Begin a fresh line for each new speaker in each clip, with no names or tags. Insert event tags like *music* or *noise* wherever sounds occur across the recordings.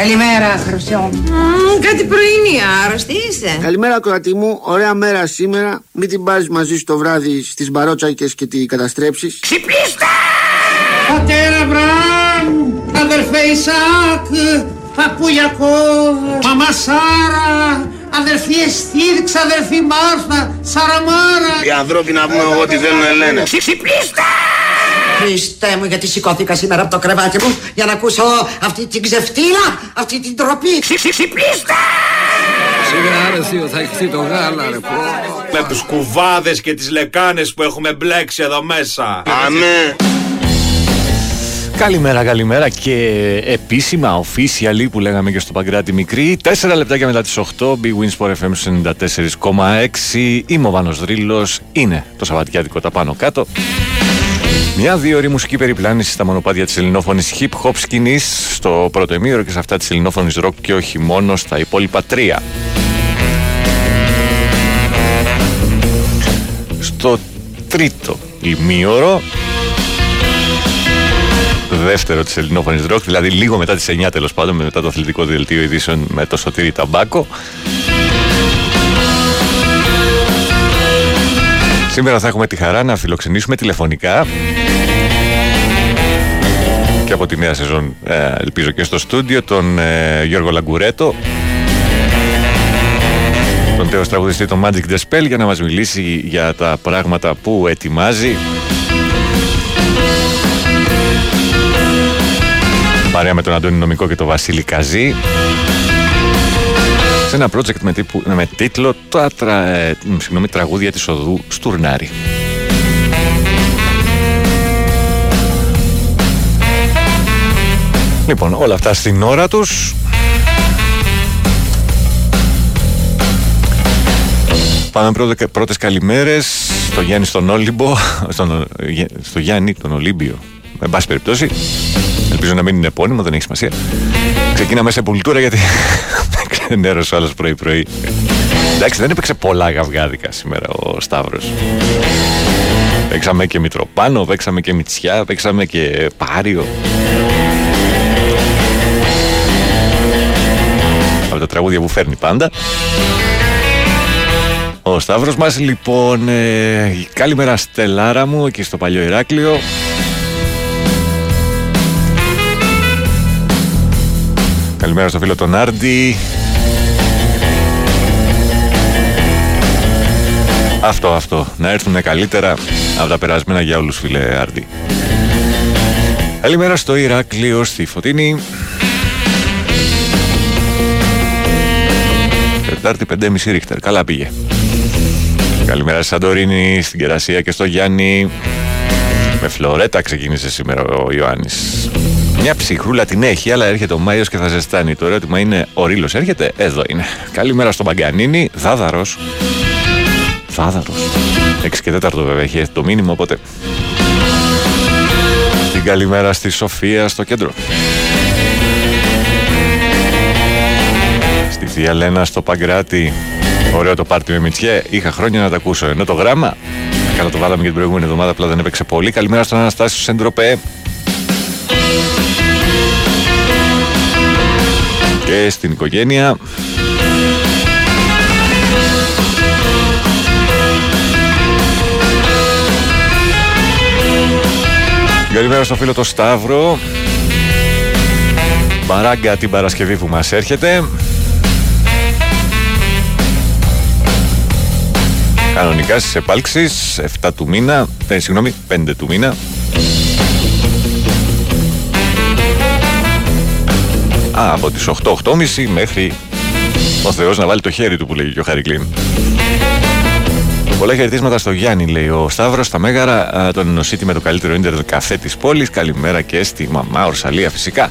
Καλημέρα, Χρυσό.
κάτι πρωινή, άρρωστη είσαι.
Καλημέρα, κορατή μου. Ωραία μέρα σήμερα. Μην την πάρεις μαζί σου το βράδυ στις μπαρότσακες και τη καταστρέψεις.
Ξυπνήστε!
Πατέρα Μπραμ, αδερφέ Ισάκ, παππούλιακό, μαμά Σάρα, αδερφή Εστίδ, αδερφή Μάρθα, Σαραμάρα.
Οι ανθρώποι να πούμε ό,τι θέλουν λένε.
Ξυπνήστε!
Χριστέ μου, γιατί σηκώθηκα σήμερα από το κρεβάτι μου για να ακούσω αυτή την ξεφτύλα, αυτή την τροπή.
Ξυπνήστε!
Σιγά ρε θείο, θα χυθεί το γάλα ρε πω.
Με τους κουβάδες και τις λεκάνες που έχουμε μπλέξει εδώ μέσα.
Αμέ.
Καλημέρα, καλημέρα και επίσημα, officially που λέγαμε και στο Παγκράτη Μικρή. 4 λεπτάκια μετά τις 8, Big Wins Sport FM 94,6. Είμαι ο Βάνος Δρύλος, είναι το Σαββατιάτικο τα πάνω κάτω. Μια δύο ώρη μουσική περιπλάνηση στα μονοπάτια της ελληνόφωνης hip hop σκηνής στο πρώτο ημίωρο και σε αυτά της ελληνόφωνης rock και όχι μόνο στα υπόλοιπα τρία. Στο τρίτο ημίωρο δεύτερο της ελληνόφωνης rock, δηλαδή λίγο μετά τις 9 τέλος πάντων, μετά το αθλητικό δελτίο ειδήσεων με το Σωτήρι Ταμπάκο. Σήμερα θα έχουμε τη χαρά να φιλοξενήσουμε τηλεφωνικά. Και από τη νέα σεζόν ε, ελπίζω και στο στούντιο τον ε, Γιώργο Λαγκουρέτο. Τον τέος τραγουδιστή τον Magic The Spell για να μας μιλήσει για τα πράγματα που ετοιμάζει. Παρέα με τον Αντώνη Νομικό και τον Βασίλη Καζή σε ένα project με, τύπου, με τίτλο τα τρα, ε, συγγνώμη, τραγούδια της οδού Στουρνάρη. Λοιπόν, όλα αυτά στην ώρα τους. Πάμε πρώτε, πρώτες καλημέρες στο Γιάννη στον Όλυμπο, *laughs* στον, στο Γιάννη τον Ολύμπιο, με πάση περιπτώσει. Ελπίζω να μην είναι επώνυμο, δεν έχει σημασία. Ξεκίναμε σε πουλτούρα γιατί ξενέρωσε ο άλλος πρωί-πρωί. Εντάξει, δεν έπαιξε πολλά γαυγάδικα σήμερα ο Σταύρος. Παίξαμε και Μητροπάνο, παίξαμε και Μητσιά, παίξαμε και Πάριο. Από τα τραγούδια που φέρνει πάντα. Ο Σταύρος μας λοιπόν, ε, καλημέρα Στελάρα μου εκεί στο παλιό Ηράκλειο. Καλημέρα στο φίλο τον Άρντι. Αυτό, αυτό. Να έρθουν καλύτερα από τα περασμένα για όλους φίλε Άρντι. Καλημέρα στο Ηράκλειο, στη Φωτίνη. Τετάρτη 5,5 ρίχτερ. Καλά πήγε. Καλημέρα στη Σαντορίνη, στην Κερασία και στο Γιάννη. Με φλωρέτα ξεκίνησε σήμερα ο Ιωάννης. Μια ψυχρούλα την έχει, αλλά έρχεται ο Μάιος και θα ζεστάνει. Το ερώτημα είναι: Ο Ρήλο έρχεται, εδώ είναι. Καλημέρα στον Παγκανίνη, Δάδαρος. Δάδαρο. 6 και 4 βέβαια έχει έρθει το μήνυμα, οπότε. Την καλημέρα στη Σοφία στο κέντρο. Στη Θεία Λένα στο Παγκράτη. Ωραίο το πάρτι με Μητσιέ. Είχα χρόνια να τα ακούσω. Ενώ το γράμμα. Καλά το βάλαμε και την προηγούμενη εβδομάδα, απλά δεν έπαιξε πολύ. Καλημέρα στον Αναστάσιο Σεντροπέ. Και στην οικογένεια. Καλημέρα στο φίλο το Σταύρο. Μπαράγκα την Παρασκευή που μας έρχεται. Κανονικά στις επάλξεις 7 του μήνα, ε, συγγνώμη, 5 του μήνα. Α, από τις 8-8.30 μέχρι ο Θεός να βάλει το χέρι του που λέει και ο Χαρικλίν. Πολλά χαιρετίσματα στο Γιάννη, λέει ο Σταύρος στα Μέγαρα, τον νοσίτη με το καλύτερο ίντερνετ καφέ της πόλης. Καλημέρα και στη μαμά Ορσαλία, φυσικά.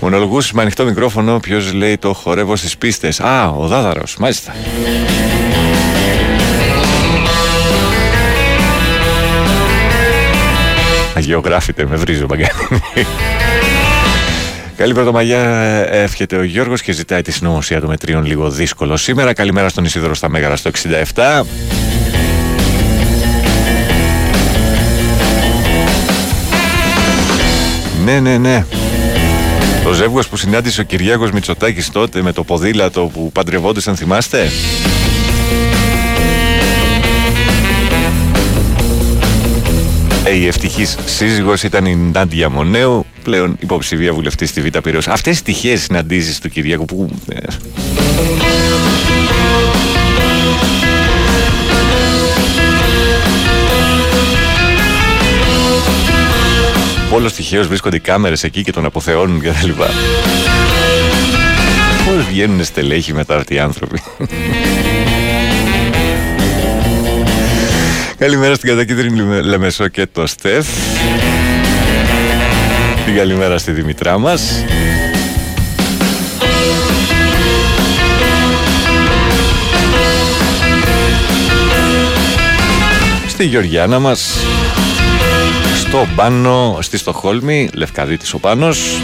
Μονολογούσε με ανοιχτό μικρόφωνο. Ποιος λέει το χορεύω στις πίστες. Α, ο Δάδαρος, μάλιστα. Αγιογράφητε, με βρίζει ο Μπαγκάνη. Καλή πρωτομαγιά εύχεται ο Γιώργος και ζητάει τη συνωμοσία των μετρίων λίγο δύσκολο σήμερα. Καλημέρα στον Ισίδωρο στα Μέγαρα στο 67. Ναι, ναι, ναι. Το ζεύγος που συνάντησε ο Κυριάκος Μητσοτάκης τότε με το ποδήλατο που παντρευόντουσαν θυμάστε; Η ευτυχής σύζυγος ήταν η Νάντια Μονέου, πλέον υποψηφία βουλευτής στη Β' Πυραιός. Αυτές οι τυχαίες συναντήσεις του Κυριάκου που... ε, Όλο τυχαίως βρίσκονται οι κάμερες εκεί και τον αποθεώνουν και τα λοιπά. Πώς βγαίνουν στελέχοι μετά αυτοί οι άνθρωποι; Καλημέρα στην κατακίτρινη Λμε- Λεμεσό και το Στεφ. Την καλημέρα στη Δημητρά μας. Στη Γεωργιάνα μας. Στο Πάνο, στη Στοχόλμη, Λευκαδίτης ο Πάνος.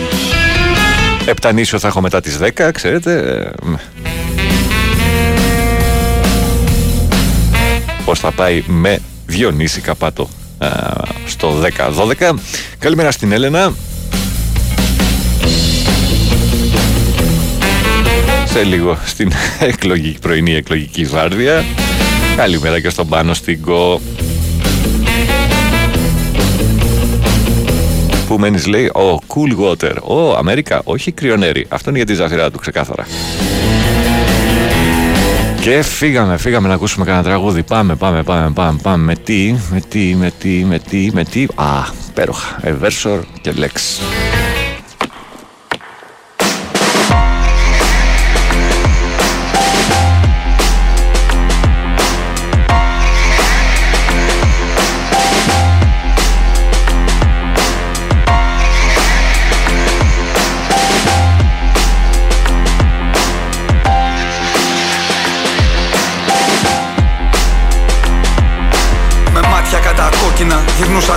Επτανήσιο θα έχω μετά τις 10, ξέρετε. Πώς θα πάει με Διονύση Καπάτο α, στο 10-12. Καλημέρα στην Έλενα. Σε λίγο στην *laughs* εκλογική, πρωινή εκλογική βάρδια. Καλημέρα και στον Πάνο στην Κο. Που μένεις λέει, ο cool water, ο Αμέρικα, όχι κρυονέρι. Αυτό είναι για τη ζαφυρά του, ξεκάθαρα. Και φύγαμε, φύγαμε να ακούσουμε κανένα τραγούδι. Πάμε, πάμε, πάμε, πάμε, πάμε. Με τι, με τι, με τι, με τι, με τι. Α, πέροχα. Eversor και Lex.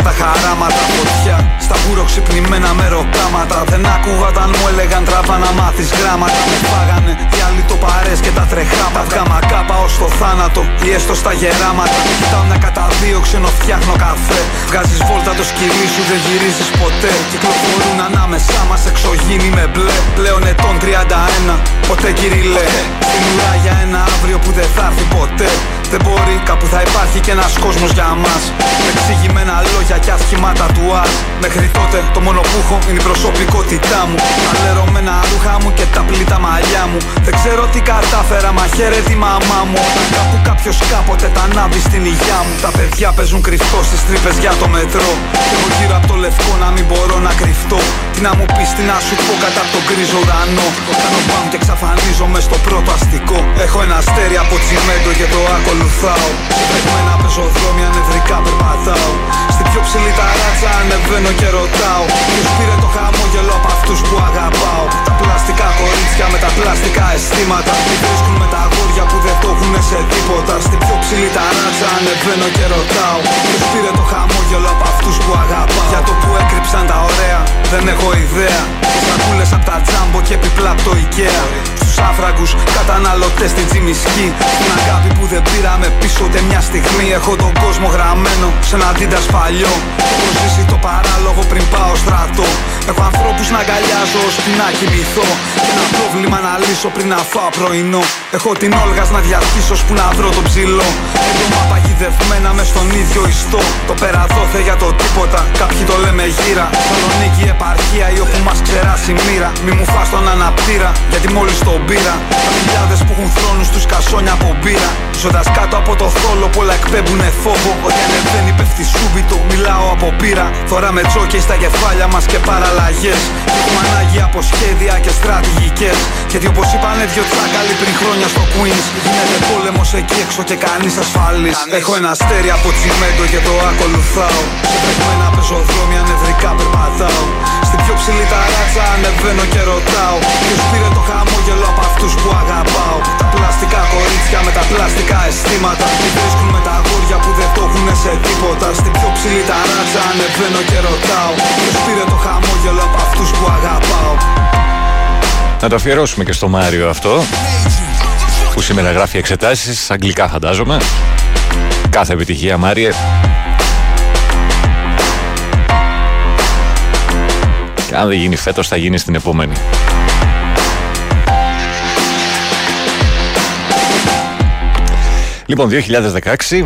Τα χαράματα φωτιά Στα μπούρο ξυπνημένα με ροκάματα Δεν άκουγα όταν μου έλεγαν τραβά να μάθεις γράμματα. Με φάγανε οι άλλοι το παρές και τα τρεχάματα. Βγάμα κάπα ως το θάνατο ή έστω στα γεράματα. Κοιτάω μια κατά δύο ξένο φτιάχνω καφέ. Βγάζεις βόλτα το σκυλί σου δεν γυρίζεις ποτέ. Κυκλοφορούν ανάμεσά μας εξωγήινοι με μπλε. Πλέον ετών 31 ποτέ κυριλέ Στην ουρά για ένα αύριο που δεν θα έρθει ποτέ δεν μπορεί, κάπου θα υπάρχει και ένας κόσμος για μας. Με εξηγημένα λόγια και ασχημάτα του ας Μέχρι τότε το μόνο που έχω είναι η προσωπικότητά μου. Τα λερωμένα ρούχα μου και τα πλήτα μαλλιά μου. Δεν ξέρω τι κατάφερα, μα χαίρεται η μαμά μου. Όταν κάπου κάποιος κάποτε τα ανάβει στην υγειά μου. Τα παιδιά παίζουν κρυφτό στις τρύπες για το μετρό. Και εγώ γύρω από το λευκό να μην μπορώ να κρυφτώ. Τι να μου πεις, τι να σου πω κατά από τον γκρίζο ουρανό. Κάνω μπαμ και εξαφανίζομαι στο πρώτο αστικό Έχω ένα αστέρι από τσιμέντο και το ακολουθάω Σε βρεγμένα πεζοδρόμια νευρικά περπατάω. Στην πιο ψηλή ταράτσα ανεβαίνω και ρωτάω. Ποιος πήρε το χαμόγελο από αυτούς που αγαπάω. Τα πλαστικά κορίτσια με τα πλαστικά αισθήματα. Τι βρίσκουν με τα αγόρια που δεν το έχουνε σε τίποτα. Στην πιο ψηλή ταράτσα ανεβαίνω και ρωτάω. Ποιος πήρε το χαμόγελο από αυτούς που αγαπάω. Για το που έκρυψαν τα ωραία δεν έχω ιδέα. Τις σακούλες απ' τα τζάμπο και επιπλά απ' το Ikea Στους άφραγκους καταναλωτές στην τσιμισκή Την αγάπη που δεν πήραμε πίσω ούτε μια στιγμή Έχω τον κόσμο γραμμένο σε ένα αντίτας παλιό. Έχω ζήσει το παράλογο πριν πάω στρατό. Έχω ανθρώπους να αγκαλιάζω ώσπου να κοιμηθώ. Και ένα πρόβλημα να λύσω πριν να φάω πρωινό. Έχω την όλγας να διαρκήσω που να βρω το ψηλό. Έντομα παγιδευμένα μες στον ίδιο ιστό. Το πέρα δόθε για το τίποτα Κάποιοι το λέμε γύρα. Θεσσαλονίκη επαρχία ή όπου μας ξεράσει η μοίρα. Μη μου φας τον αναπτήρα γιατί μόλις τον πήρα Τα χιλιάδες που έχουν θρόνους τους κασόνια από μπύρα. Ζώντας κάτω από το θόλο πολλά εκπέμπουνε φόβο. Ότι ανεβαίνει πέφτει σούμπιτο μιλάω από πείρα. Φοράμε τσόκες στα κεφάλια μας και παραλλαγές. Και έχουμε ανάγκη από σχέδια και στρατηγικές. Γιατί όπως είπανε δυο τσάκαλοι πριν χρόνια στο Queens Γίνεται πόλεμος εκεί έξω και κανείς ασφαλής Έχω ένα αστέρι από τσιμέντο και το ακολουθάω. Σε βρεγμένα πεζοδρόμια νευρικά περπατάω. Στην πιο ψηλή ταράτσα ανεβαίνω πλαστικά αισθήματα Τι βρίσκουν με τα αγόρια που δεν το έχουνε σε τίποτα. Στην πιο ψηλή ταράτσα ανεβαίνω και ρωτάω. Ποιος πήρε το χαμόγελο από αυτούς που αγαπάω;
Να το αφιερώσουμε και στο Μάριο αυτό που σήμερα γράφει εξετάσεις αγγλικά φαντάζομαι. Κάθε επιτυχία Μάριε. Και αν δεν γίνει φέτος θα γίνει στην επόμενη. Λοιπόν, 2016,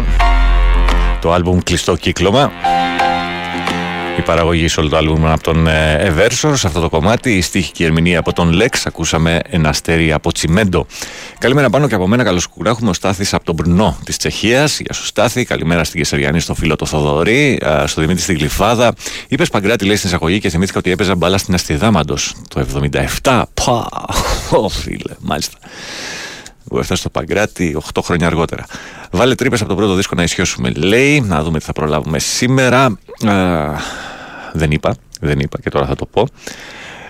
το άλμπουμ Κλειστό Κύκλωμα. Η παραγωγή σε όλο το άλμπουμ από τον ε, Eversor. Σε αυτό το κομμάτι, η στίχη και η ερμηνεία από τον Lex. Ακούσαμε ένα αστέρι από τσιμέντο. Καλημέρα πάνω και από μένα. Καλώς κουράχουμε ο Στάθης από τον Μπρνό της Τσεχίας. Γεια σου, Στάθη. Καλημέρα στην Κεσαριανή, στο φίλο το Θοδωρή, ε, στο Δημήτρη στην Γλυφάδα. Είπες Παγκράτη, λέει στην εισαγωγή και θυμήθηκα ότι έπαιζα μπάλα στην Αστιδάμαντος το 77. Πα, Ω, φίλε, μάλιστα. Εγώ έφτασα στο Παγκράτη 8 χρόνια αργότερα. Βάλε τρύπες από το πρώτο δίσκο να ισιώσουμε. Λέει, να δούμε τι θα προλάβουμε σήμερα. Α, δεν είπα, δεν είπα και τώρα θα το πω.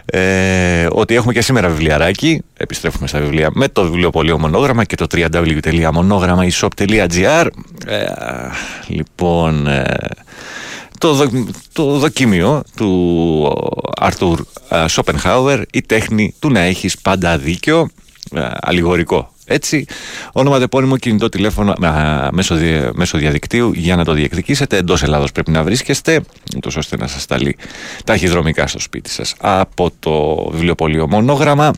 Ε, ότι έχουμε και σήμερα βιβλιαράκι. Επιστρέφουμε στα βιβλία με το βιβλιοπωλείο Μονόγραμμα και το www.monogrammaishop.gr. Ε, λοιπόν, ε, το, δο, το δοκίμιο του Άρθουρ Σόπενχάουερ η τέχνη του να έχεις πάντα δίκιο ε, αλληγορικό έτσι, όνομα επώνυμο κινητό τηλέφωνο α, μέσω, δι, μέσω διαδικτύου για να το διεκδικήσετε. Εντός Ελλάδος πρέπει να βρίσκεστε, ούτως ώστε να σας σταλεί ταχυδρομικά στο σπίτι σας από το βιβλιοπωλείο Μονόγραμμα.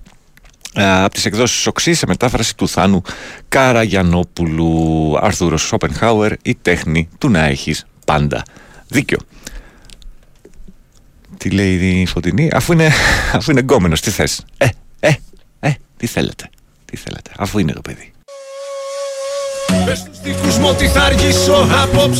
Από τις εκδόσεις Οξύ σε μετάφραση του Θάνου Καραγιανόπουλου Αρθούρος Σόπενχάουερ η τέχνη του να έχεις πάντα δίκιο Τι λέει η Φωτεινή; Αφού είναι, αφού είναι γκόμενος τι θες; Ε, ε, ε, τι θέλετε; Τι θέλετε, αφού είναι το παιδί.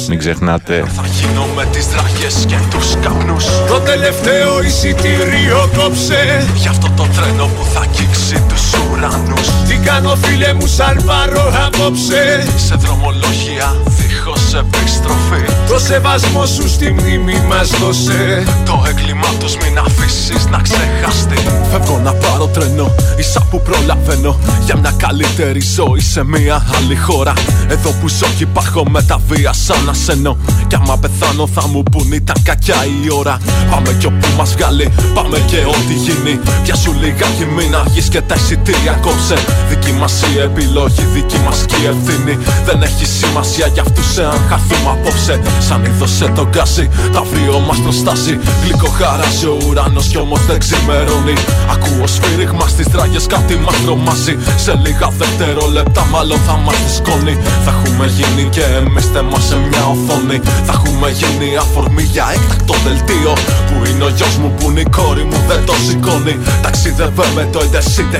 Μην ξεχνάτε.
Θα γίνω με τις δραγές και τους καπνούς.
Το τελευταίο εισιτήριο κόψε.
Γι' αυτό το τρένο που θα αγγίξει τους ουρανούς
Τι κάνω φίλε μου σαν πάρω απόψε.
Σε δρομολόγια δίχως επιστροφή.
Το σεβασμό σου στη μνήμη μας δώσε.
Το έγκλημά τους μην αφήσεις να ξεχαστεί. Φεύγω να πάρω τρένο, ίσα που προλαβαίνω. Για μια καλύτερη ζωή σε μια άλλη χώρα. Εδώ που ζω και υπάρχω με τα βία σαν να σένω Κι άμα πεθάνω θα μου πουν ήταν κακιά η ώρα. Πάμε κι όπου μας βγάλει, πάμε και ό,τι γίνει. Πιάσου λιγάκι μην αργείς και τα εισιτήρια κόψε. Δική μας η επιλογή, δική μας και η ευθύνη. Δεν έχει σημασία για αυτούς εάν χαθούμε απόψε. Σαν είδωσε το γκάσι, τα αύριο μας προστάσει Γλυκό χαράζει ο ουρανός κι όμως δεν ξημερώνει. Ακούω σφύριγμα στις τράγες κάτι μας τρομάζει. Σε λίγα δευτερόλεπτα μάλλον θα μας σκόνη. Θα έχουμε γίνει και εμείς θέμα σε μια οθόνη. Θα έχουμε γίνει αφορμή για έκτακτο δελτίο. Που είναι ο γιος μου που είναι η κόρη μου δεν το σηκώνει. Ταξίδευε με το Intercity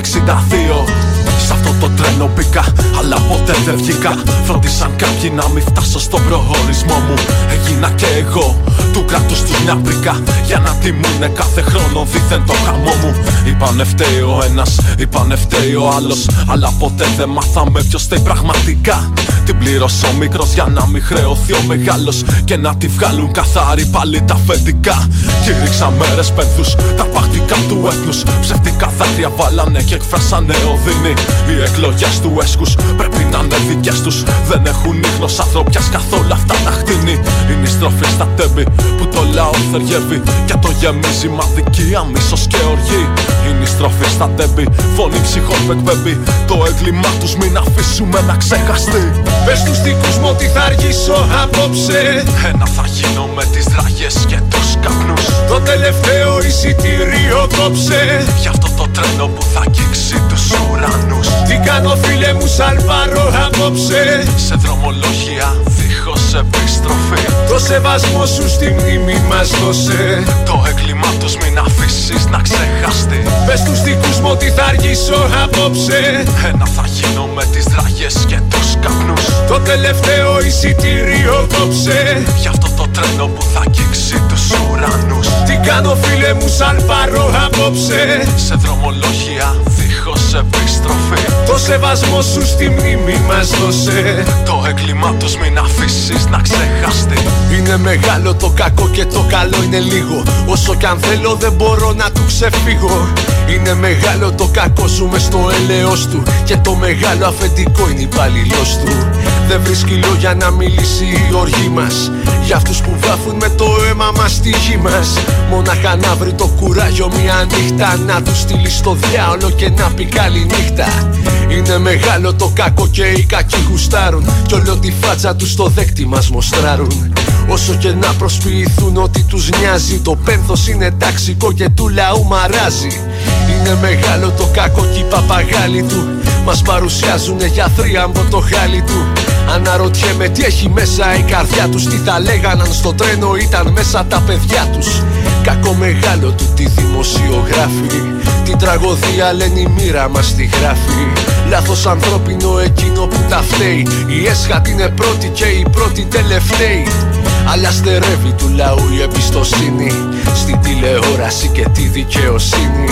feel. Σ' αυτό το τρένο μπήκα, αλλά ποτέ δεν βγήκα. Φρόντισαν κάποιοι να μην φτάσω στον προορισμό μου. Έγινα και εγώ, του κράτους τους μια πρίκα Για να τιμούνε κάθε χρόνο δίθεν το χαμό μου. Είπανε φταίει ο ένας, είπανε φταίει ο άλλος. Αλλά ποτέ δεν μάθαμε ποιος φταίει πραγματικά. Την πλήρωσε ο μικρός για να μην χρεωθεί ο μεγάλος. Και να τη βγάλουν καθαρή πάλι τα αφεντικά. Κήρυξα μέρες πένθους, τα παχτικά του έθνους. Ψευτικά δάκρυα βάλανε και εκφράσανε οδύνη Οι εκλογές του έσκους πρέπει να είναι δικές τους. Δεν έχουν ίχνος ανθρωπιάς καθόλου αυτά τα χτίνη. Είναι η στροφή στα τέμπη που το λαό θεριεύει Και το γεμίζει μαδικία, μίσος και οργή. Είναι η στροφή στα τέμπη, φωνή ψυχών που εκπέμπει. Το έγκλημά τους μην αφήσουμε να ξεχαστεί.
Πες τους δικούς μου ότι θα αργήσω απόψε.
Ένα θα γίνω με τις δραγές και τους καπνούς.
Το τελευταίο εισιτήριο κόψε.
Γι' αυτό το τρένο που θα αγγίξει τους ουρανούς
Τι κάνω φίλε μου σαν πάρω απόψε.
Σε δρομολόγια δίχως επιστροφή.
Το σεβασμό σου στη μνήμη μας δώσε.
Το έγκλημά τους μην αφήσεις να ξεχαστεί.
Πες τους δικούς μου ότι θα αργήσω απόψε.
Ένα θα γίνω με τις δραγές και τους καπνούς.
Το τελευταίο εισιτήριο κόψε.
Γι' αυτό το τρένο που θα αγγίξει τους ουρανούς.
Τι κάνω φίλε μου σαν πάρω απόψε.
Σε δρομολόγια δίχως επιστροφή
Το σεβασμό σου στη μνήμη μας δώσε.
Το έγκλημά τους μην αφήσεις να ξεχαστεί
Είναι μεγάλο το κακό και το καλό είναι λίγο. Όσο κι αν θέλω δεν μπορώ να του ξεφύγω. Είναι μεγάλο το κακό ζούμε στο έλεος του. Και το μεγάλο αφεντικό είναι υπαλληλός του. Δεν βρίσκει λόγια να μιλήσει η οργή μας. Για αυτούς που βάφουν με το αίμα μας στη γη μας. Μόναχα να βρει το κουράγιο μια νύχτα. Να τους στείλει στο διάολο και να πει καλή νύχτα Είναι μεγάλο το κακό και οι κακοί γουστάρουν. Κι όλο τη φάτσα τους στο δέκτη μας μοστράρουν.
Όσο και να προσποιηθούν ότι τους νοιάζει Το πένθος είναι ταξικό και του λαού μαράζει. Είναι μεγάλο το κακό και οι παπαγάλοι του. Μας παρουσιάζουνε για θρίαμβο το χάλι του Αναρωτιέμαι τι έχει μέσα. Η καρδιά τους Τι θα λέγαν αν στο τρένο. Ήταν μέσα τα παιδιά τους. Κακό μεγάλο του τη δημοσιογράφη. Την τραγωδία λένε η μοίρα μας τη γράφει Λάθος ανθρώπινο εκείνο που τα φταίει. Η έσχατη είναι πρώτη και η πρώτη τελευταίη. Αλλά στερεύει του λαού η εμπιστοσύνη. Στην τηλεόραση και τη δικαιοσύνη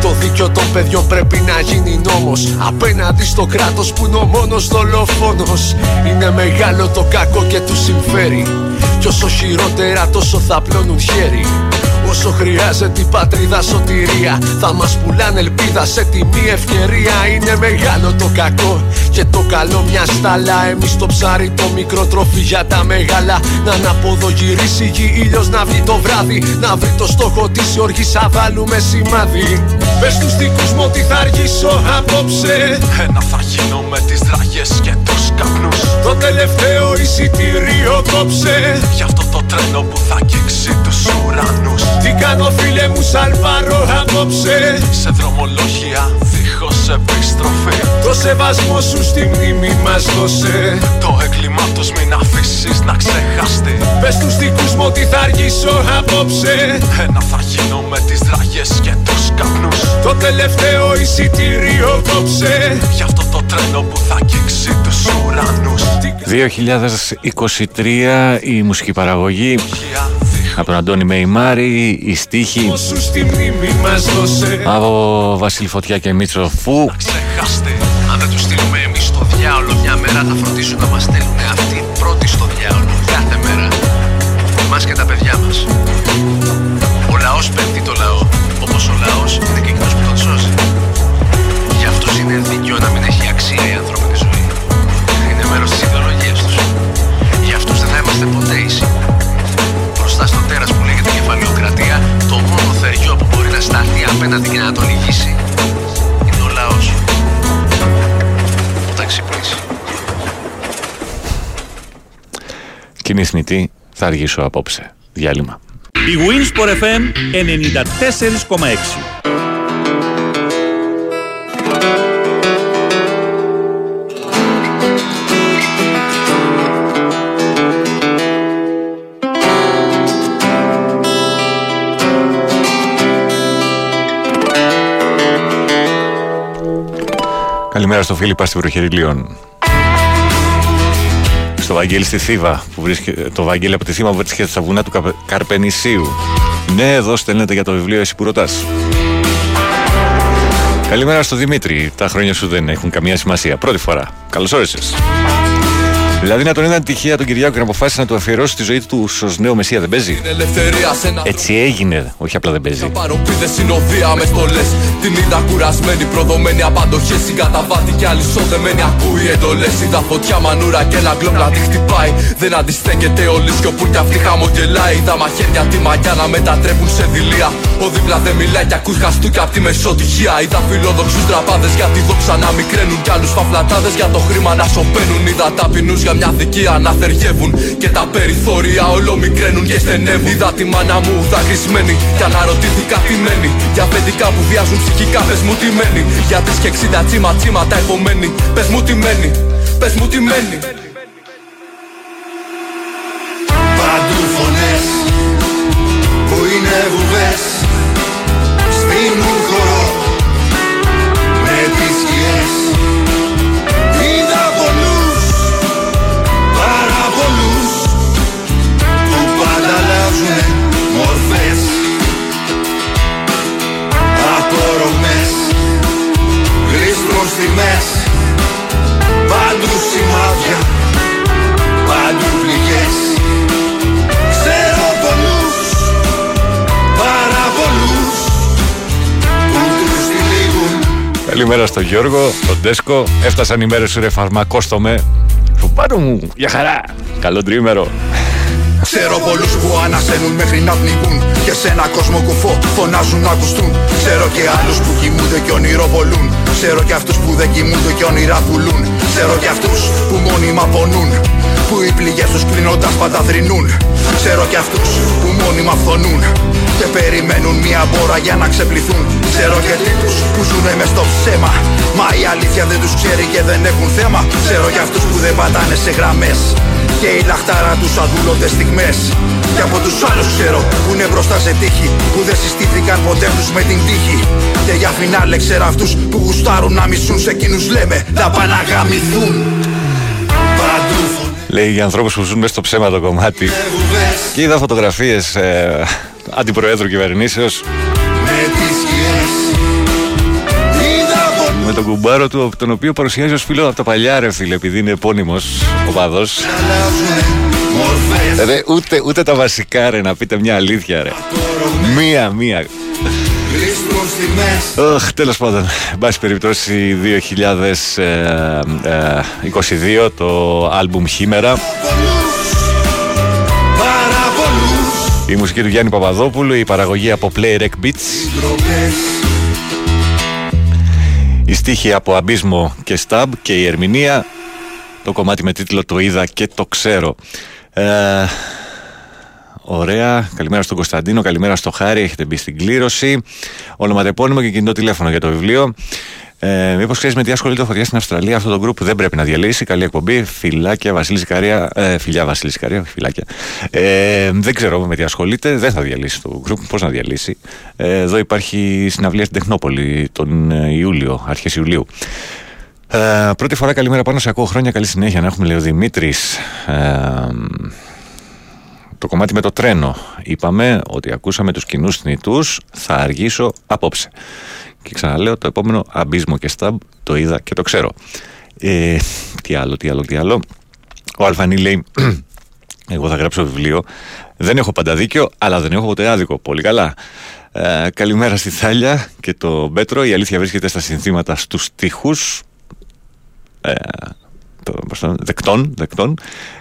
Το δίκιο των παιδιών πρέπει να γίνει νόμος. Απέναντι στο κράτος που είναι ο μόνος δολοφόνος. Είναι μεγάλο το κακό και του συμφέρει. Κι όσο χειρότερα τόσο θα πλώνουν χέρι Όσο χρειάζεται η πατρίδα σωτηρία Θα μας πουλάνε ελπίδα σε τιμή. Ευκαιρία Είναι μεγάλο το κακό και το καλό μιας στάλα Εμείς το ψάρι το μικρό τροφή για τα μεγάλα. Να αναποδογυρίσει η γη ήλιος να βγει το βράδυ Να βρει το στόχο της η οργής. Θα βάλουμε σημάδι. Πες τους δικούς μου ότι θα αργήσω απόψε.
Ένα θα γίνω με τις δραγές και τους καπνούς.
Το τελευταίο εισιτήριο κόψε.
Γι' αυτό το τρένο που θα αγγίξει τους ουρανούς
Τι κάνω φίλε μου σαλβάρω απόψε.
Σε δρομολόγια δίχως επιστροφή.
Το σεβασμό σου στη μνήμη μας δώσε.
Το έγκλημα τους μην αφήσεις να ξεχαστεί.
Πες τους δικούς μου ότι θα αργήσω απόψε.
Ένα θα γίνω με τις δραγές και τους καπνούς.
Το τελευταίο εισιτήριο κόψε
Γι' αυτό το τρένο που θα αγγίξει τους ουρανούς.
2023 η μουσική παραγωγή από τον Αντώνη Μεϊμάρη, η στίχη
Σου στη μνήμη μας δώσε.
Από Βασίλη Φωτιά και Μίτσο Φου.
Ξεχάστε Αν δεν τους στείλουμε εμείς στο διάολο Μια μέρα θα φροντίσουν να μας στέλνουν αυτοί πρώτοι στο διάολο Κάθε μέρα. Εμάς και τα παιδιά μας. Ο λαός πέφτει. το λαό Όπως
Κοινή θνητή, θα αργήσω απόψε. Διάλειμμα.
Η Winsport FM 94,6
Καλημέρα στο Φίλιππα στην περιοχή Λίων. Στο Βαγγέλη στη Θήβα, που βρίσκεται, το Βαγγέλη από τη Θήβα που βρίσκεται στα βουνά του Καπε- Καρπενησίου. Ναι, εδώ στέλνετε για το βιβλίο Εσύ που ρωτάς. Καλημέρα στο Δημήτρη. Τα χρόνια σου δεν έχουν καμία σημασία. Πρώτη φορά. Καλώς όρισες. Δηλαδή να τον είδαν τυχαία τον Κυριάκο και να αποφάσισε να του αφιερώσει τη ζωή τους ως νέο Μεσσία δεν παίζει.
Ελευθερία σε ένα
Έτσι έγινε, όχι απλά δεν παίζει.
παροπίδες συνοδεία μες στολέ. Την είδα κουρασμένη, προδομένη απαντοχέ. Συγκαταβάτη κι αλυσοδεμένη. Ακούει εντολές. Είδα φωτιά μανούρα και ένα γκλόπ να τη χτυπάει. Δεν αντιστέκεται όλη σιωπού κι αυτή χαμογελάει. Είδα μαχαίρια τη μαγιά να μετατρέπουν σε δειλία. Ο δίπλα δεν μιλάει κι ακούς χαστούκια απ' τη μεσοτυχία. Είδα φιλόδοξους τραπάδε για τη δόξα να μικραίνουν. Κι άλλους φαφλατάδες για το χρήμα να σωπαίνουν. Είδα ταπεινούς για μια δικία να θεργεύουν. Και τα περιθώρια όλο μικραίνουν και στενεύουν. Είδα τη μάνα μου δακρυσμένη. Κι αναρωτήθηκα τι μένει. Για παιδικά που βιάζουν ψυχικά, πες μου τι μένει. Για τρεις και εξήντα τσίμα τσίματα επομένη. Πες μου τι μένει. Πες μου τι μένει.
Παντού φωνές που είναι
Καλημέρα στο Γιώργο, τον Τέσκο. Έφτασαν οι μέρες σου ρε φαρμακόστομε. Σου πάνω μου, για χαρά. Καλό τρίμερο.
Ξέρω πολλούς που ανασένουν μέχρι να πνιγούν Και σε ένα κόσμο κουφό φωνάζουν να ακουστούν Ξέρω και άλλους που κοιμούνται και ονειροβολούν Ξέρω και αυτούς που δεν κοιμούνται και όνειρα πουλούν Ξέρω και αυτούς που μόνιμα πονούν Που οι πληγές τους κλείνοντας πάντα θρυνούν Ξέρω και αυτούς που μόνιμα φθονούν Και περιμένουν μια μπόρα για να ξεπληθούν. Ξέρω και τύπους που ζουνε μες στο ψέμα. Μα η αλήθεια δεν τους ξέρει και δεν έχουν θέμα. Ξέρω και αυτούς που δεν πατάνε σε γραμμές. Και η λαχτάρα τους αδούλονται στιγμές. Και από τους άλλους ξέρω που είναι μπροστά σε τύχη Που δεν συστήθηκαν ποτέ τους με την τύχη. Και για φινάλε ξέρω αυτούς που γουστάρουν να μισούν Σε εκείνους λέμε να πάνε να γαμηθούν Παντού
Λέει για ανθρώπους που ζουν μέσα στο ψέμα το κομμάτι. Και είδα φωτογραφίες ε, αντιπροέδρου κυβερνήσεως
Με τις σκιές Είδα
με τον κουμπάρο του, τον οποίο παρουσιάζει ως φίλο από τα παλιά, ρε φίλε, επειδή είναι επώνυμος ο παδός. Ρε, ούτε, ούτε τα βασικά, ρε, να πείτε μια αλήθεια, ρε. Μία, μία.
Γλίστρουν στιγμές
Οχ, τέλος πάντων, εν πάση περιπτώσει 2022 το άλμπουμ Χήμερα η μουσική του Γιάννη Παπαδόπουλου, η παραγωγή από Play Rec Beats
Ντροπές
η στίχη από Αμπίσμο και Σταμπ και η ερμηνεία το κομμάτι με τίτλο «Το είδα και το ξέρω». Ε, ωραία. Καλημέρα στον Κωνσταντίνο, καλημέρα στο Χάρη. Έχετε μπει στην κλήρωση. Ονοματεπώνυμο και κινητό τηλέφωνο για το βιβλίο. Ε, Μήπως ξέρεις με τι ασχολείται ο Φωτιάς στην Αυστραλία, αυτό το γκρουπ δεν πρέπει να διαλύσει. Καλή εκπομπή. Φιλάκια, Βασίλη Ζικαρία. Ε, φιλιά, Βασίλη Ζικαρία, όχι φιλάκια. Ε, δεν ξέρω με τι ασχολείται. Δεν θα διαλύσει το γκρουπ. Πώς να διαλύσει. Ε, εδώ υπάρχει συναυλία στην Τεχνόπολη τον ε, Ιούλιο, αρχές Ιουλίου. Ε, πρώτη φορά καλημέρα πάνω σε ακούω χρόνια. Καλή συνέχεια να έχουμε, λέει ο Δημήτρης. Ε, το κομμάτι με το τρένο. Είπαμε ότι ακούσαμε τους κοινούς θνητούς, θα αργήσω απόψε. Και ξαναλέω το επόμενο αμπίσμο και σταμπ το είδα και το ξέρω. Ε, τι άλλο, τι άλλο, τι άλλο. Ο Αλφανή λέει, *clears throat* εγώ θα γράψω βιβλίο. Δεν έχω πάντα δίκιο, αλλά δεν έχω ποτέ άδικο. Πολύ καλά. Ε, καλημέρα στη Θάλια και το Μπέτρο. Η αλήθεια βρίσκεται στα συνθήματα στους στίχους. Ε, το, πώς το- δεκτών, δεκτών.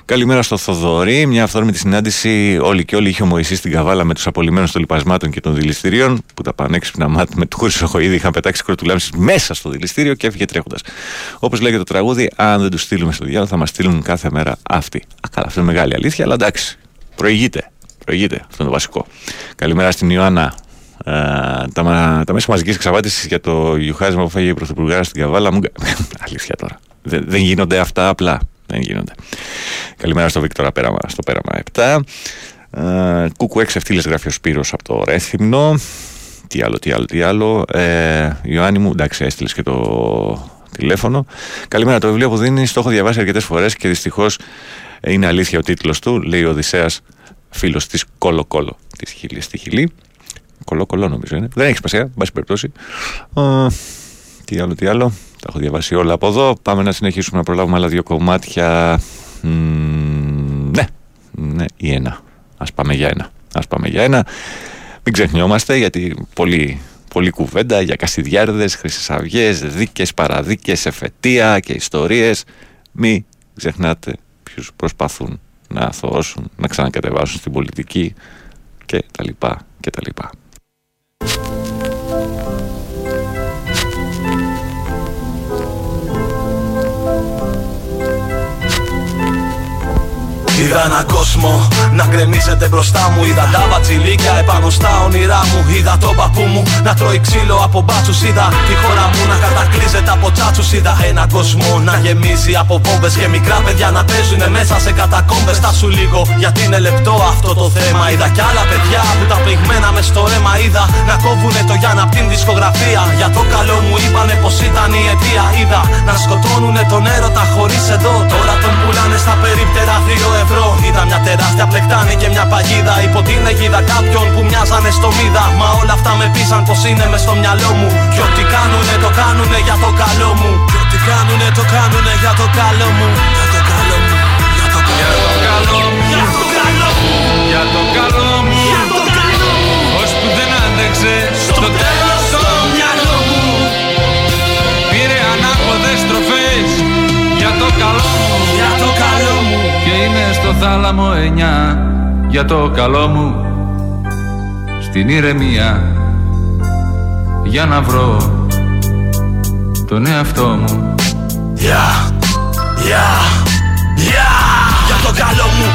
Καλημέρα στο Θοδωρή. Μια αυθόρμητη συνάντηση όλοι και όλοι είχε ο Μωυσής στην Καβάλα με τους απολυμμένου των λοιπασμάτων και των δηληστηρίων που τα πανέξυπνα μάτια με τους Χρυσοχοίδη είχαν πετάξει κροτουλάμψει μέσα στο δηληστήριο και έφυγε τρέχοντας. Όπως λέγεται το τραγούδι, αν δεν τους στείλουμε στο διάλογο θα μας στείλουν κάθε μέρα αυτοί. Α, καλά, αυτό είναι μεγάλη αλήθεια, αλλά εντάξει. Προηγείται. Προηγείται. Αυτό είναι το βασικό. Καλημέρα στην Ιωάννα. Ε, τα, μα- τα μέσα μαζικής εξαπάτηση για το γιουχάσμα που φάγε η Πρωθυπουργάρα στην Καβάλα μου. *laughs* Αλήθεια τώρα. Δεν, δεν γίνονται αυτά απλά. Δεν γίνονται. Καλημέρα στο Βίκτορα πέραμα, στο πέραμα 7. Ε, Κούκου 6 ευθύλες γράφει ο Σπύρος από το Ρέθυμνο. Τι άλλο, τι άλλο, τι άλλο. Ε, Ιωάννη μου, εντάξει, έστειλες και το τηλέφωνο. Καλημέρα, το βιβλίο που δίνει το έχω διαβάσει αρκετές φορές και δυστυχώς είναι αλήθεια ο τίτλος του. Λέει ο Οδυσσέας, φίλος της Κόλο Κόλο. Της Χιλής στη Χιλή. Κολό κολό νομίζω είναι. Δεν έχει σημασία, εν πάση περιπτώσει. Ε, τι άλλο, τι άλλο. Τα έχω διαβάσει όλα από εδώ. Πάμε να συνεχίσουμε να προλάβουμε άλλα δύο κομμάτια. Μμμ, ναι, ναι, ή ένα. Ας πάμε για ένα. Ας πάμε για ένα. Μην ξεχνιόμαστε γιατί πολύ, πολύ κουβέντα για κασιδιάρδες, χρυσαυγές, δίκες, παραδίκες, εφετεία και ιστορίες. Μην ξεχνάτε ποιους προσπαθούν να αθωώσουν, να ξανακατεβάσουν στην πολιτική και τα λοιπά και τα λοιπά.
Είδα έναν κόσμο να γκρεμίζεται μπροστά μου. Είδα τα μπατσιλίκια επάνω στα όνειρά μου. Είδα τον παππού μου να τρώει ξύλο από μπάτσους. Είδα τη χώρα μου να κατακλείζεται από τσάτσους. Είδα έναν κόσμο να γεμίζει από βόμβες και μικρά παιδιά να παίζουν μέσα σε κατακόμπε. Τα σου λίγο γιατί είναι λεπτό αυτό το θέμα. Είδα κι άλλα παιδιά που τα πληγμένα μες στο αίμα. Είδα να κόβουνε το Γιάννα απ' την δισκογραφία. Για το καλό μου είπανε πως ήταν η αιτία. Είδα να σκοτώνουνε τον έρωτα χωρίς εδώ. Τώρα τον πουλάνε στα περίπτερα 2 ευρώ. Είδα μια τεράστια πλεκτάνη και μια παγίδα υπό την αιγίδα κάποιον που μοιάζανε στο μίδα. Μα όλα αυτά με πείσαν πως είναι μες στο μυαλό μου. Και ό,τι κάνουνε το κάνουνε για το καλό μου. Και ό,τι κάνουνε το κάνουνε για το καλό μου. Για το καλό μου. Για το καλό μου. Για το καλό μου.
Για το καλό μου
Για το καλό μου.
Ως που δεν άντεξε Στο τέλος Και είναι στο θάλαμο εννιά Για το καλό μου στην ηρεμία. Για να βρω τον εαυτό μου.
Yeah, yeah, yeah Για το καλό μου.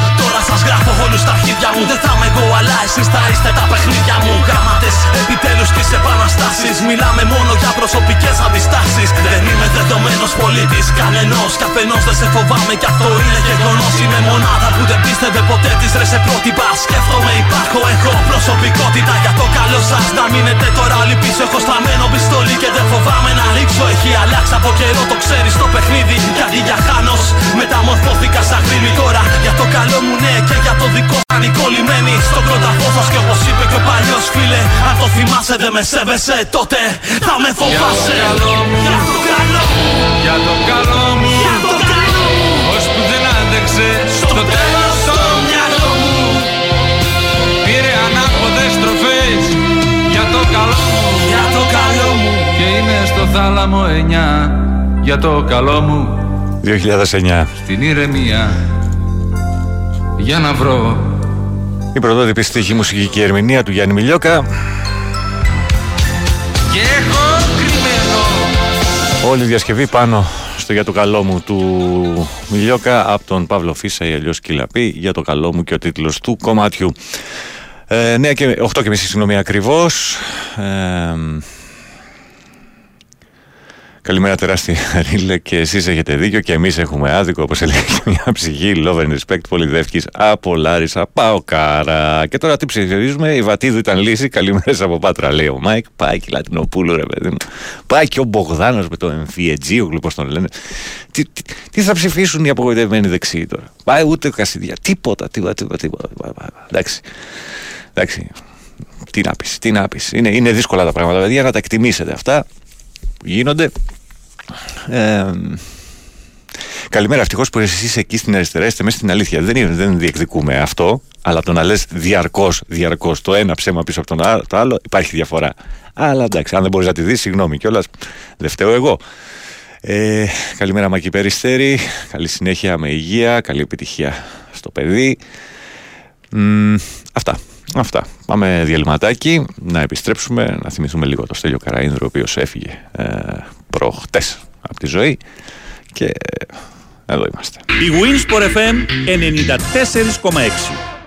τώρα σας γράφω όλους στα αρχίδια μου. Δεν θα είμαι εγώ αλλά εσείς θα είστε τα παιχνίδια μου. Γράμματες επιτέλους της επαναστάσεις Μιλάμε μόνο για προσωπικές αντιστάσεις. Δεν είμαι δεδομένος πολίτης κανενός. Καθενός δεν σε φοβάμαι κι αυτό είναι γεγονός. Είμαι μονάδα που δεν πίστευε ποτέ της ρες σε πρότυπα. Σκέφτομαι υπάρχω έχω προσωπικότητα. Για το καλό σας Να μείνετε τώρα. Όλοι πίσω έχω στραμμένο πιστόλι Και δεν φοβάμαι να ρίξω. Έχει αλλάξει από καιρό το ξέρεις το παιχνίδι. Γιατί για χάνος το θυμάσαι δεν με σέβεσαι τότε θα με φοβάσαι
Για το καλό μου.
Για το καλό μου.
Για το καλό μου.
Για το καλό μου.
Ως που δεν άντεξε Στο τέλος το μυαλό μου. Πήρε ανάποδες στροφές Για το καλό μου.
Για το καλό μου.
Και είναι στο θάλαμο εννιά. Για το καλό μου.
2009.
Στην ηρεμία. Για να βρω.
Η πρωτότυπη στίχη μουσική και ερμηνεία του Γιάννη Μιλιόκα. Όλη η διασκευή πάνω στο για το καλό μου του Μιλιόκα από τον Παύλο Φύσσα ή αλλιώς Killah P για το καλό μου και ο τίτλος του κομματιού. Ε, 9 και, 8 και μισή συγγνώμη ακριβώς. Ε, Καλημέρα τεράστια Ρίλε και εσείς έχετε δίκιο και εμείς έχουμε άδικο όπως έλεγε και μια ψυχή Love and Respect Πολυδεύκης από Λάρισα ΠΑΟΚάρα και τώρα τι ψηφίζουμε η Βατίδου ήταν λύση καλημέρες από Πάτρα λέει ο Μάικ. Πάει και Λατινοπούλου ρε παιδί μου. Πάει και ο Μπογδάνος με το εμφιετζίογλου πως τον λένε. Τι, τι, τι, θα ψηφίσουν οι απογοητευμένοι δεξιοί τώρα. Πάει ούτε Κασιδιά. Τίποτα τίποτα τίποτα, τίποτα. εντάξει. Εντάξει. Τι να πεις, τι να πεις. Είναι, είναι δύσκολα τα πράγματα, παιδιά, να τα εκτιμήσετε αυτά που γίνονται. Ε, καλημέρα, ευτυχώς που εσείς εκεί στην αριστερά είστε μέσα στην αλήθεια. Δεν, είναι, δεν διεκδικούμε αυτό, αλλά το να λες διαρκώς, διαρκώς το ένα ψέμα πίσω από τον άλλο, το άλλο, υπάρχει διαφορά. Αλλά εντάξει, αν δεν μπορείς να τη δεις, συγγνώμη κιόλας, δεν φταίω εγώ. Ε, καλημέρα Μακή Περιστέρη, καλή συνέχεια με υγεία, καλή επιτυχία στο παιδί. Μ, αυτά. Αυτά. Πάμε διαλυματάκι, να επιστρέψουμε, να θυμηθούμε λίγο το Στέλιο Καραΐνδρο, ο οποίος έφυγε ε, προχτές από τη ζωή και ε, εδώ είμαστε.
Η Winsport FM 94,6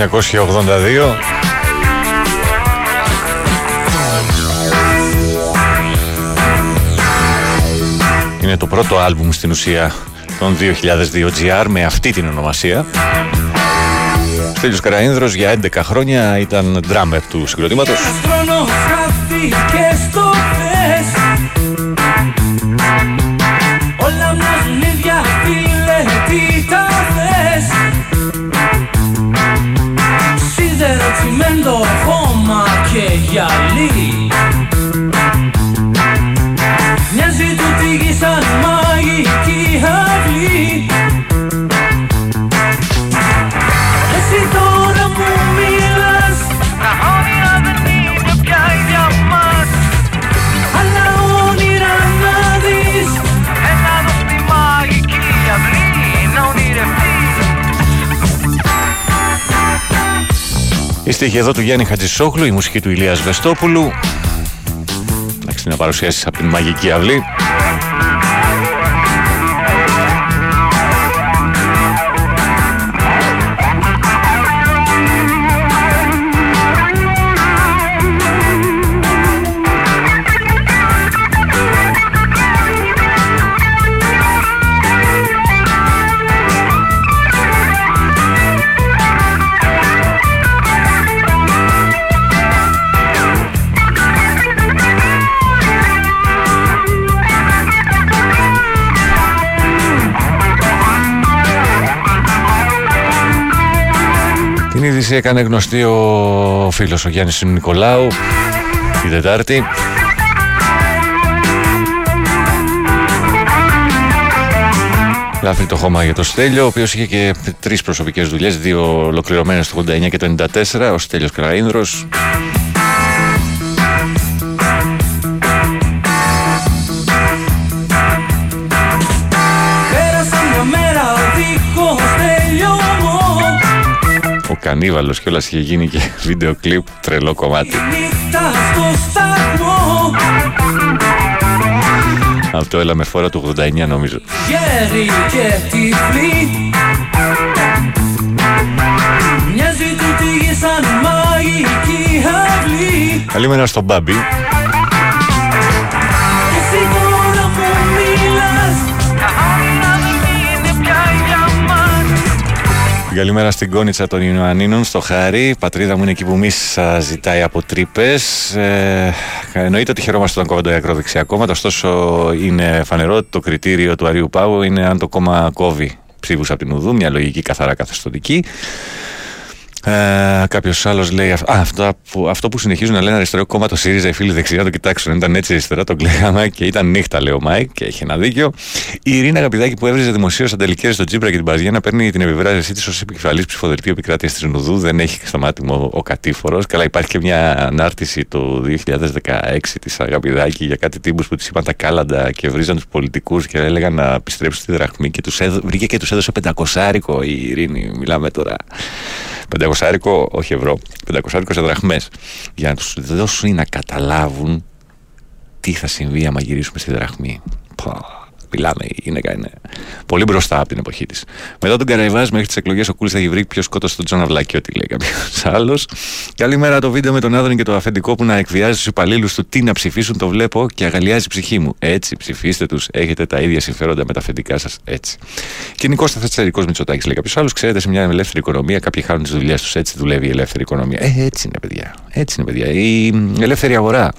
«1982» Είναι το πρώτο άλμπουμ στην ουσία των 2002 GR με αυτή την ονομασία. Στέλιος Καραΐνδρος για 11 χρόνια ήταν drummer του συγκροτήματος.
Και γυαλί
Στίχη εδώ του Γιάννη Χατζησόχλου, η μουσική του Ηλίας Βεστόπουλου. Εντάξει, να παρουσιάσει από την μαγική αυλή. Είδηση έκανε γνωστή ο φίλος ο Γιάννης Νικολάου την Τετάρτη. Λάφρει το χώμα για το Στέλιο, ο οποίος είχε και τρεις προσωπικές δουλειές, δύο ολοκληρωμένες το 89 και το 94, ο Στέλιος Καραΐνδρος. Κανίβαλος κιόλας είχε γίνει και *laughs* βίντεο κλιπ τρελό κομμάτι.
Νύχτα στο σταθμό
Αυτό έλα με φόρα του 89 νομίζω.
Γέρι και τυφλή Μοιάζει τούτη γη σαν μαγική αυλή
Καλημέρα στον Μπάμπη. Καλημέρα στην Κόνιτσα των Ιωαννίνων, στο Χάρι. Η πατρίδα μου είναι εκεί που μη σας ζητάει από τρύπες. Ε, εννοείται ότι χαιρόμαστε όταν κόβονται ακροδεξιά κόμματα, ωστόσο είναι φανερό ότι το κριτήριο του Αρείου Πάγου είναι αν το κόμμα κόβει ψήφους από τη Νουδού, μια λογική καθαρά καθεστωτική. Ε, Κάποιος άλλος λέει: Α, αυτό που, αυτό που συνεχίζουν να λένε αριστερό κόμμα το ΣΥΡΙΖΑ, οι φίλοι δεξιά, το κοιτάξουν. Ήταν έτσι αριστερά, τον κλαίγαμε και ήταν νύχτα, λέει ο Μάικ, και έχει ένα δίκιο. Η Ειρήνα Αγαπηδάκη που έβριζε δημοσίως αντελικέ στον Τζίπρα και την Παζιά να παίρνει την επιβράζεσή της ως επικεφαλής ψηφοδελτίου επικράτειας της Νουδού. Δεν έχει στο μάτι μου ο, ο κατήφορος. Καλά, υπάρχει και μια ανάρτηση το 2016 της Αγαπηδάκη για κάτι τύπους που της είπαν τα κάλαντα και βρίζαν τους πολιτικούς και έλεγαν να επιστρέψουν στη δραχμή και τους βρήκε και τους έδωσε πεντακοσάρικο η Ειρήνη. Μιλάμε τώρα. Πεντακοσάρικο, όχι ευρώ, πεντακοσάρικο σε δραχμές για να τους δώσουν ή να καταλάβουν τι θα συμβεί άμα γυρίσουμε στη δραχμή. Πω, μιλάμε, η γυναίκα είναι πολύ μπροστά από την εποχή της. Μετά τον Καραϊβάζ μέχρι τις εκλογές ο Κούλης θα έχει βρει ποιος σκότωσε τον Τζον Αυλακιώτη, λέει κάποιος *laughs* άλλος. Καλημέρα το βίντεο με τον Άδωνη και το αφεντικό που να εκβιάζει του υπαλλήλους του τι να ψηφίσουν. Το βλέπω και αγαλλιάζει η ψυχή μου. Έτσι, ψηφίστε τους. Έχετε τα ίδια συμφέροντα με τα αφεντικά σας. Έτσι. Κοινικό σταθερικό Μητσοτάκης, λέει κάποιος άλλος. Ξέρετε, σε μια ελεύθερη οικονομία κάποιοι χάνουν τις δουλειές τους. Έτσι δουλεύει η ελεύθερη οικονομία. Ε, έτσι είναι, παιδιά. Έτσι είναι, παιδιά. Η ελεύθερη αγορά.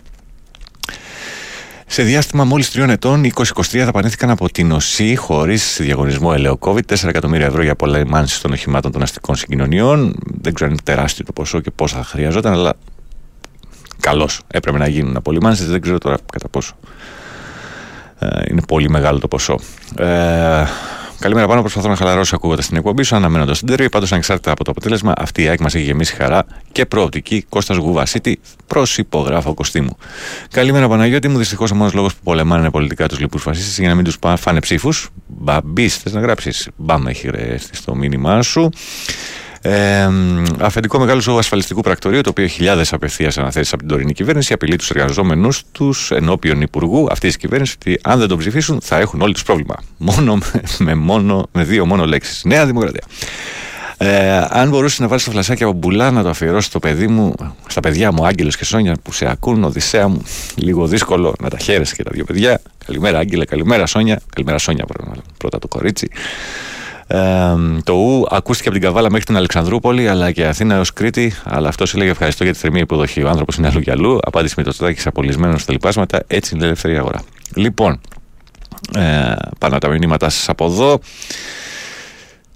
Σε διάστημα μόλις τριών ετών, οι 2023 δαπανήθηκαν από την ΟΣΥ χωρίς διαγωνισμό ελαιοκόβιτ 4 εκατομμύρια ευρώ για πολεμάνσει των οχημάτων των αστικών συγκοινωνιών. Δεν ξέρω αν είναι τεράστιο το ποσό και πόσα θα χρειαζόταν, αλλά καλώς έπρεπε να γίνουν απολυμάνσεις. Δεν ξέρω τώρα κατά πόσο. Ε, είναι πολύ μεγάλο το ποσό. Ε, Καλημέρα πάνω. Προσπαθώ να χαλαρώσω ακούγοντας την εκπομπή σου, αναμένοντας την τέρμη. Πάντως, ανεξάρτητα από το αποτέλεσμα, αυτή η ΑΕΚ μας έχει γεμίσει χαρά και προοπτική. Κώστας Γουβασίτη, προσυπογράφω κοστίμου. Καλημέρα Παναγιώτη μου. Δυστυχώς ο μόνος λόγος που πολεμάνε πολιτικά τους λοιπούς φασίστες για να μην τους φάνε ψήφους. Μπαμπή, θε να γράψεις. Μπαμ, έχει γρεστεί στο μήνυμά σου. Ε, αφεντικό μεγάλο ζώο ασφαλιστικού πρακτορείου, το οποίο χιλιάδες απευθείας αναθέσεις από την τωρινή κυβέρνηση, απειλεί τους εργαζόμενους τους ενώπιον υπουργού αυτής της κυβέρνησης ότι αν δεν τον ψηφίσουν θα έχουν όλοι τους πρόβλημα. Μόνο με, μόνο, με δύο μόνο λέξεις. Νέα Δημοκρατία. Ε, αν μπορούσε να βάλεις το φλασάκι από μπουλά να το αφιερώσει στο παιδί μου, στα παιδιά μου, Άγγελος και Σόνια που σε ακούν, Οδυσσέα μου, λίγο δύσκολο να τα χαίρεσαι και τα δύο παιδιά. Καλημέρα, Άγγελε, καλημέρα, Σόνια. Καλημέρα, Σόνια, πρώτα το κορίτσι. Ε, το ου ακούστηκε από την Καβάλα μέχρι την Αλεξανδρούπολη, αλλά και Αθήνα έω Κρήτη. Αλλά αυτό έλεγε ευχαριστώ για τη θερμή υποδοχή. Ο άνθρωπος είναι αλλού και αλλού. Απάντηση με το τσοτάκι απολυσμένος στα λοιπάσματα. Έτσι είναι η ελεύθερη αγορά. Λοιπόν, ε, πάνω τα μηνύματα σας από εδώ.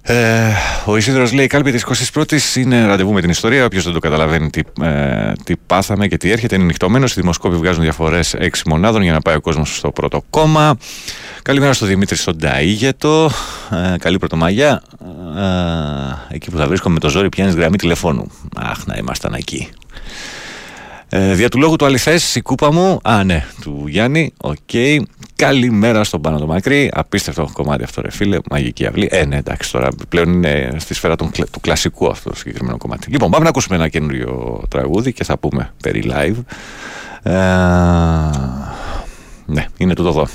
Ε, ο Ισίδωρος λέει: Κάλπη της 21η είναι ραντεβού με την ιστορία. Όποιος δεν το καταλαβαίνει τι, ε, τι πάθαμε και τι έρχεται, είναι νυχτωμένος. Οι δημοσκόποι βγάζουν διαφορές 6 μονάδων για να πάει ο κόσμος στο πρώτο κόμμα. Καλημέρα στο Δημήτρη στον Ταΐγετο. Ε, καλή πρωτομαγιά. Ε, εκεί που θα βρίσκομαι με το ζόρι, πιάνεις γραμμή τηλεφώνου. Αχ, να ήμασταν εκεί. Ε, δια του λόγου του αληθές, η κούπα μου. Α, ναι, του Γιάννη. OK. Okay. Καλημέρα στον Πάνο το Μακρύ. Απίστευτο κομμάτι αυτό, ρε φίλε. Μαγική αυλή. Ε, ναι, εντάξει, τώρα πλέον είναι στη σφαίρα του, του κλασικού αυτό το συγκεκριμένο κομμάτι. Λοιπόν, πάμε να ακούσουμε ένα καινούριο τραγούδι και θα πούμε περί live. Ε, ναι, είναι τούτο εδώ.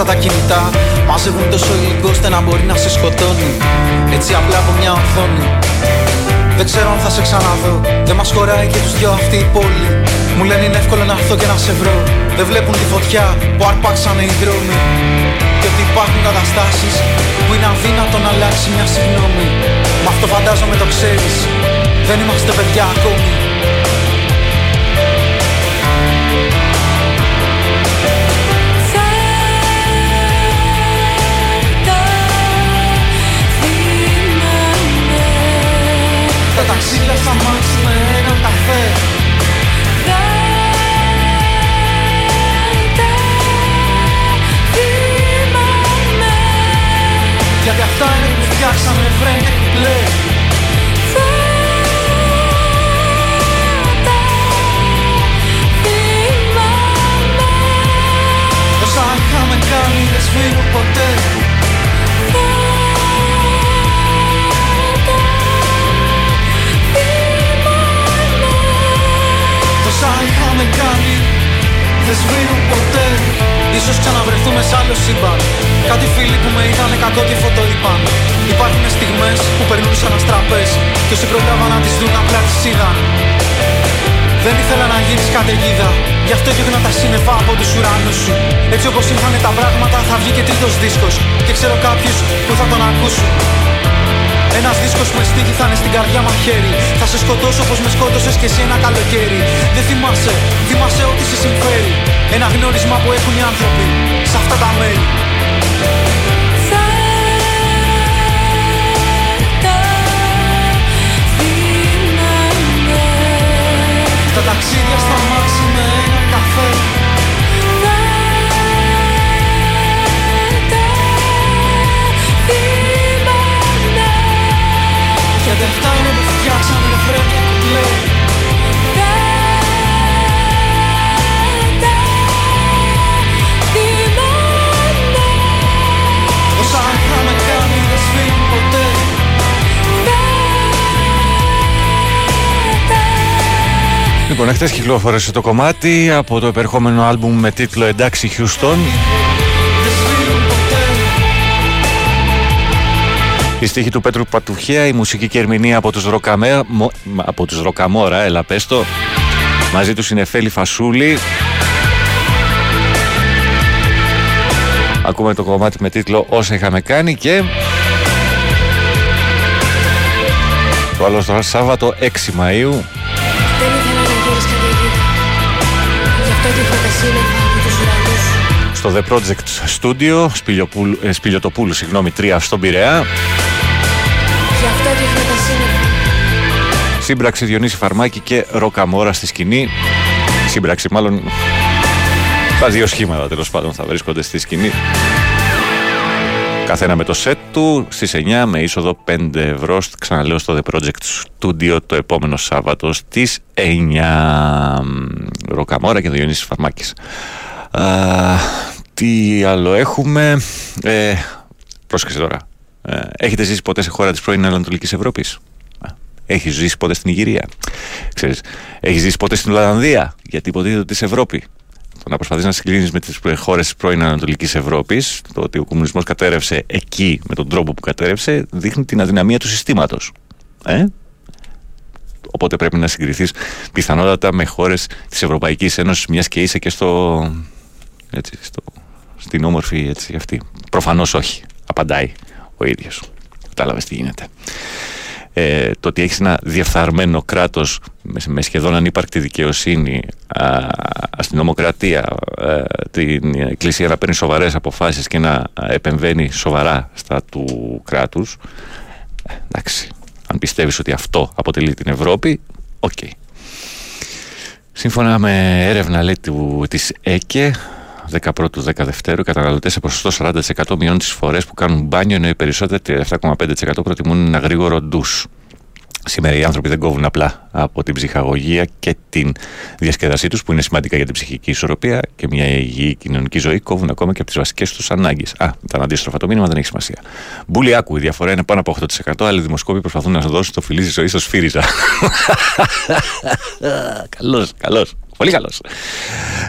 Αυτά τα κινητά μαζεύουν τόσο υλικό ώστε να μπορεί να σε σκοτώνει. Έτσι απλά από μια οθόνη. Δεν ξέρω αν θα σε ξαναδώ. Δεν μας χωράει και τους δυο αυτή η πόλη. Μου λένε είναι εύκολο να έρθω και να σε βρω. Δεν βλέπουν τη φωτιά που αρπάξανε οι δρόμοι. Και ότι υπάρχουν καταστάσεις που είναι αδύνατο να αλλάξει μια συγγνώμη. Μα αυτό φαντάζομαι το ξέρεις. Δεν είμαστε παιδιά ακόμη. Ταξίδια στα μάτς με έναν καφέ. Γιατί αυτά είναι που φτιάξαμε φρέν και κουπλέ Όσα είχαμε κάνει δεν σβήνουν ποτέ Τόσα είχαμε κάνει. Δεν σβήνουν ποτέ. Ίσως ξαναβρεθούμε σ' άλλο σύμπαν. Κάτι φίλοι που με είδανε κακό και φωτό είπαν. Υπάρχουν στιγμές που περνούν σαν αστραπές Και όσοι προλάβαν να τις δουν απλά τις είδαν. Δεν ήθελα να γίνεις καταιγίδα. Γι' αυτό διώχνα τα σύννεφα από τους ουρανούς σου. Έτσι όπως ήρθαν τα πράγματα θα βγει και τρίτος δίσκος. Και ξέρω κάποιους που θα τον ακούσουν ένας δίσκος με στίχη θα είναι στην καρδιά μαχαίρι. Θα σε σκοτώσω όπως με σκότωσες και εσύ ένα καλοκαίρι. Δεν θυμάσαι, θυμάσαι ό,τι σε συμφέρει. Ένα γνώρισμα που έχουν οι άνθρωποι σε αυτά τα μέρη. Τα ταξίδια στα Γιατί αυτά είναι που φτιάξαμε ρεφρέν και κουπλέ Όσα είχαμε κάνει δεν σφίγγουν ποτέ
Λοιπόν, εχθές κυκλοφόρησε το κομμάτι από το επερχόμενο άλμπουμ με τίτλο «Εντάξει Houston». Η στίχη του Πέτρου Πατουχία, η μουσική και ερμηνεία από τους, Ροκαμέ, μο- από τους Ροκαμόρα, έλα πες το. Μαζί τους είναι Φέλη Φασούλη. Ακούμε το κομμάτι με τίτλο «Όσα είχαμε κάνει» και... Το άλλο στο Σάββατο 6 Μαΐου
Δεν ήθελα να γίνεις καταιγίδα Γι' αυτό διώχνα τα σύννεφα από τους ουρανούς
στο The Project Studio, Σπηλιοπούλου, ε, Σπηλιοτοπούλου, συγγνώμη, 3 στον Πειραιά.
Γι' αυτό διώχνα τα σύννεφα
Σύμπραξη Διονύση Φαρμάκη και Ροκαμόρα στη σκηνή. Σύμπραξη, μάλλον. Τα δύο σχήματα τέλος πάντων θα βρίσκονται στη σκηνή. Καθένα με το σετ του στις 9 με είσοδο 5 ευρώ. Ξαναλέω στο The Project Studio το επόμενο Σάββατο στις 9. Ροκαμόρα και Διονύσης Φαρμάκης. τι άλλο έχουμε; Ε, πρόσεξε τώρα. Ε, έχετε ζήσει ποτέ σε χώρα της πρώην Ανατολικής Ευρώπης; Έχεις ζήσει ποτέ στην Ιγυρία; Ξέρεις, έχεις ζήσει ποτέ στην Ολλανδία; Γιατί υποτίθεται ότι είσαι Ευρώπη. Το να προσπαθείς να συγκλίνεις με τις χώρες της πρώην Ανατολικής Ευρώπης, το ότι ο κομμουνισμός κατέρευσε εκεί με τον τρόπο που κατέρευσε, δείχνει την αδυναμία του συστήματος. Ε; Οπότε πρέπει να συγκριθείς πιθανότατα με χώρες της Ευρωπαϊκής Ένωσης, μιας και είσαι και στο. Έτσι, στο στην όμορφη έτσι αυτή. Προφανώς όχι. Απαντάει ο ίδιος. Κατάλαβες τι γίνεται. ε, το ότι έχεις ένα διεφθαρμένο κράτος με, με σχεδόν ανύπαρκτη δικαιοσύνη, α, αστυνομοκρατία, ε, την Εκκλησία να παίρνει σοβαρές αποφάσεις και να επεμβαίνει σοβαρά στα του κράτους. εντάξει, αν πιστεύεις ότι αυτό αποτελεί την Ευρώπη, οκ. Σύμφωνα με έρευνα λέει, του, της ΕΚΕ, 11ου 12ου, οι καταναλωτές σε ποσοστό 40% μειώνουν τις φορές που κάνουν μπάνιο, ενώ οι περισσότεροι 7,5% προτιμούν ένα γρήγορο ντους. Σήμερα οι άνθρωποι δεν κόβουν απλά από την ψυχαγωγία και την διασκέδασή τους, που είναι σημαντικά για την ψυχική ισορροπία και μια υγιή κοινωνική ζωή, κόβουν ακόμα και από τις βασικές τους ανάγκες. Α, ήταν αντίστροφα το μήνυμα, δεν έχει σημασία. Μπούλι άκου, η διαφορά είναι πάνω από 8%. Άλλοι δημοσκόποι προσπαθούν να δώσουν το φιλί τη ζωή στο Σφύριζα. *laughs* καλός, καλός. Πολύ καλός.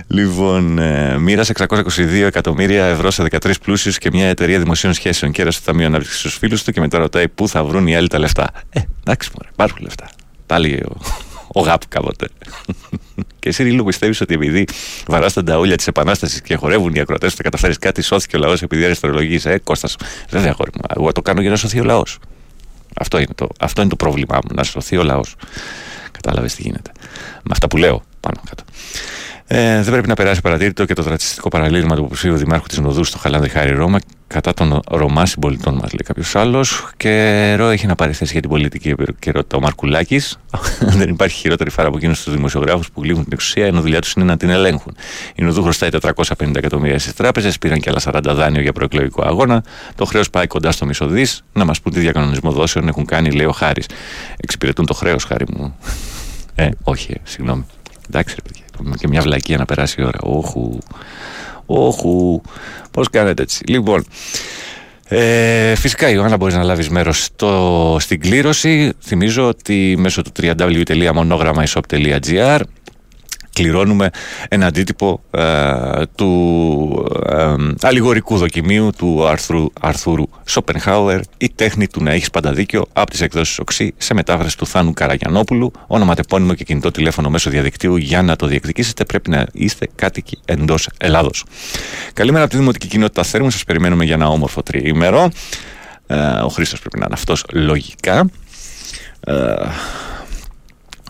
Λοιπόν, ε, μοίρασε 622 εκατομμύρια ευρώ σε 13 πλούσιους και μια εταιρεία δημοσίων σχέσεων. Κέρασε το Ταμείο Ανάπτυξης στους φίλους του και μετά ρωτάει πού θα βρουν οι άλλοι τα λεφτά. Ε, εντάξει, μωρέ, υπάρχουν λεφτά. Τα έλεγε ο, ο Γαπ κάποτε. και εσύ λίγο πιστεύεις ότι επειδή βαράς τα νταούλια της Επανάστασης και χορεύουν οι ακροατές, θα καταφέρεις κάτι, σώθηκε ο λαός επειδή αριστερολογείς. Ε, Κώστας, βέβαια, χωρί μου. Εγώ το κάνω για να σωθεί ο λαός. Αυτό είναι το, αυτό είναι το πρόβλημά μου, να σωθεί ο λαός. Κατάλαβες τι γίνεται. Με αυτά που λέω πάνω κάτω. Ε, δεν πρέπει να περάσει παρατήρητο και το ρατσιστικό παραλήρημα του υποψήφιου δημάρχου της Νοδού στο Χαλάνδη Χάρη Ρώμα κατά των Ρωμά συμπολιτών μας, λέει κάποιος άλλος. Και ρο έχει να πάρει θέση για την πολιτική επικαιρότητα ο Μαρκουλάκης. *laughs* δεν υπάρχει χειρότερη φάρα από εκείνους τους δημοσιογράφους που γλύβουν την εξουσία, ενώ δουλειά τους είναι να την ελέγχουν. Η Νοδού χρωστάει 450 εκατομμύρια στις τράπεζες, πήραν και άλλα 40 δάνειο για προεκλογικό αγώνα. Το χρέος πάει κοντά στο μισό δις. Να μας πούν τι διακανονισμό δόσεων έχουν κάνει, λέει ο Χάρης. Εξυπηρετούν το χρέος, χάρη μου. Ε, όχι, ε, συγγνώμη. Εντάξει, ρε παιδιά. Και μια βλακία να περάσει η ώρα. Όχου. Όχου. Πώς κάνετε έτσι. Λοιπόν. Ε, φυσικά, Ιωάννα, μπορείς να λάβεις μέρος στην κλήρωση. Θυμίζω ότι μέσω του www.monogrammaishop.gr κληρώνουμε ένα αντίτυπο ε, του ε, αλληγορικού δοκιμίου του Αρθρού, Αρθούρου Σοπενχάουερ «Η τέχνη του να έχεις πάντα δίκιο» από τις εκδόσεις Οξύ σε μετάφραση του Θάνου Καραγιανόπουλου ονοματεπώνυμο και κινητό τηλέφωνο μέσω διαδικτύου για να το διεκδικήσετε πρέπει να είστε κάτοικοι εντός Ελλάδος. Καλημέρα από τη Δημοτική Κοινότητα Θέρμου, σας περιμένουμε για ένα όμορφο τριήμερο. Ε, ο Χρήστος πρέπει να είναι αυτός λογικά. Ε,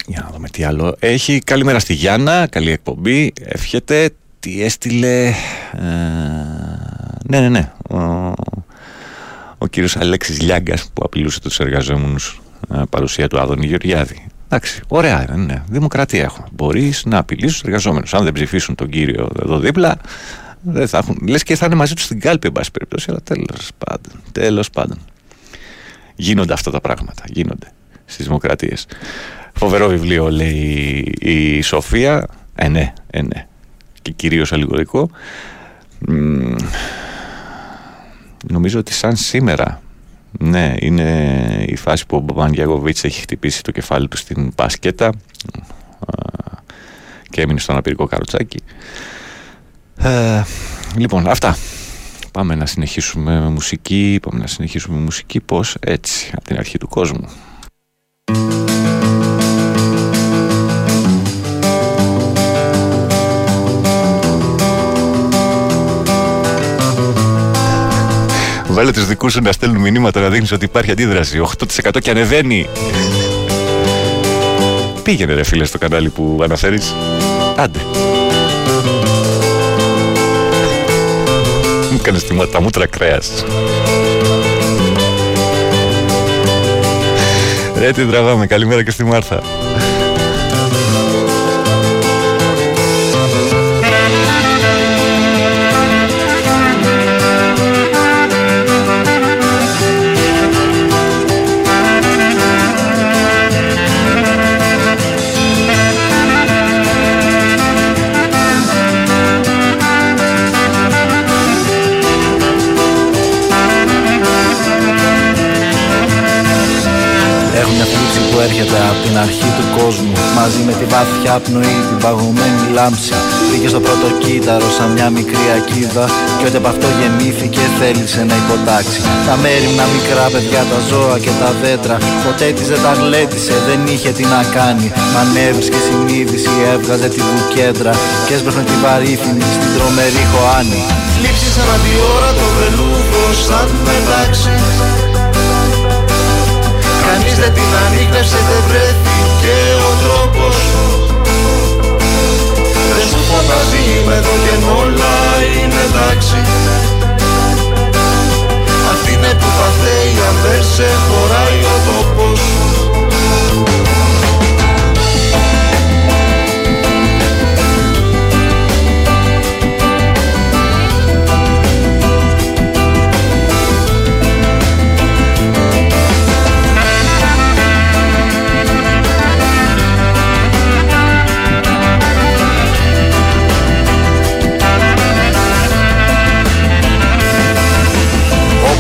για να δούμε τι άλλο έχει. Καλημέρα στη Γιάννα, καλή εκπομπή. Εύχεται. Τι έστειλε. Ε, ναι, ναι, ναι. Ο, ο κύριος Αλέξης Λιάγκας που απειλούσε τους εργαζόμενους ε, παρουσία του Άδωνη Γεωργιάδη. Εντάξει, ωραία είναι, ναι. Δημοκρατία έχουμε. Μπορείς να απειλήσεις τους εργαζόμενους. Αν δεν ψηφίσουν τον κύριο εδώ δίπλα, δεν θα έχουν. Λες και θα είναι μαζί τους στην κάλπη, εν πάση περιπτώσει, αλλά τέλος πάντων. Τέλος πάντων. Γίνονται αυτά τα πράγματα. Γίνονται στις δημοκρατίες. Φοβερό βιβλίο λέει η Σοφία. Ε, ναι, ε, ναι. Και κυρίως αλληγορικό. νομίζω ότι σαν σήμερα ναι, είναι η φάση που ο Μπαμπανγιαγοβίτς έχει χτυπήσει το κεφάλι του στην μπασκέτα και έμεινε στο αναπηρικό καροτσάκι. Ε, λοιπόν, αυτά. Πάμε να συνεχίσουμε με μουσική. Πάμε να συνεχίσουμε με μουσική. Πώς; Έτσι, από την αρχή του κόσμου. Βάλε τους δικούς σου να στέλνουν μηνύματα να δείχνεις ότι υπάρχει αντίδραση. 8% και ανεβαίνει. Πήγαινε ρε φίλε στο κανάλι που αναφέρεις. Άντε. Μου κάνεις τα μούτρα κρέας. Ρε τι τραβάμε. Καλημέρα και στη Μάρθα
έρχεται από την αρχή του κόσμου. Μαζί με τη βαθιά πνοή, την παγωμένη λάμψη Πήγε στο πρώτο κύτταρο σαν μια μικρή ακίδα. Και ό,τι από αυτό γεννήθηκε θέλησε να υποτάξει. Τα μέρημνα μικρά παιδιά, τα ζώα και τα δέντρα Ποτέ της δεν τα γλέτησε, δεν είχε τι να κάνει. Μα και συνείδηση, έβγαζε τη βουκέντρα Και έσπροχνε τη βαρύθινη στην τρομερή χωάνη.
Λείψεις ανά τη ώρα το βελούδο σαν πετάξει Κανείς δεν την ανείχνευσε δεν βρέθηκε ο τρόπος. Δεν σου φωνάζει είμαι εδώ και όλα είναι εντάξει. Αυτή είναι που θα θέει αν δεν σε χωράει ο τόπος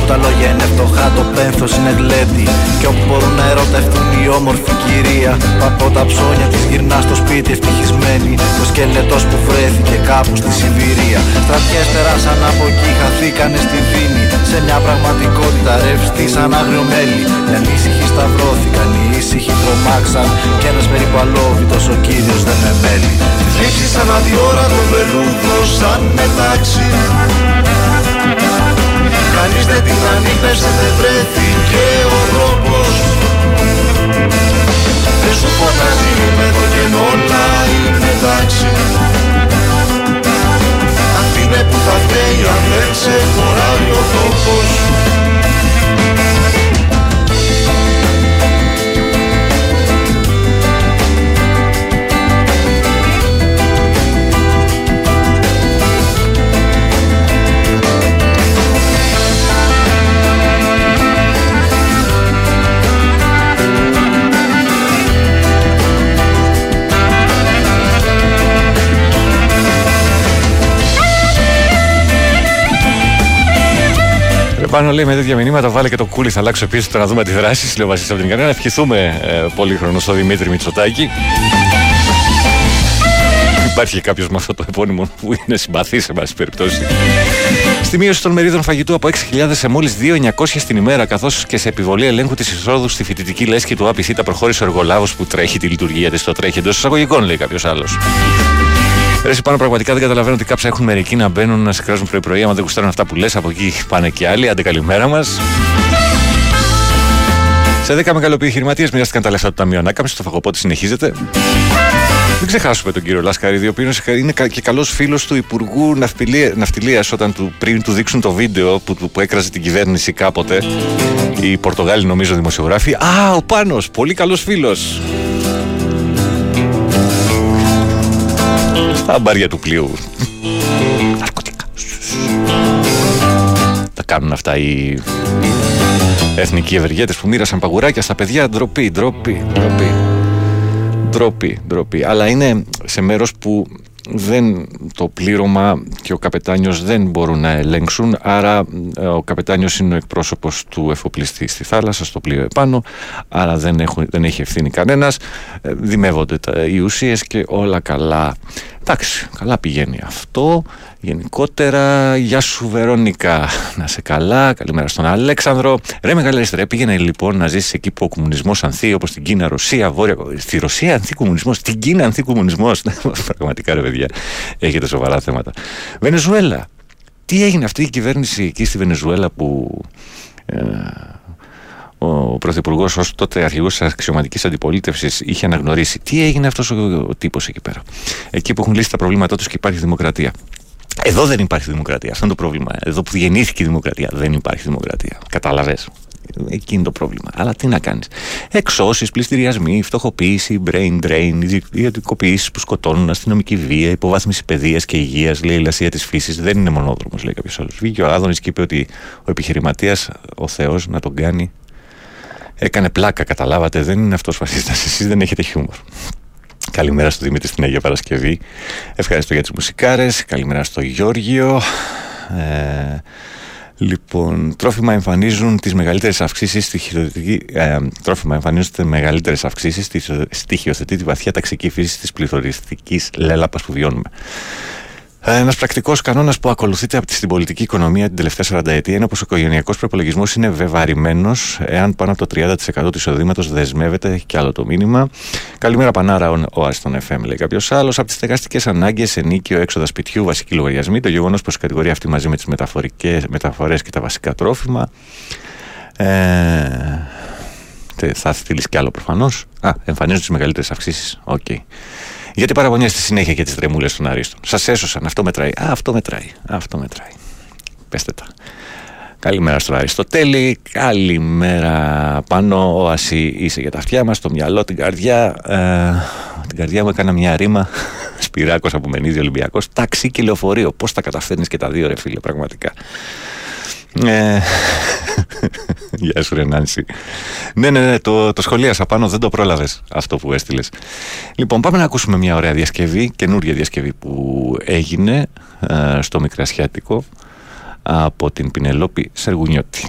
τα λόγια είναι φτωχά, το πένθος είναι γλέντι. Κι όπου μπορούν να ερωτευτούν η όμορφη κυρία Που από τα ψώνια της γυρνά στο σπίτι ευτυχισμένη. Το σκελετός που βρέθηκε κάπου στη Σιβηρία. Στρατιές περάσαν από εκεί, χαθήκανε στη δίνη. Σε μια πραγματικότητα ρευστή σαν άγριο μέλι. Οι ανήσυχοι σταυρώθηκαν, οι ήσυχοι τρομάξαν. Κι ένας περίπου αλόβητος ο κύριος δεν με μέλει.
Τις λήψεις ανά τη ώρα το βελούδο σαν μετάξι Κανείς δεν την ανήκνευσε, δεν βρέθηκε ο τρόπος Δεν σου φωνάζει είμαι εδώ και όλα είναι εντάξει. Αυτή είναι που θα φταίει αν δεν σε χωράει ο τόπος
Πάνω λέει με τέτοια μηνύματα, βάλε και το κούλι, θα αλλάξω επίση να δούμε τη δράση. Λέω Βασίλης από την Κανένα. Να ευχηθούμε ε, πολύ χρόνο στο Δημήτρη Μητσοτάκη. Υπάρχει κάποιος με αυτό το επώνυμο που είναι συμπαθής σε πάση περιπτώσει. Στη μείωση των μερίδων φαγητού από 6.000 σε μόλις 2.900 την ημέρα, καθώς και σε επιβολή ελέγχου της εισόδου στη φοιτητική λέσχη του ΑΠΙΣ, τα προχώρησε ο εργολάβος που τρέχει τη λειτουργία της. Το τρέχει εντός εισαγωγικών, λέει κάποιος άλλος. Ρε πάνω πραγματικά δεν καταλαβαίνω ότι κάψα έχουν μερικοί να μπαίνουν να σε κράζουν πρωί-πρωί. Άμα δεν γουστάρουν αυτά που λες, από εκεί πάνε και άλλοι. Άντε καλημέρα μας. Σε 10 μεγαλοεπιχειρηματίε μοιράστηκαν τα λεφτά του Ταμείου Ανάκαμψης. Το φαγοπότη συνεχίζεται. Μην ξεχάσουμε τον κύριο Λάσκαρη, ο οποίος είναι κα- και καλός φίλος του Υπουργού Ναυτιλία όταν του, πριν του δείξουν το βίντεο που, που έκραζε την κυβέρνηση κάποτε. Οι Πορτογάλοι, νομίζω, δημοσιογράφοι. Α, ο Πάνος, πολύ καλός φίλος. Στα μπάρια του πλοίου. Ναρκωτικά. Τα κάνουν αυτά οι εθνικοί ευεργέτες που μοίρασαν παγουράκια στα παιδιά. Ντροπή, ντροπή, ντροπή. Ντροπή, ντροπή. Αλλά είναι σε μέρος που δεν το πλήρωμα και ο καπετάνιος δεν μπορούν να ελέγξουν άρα ε, ο καπετάνιος είναι ο εκπρόσωπος του εφοπλιστή στη θάλασσα στο πλοίο επάνω άρα δεν, έχουν, δεν έχει ευθύνη κανένας ε, δημεύονται τα, οι ουσίες και όλα καλά εντάξει καλά πηγαίνει αυτό. Γενικότερα γεια σου Βερόνικα. Να σε καλά. Καλημέρα στον Αλέξανδρο. Ρε μεγάλη ρε πήγαινε λοιπόν να ζήσεις εκεί που ο κομμουνισμός ανθεί όπως στην Κίνα, Ρωσία, Βόρεια στη Ρωσία ανθεί κομμουνισμός, στην Κίνα ανθεί κομμουνισμός. *laughs* Πραγματικά ρε παιδιά έχετε σοβαρά θέματα. Βενεζουέλα. Τι έγινε αυτή η κυβέρνηση εκεί στη Βενεζουέλα που ε, ο Πρωθυπουργός, ως τότε αρχηγός της αξιωματικής αντιπολίτευσης, είχε αναγνωρίσει. Τι έγινε αυτός ο, ο τύπος εκεί πέρα; Εκεί που έχουν λύσει τα προβλήματά τους και υπάρχει δημοκρατία. Εδώ δεν υπάρχει δημοκρατία. Αυτό είναι το πρόβλημα. Εδώ που γεννήθηκε η δημοκρατία δεν υπάρχει δημοκρατία. Κατάλαβες; Εκεί είναι το πρόβλημα. Αλλά τι να κάνεις; Εξώσεις, πληστηριασμοί, φτωχοποίηση, brain drain, ιδιωτικοποιήσει που σκοτώνουν, αστυνομική βία, υποβάθμιση παιδείας και υγείας, λέει η λασία της φύσης. Δεν είναι μονόδρομος, λέει κάποιος άλλος. Βγήκε ο Άδωνης και είπε ότι ο επιχειρηματίας, ο Θεός, να τον κάνει. Έκανε πλάκα, καταλάβατε. Δεν είναι αυτός φασίστας. Εσείς δεν έχετε χιούμορ. Καλημέρα στο Δημήτρη στην Αγία Παρασκευή. Ευχαριστώ για τις μουσικάρες. Καλημέρα στο Γιώργιο. Ε, λοιπόν, τρόφιμα εμφανίζουν τις μεγαλύτερες αυξήσεις στη χειροτική, ε, τρόφιμα εμφανίζουν τις μεγαλύτερες αυξήσεις στη στοιχειοθετή τη βαθιά ταξική φύση της πληθωριστικής λέλαπας που βιώνουμε. Ένας πρακτικός κανόνας που ακολουθείται από την πολιτική οικονομία την τελευταία 40 ετία είναι πως ο οικογενειακός προπολογισμός είναι βεβαρημένος εάν πάνω από το 30% του εισοδήματος δεσμεύεται, έχει και άλλο το μήνυμα. Καλημέρα, Πανάρα, ο, ο Άστον FM, λέει κάποιος άλλος. Από τις στεγαστικές ανάγκες, ενοίκιο, έξοδα σπιτιού, βασικοί λογαριασμοί, το γεγονός πως η κατηγορία αυτή μαζί με τις μεταφορές και τα βασικά τρόφιμα. Ε, Τε- Θα στείλεις κι άλλο προφανώς. Α, εμφανίζονται τις μεγαλύτερες αυξήσεις. Οκ. Γιατί παραγκωνίζετε στη συνέχεια και τις τρεμούλες των αρίστων. Σας έσωσαν. Αυτό μετράει. Α, αυτό μετράει. Α, αυτό μετράει. Πέστε τα. Καλημέρα στον Αριστοτέλη. Καλημέρα πάνω. Ο Ασί είσαι για τα αυτιά μας, το μυαλό, την καρδιά. Ε, την καρδιά μου έκανα μια ρήμα. *laughs* Σπυράκος απομενίδη Ολυμπιακός. Ταξί και λεωφορείο. Πώς τα καταφέρνεις και τα δύο, ρε φίλε, πραγματικά. Ε, *laughs* Γεια σου, ρε Νάνση. Ναι, ναι, ναι, το, το σχολίασα πάνω, δεν το πρόλαβες αυτό που έστειλες. Λοιπόν, πάμε να ακούσουμε μια ωραία διασκευή, καινούργια διασκευή που έγινε ε, στο Μικρασιάτικο από την Πινελόπη Σεργουνιώτη.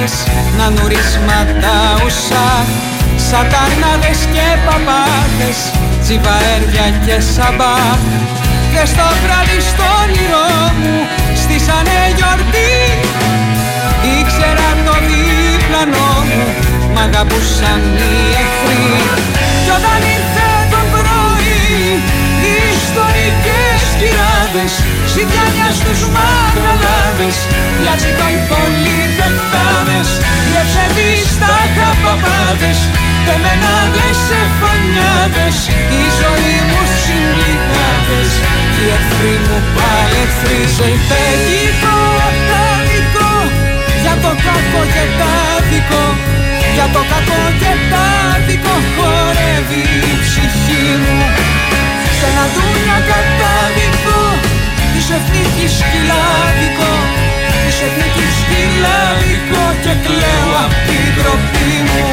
Κυράδες να νουρίσματα ουσά. Σατανάδες και παπάδες τσιβαέρια και σαμπά. Και στο βράδυ στο όνειρό μου στήσανε γιορτή. Ήξερα το διπλανό μου μ' αγαπούσαν οι εχθροί. Κι όταν κυράδες Σιτιάνια στους μαγαλάδες Λιάτσικα οι πολυδεκτάδες Λεψεδείς τα χαπαπάδες Πεμέναδες σε φωνιάδες Η ζωή μου συμπληκάδες Οι εχθροί μου πάλι εχθροί Σε υπέγγικο ατάδικο Για το κακό και τα δικό Για το κακό και τα δικό Χορεύει η ψυχή μου σε ένα δούνια κατάδικο της εθνικής σκυλάδικο της εθνικής σκυλάδικο. Και κλαίω απ' την τροπή μου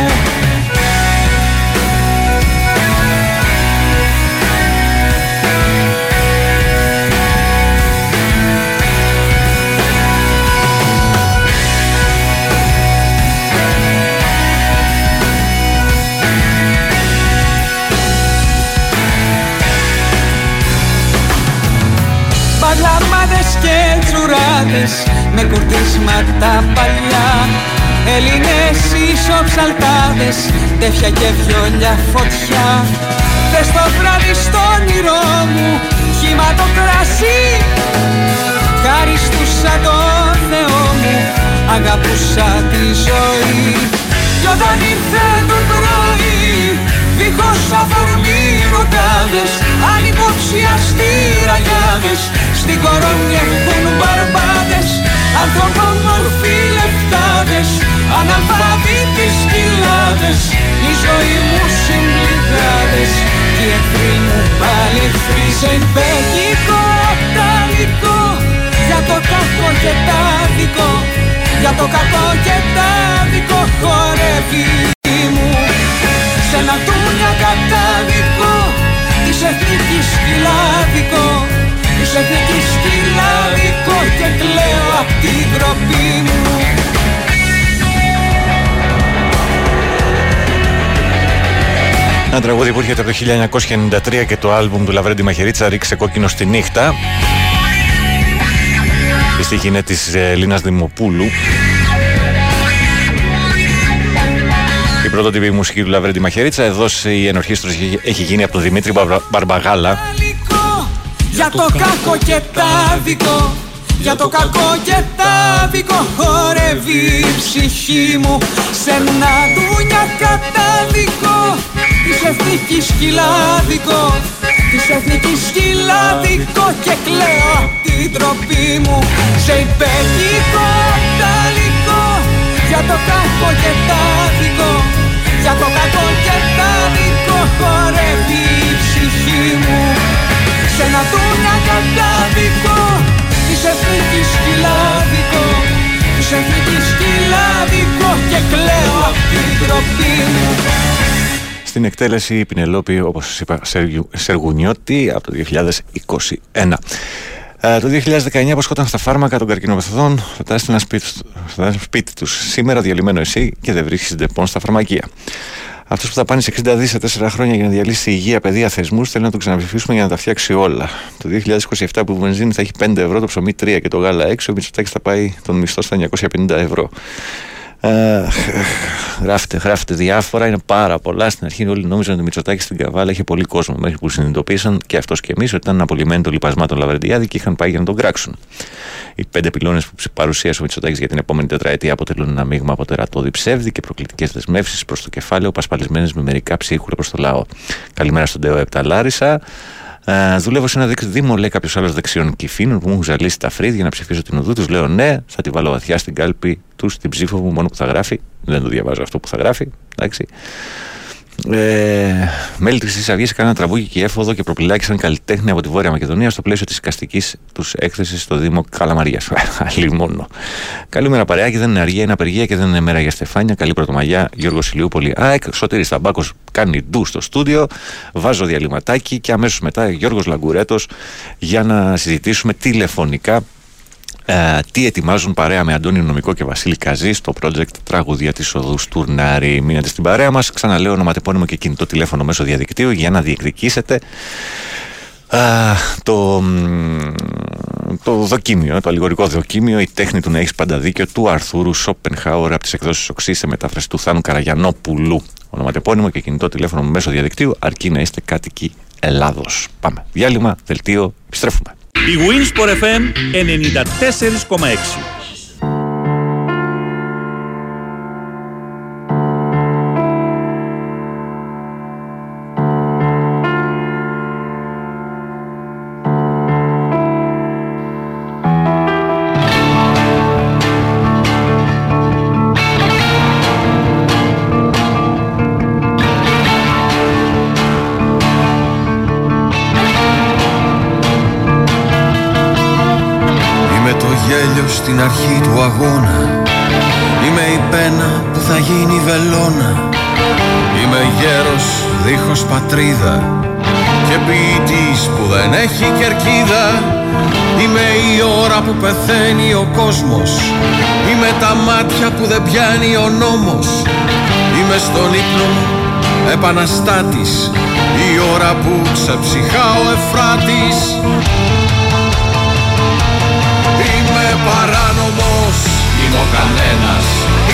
τσουράδες με κουρτίσματα παλιά. Έλληνες ισοψαλτάδες, τέφια και βιόλια φωτιά. Θες το βράδυ στο όνειρό μου, χύμα το κρασί. Χαριστούσα το Θεό μου, αγαπούσα τη ζωή. Κι όταν ήρθε το πρωί, δίχως αφορμή ροκάδες Ανυποψιαστοί ραγιάδες Στην κορώνια έχουν μπαρμπάδες Ανθρωπομορφοί λεφτάδες Αναλφαβήτοι σκυλάδες Η ζωή μου συμπληγάδες. Και οι εχθροί μου πάλι εχθροί Σε υπέγγικο αταλικό Για το κακό και τα δικό Για το κακό και τα δικό χορεύει η μου. Σε ένα τούνια κατάδικο της εθνικής σκυλάδικο της εθνικής σκυλάδικο και κλαίω απ' την τροπή μου
Ένα τραγούδι που έρχεται από το 1993 και το άλμπουμ του Λαβρέντι Μαχαιρίτσα ρίξε κόκκινο στη νύχτα. Η στίχη είναι της ε, Λίνας Δημοπούλου. Η πρωτότυπη μουσική του Λαβρέντι Μαχαιρίτσα. Εδώ η ενορχήστρωση έχει- έχει γίνει από τον Δημήτρη Μπαρμπα- Μπαρμπαγάλα.
Για το κακό και τα δικό Για το κακό και τα δικό Χορεύει η ψυχή μου Σε ένα ντούνια κατάδικο Της εθνικής σκυλάδικο Της εθνικής σκυλάδικο Και κλαίω απ' την τροπή μου Σε υπέγγικο ταλικό Για το κακό και τα δικό Για το κακό και τα δικό Χορεύει η ψυχή μου
στην εκτέλεση η Πινελόπη, όπως σας είπα, Σεργουνιώτη από το 2021. Ε, το 2019 υποσχόταν τα φάρμακα των καρκινοπαθών, θα ένα σπίτι, σπίτι τους. Σήμερα διαλυμένο ΕΣΥ και δεν βρίσκεις Depon στα φαρμακεία. Αυτός που δαπάνησε 60 δις σε 4 χρόνια για να διαλύσει υγεία, παιδεία, θεσμούς, θέλει να τον ξαναψηφίσουμε για να τα φτιάξει όλα. Το 2027 που η βενζίνη θα έχει 5 ευρώ, το ψωμί 3 και το γάλα 6, ο Μητσοτάκης θα πάει τον μισθό στα 950 ευρώ. Ε, γράφετε, γράφετε διάφορα, είναι πάρα πολλά. Στην αρχή όλοι νόμιζαν ότι ο Μητσοτάκης στην Καβάλα είχε πολύ κόσμο. Μέχρι που συνειδητοποίησαν και αυτός και εμείς ότι ήταν απολυμένοι των λιπασμάτων Λαβρεντιάδη και είχαν πάει για να τον κράξουν. Οι πέντε πυλώνες που ψη- παρουσίασε ο Μητσοτάκης για την επόμενη τετραετία αποτελούν ένα μείγμα από τερατώδη ψεύδι και προκλητικές δεσμεύσεις προς το κεφάλαιο, πασπαλισμένες με μερικά ψίχουλα προς το λαό. Καλημέρα στον Τέο Επτά Λάρισα. Ε, δουλεύω σε ένα δίκτυο Δήμο, λέει κάποιος άλλος δεξιών κυφίνων που μου έχουν ζαλίσει τα φρύδια για να ψηφίσω την οδού τους. Λέω ναι, θα τη βάλω βαθιά στην κάλπη του, στην ψήφο μου, μόνο που θα γράφει. Δεν το διαβάζω αυτό που θα γράφει. Εντάξει. Ε, μέλη της Χρυσής Αυγής έκαναν τραγούδι και έφοδο και προπυλάκησαν καλλιτέχνη από τη Βόρεια Μακεδονία στο πλαίσιο της εικαστικής τους έκθεσης στο Δήμο Καλαμαρίας. *laughs* Αλλή μόνο. Καλημέρα, παρεάκι. Δεν είναι αργία, είναι απεργία και δεν είναι μέρα για στεφάνια. Καλή πρωτομαγιά, Γιώργος Ηλιούπολη. ΑΕΚ, Σωτήρης Ταμπάκος κάνει ντου στο στούντιο. Βάζω διαλυματάκι και αμέσως μετά Γιώργος Λαγκουρέτος για να συζητήσουμε τηλεφωνικά ε, τι ετοιμάζουν παρέα με Αντώνη Νομικό και Βασίλη Καζή στο project Τραγουδία της Οδούς Τουρνάρη. Μείνετε στην παρέα μας. Ξαναλέω ονοματεπώνυμο και κινητό τηλέφωνο μέσω διαδικτύου για να διεκδικήσετε α, το, μ, το δοκίμιο, το αλληγορικό δοκίμιο, η τέχνη του να έχεις πάντα δίκιο του Αρθούρου Σόπενχάουρ από τις εκδόσεις Οξύς σε μετάφραση του Θάνου Καραγιανόπουλου. Ονοματεπώνυμο και κινητό τηλέφωνο μέσω διαδικτύου, αρκεί να είστε κάτοικοι Ελλάδος. Πάμε. Διάλειμμα, δελτίο, επιστρέφουμε.
Η Winsport FM 94,6.
Γέλιο στην αρχή του αγώνα. Είμαι η πένα που θα γίνει βελόνα. Είμαι γέρος δίχως πατρίδα. Και ποιητής που δεν έχει κερκίδα. Είμαι η ώρα που πεθαίνει ο κόσμος. Είμαι τα μάτια που δεν πιάνει ο νόμος. Είμαι στον ύπνο μου επαναστάτης. Η ώρα που ξεψυχά ο Εφράτης. Είμαι παράνομος. Είμαι ο κανένας.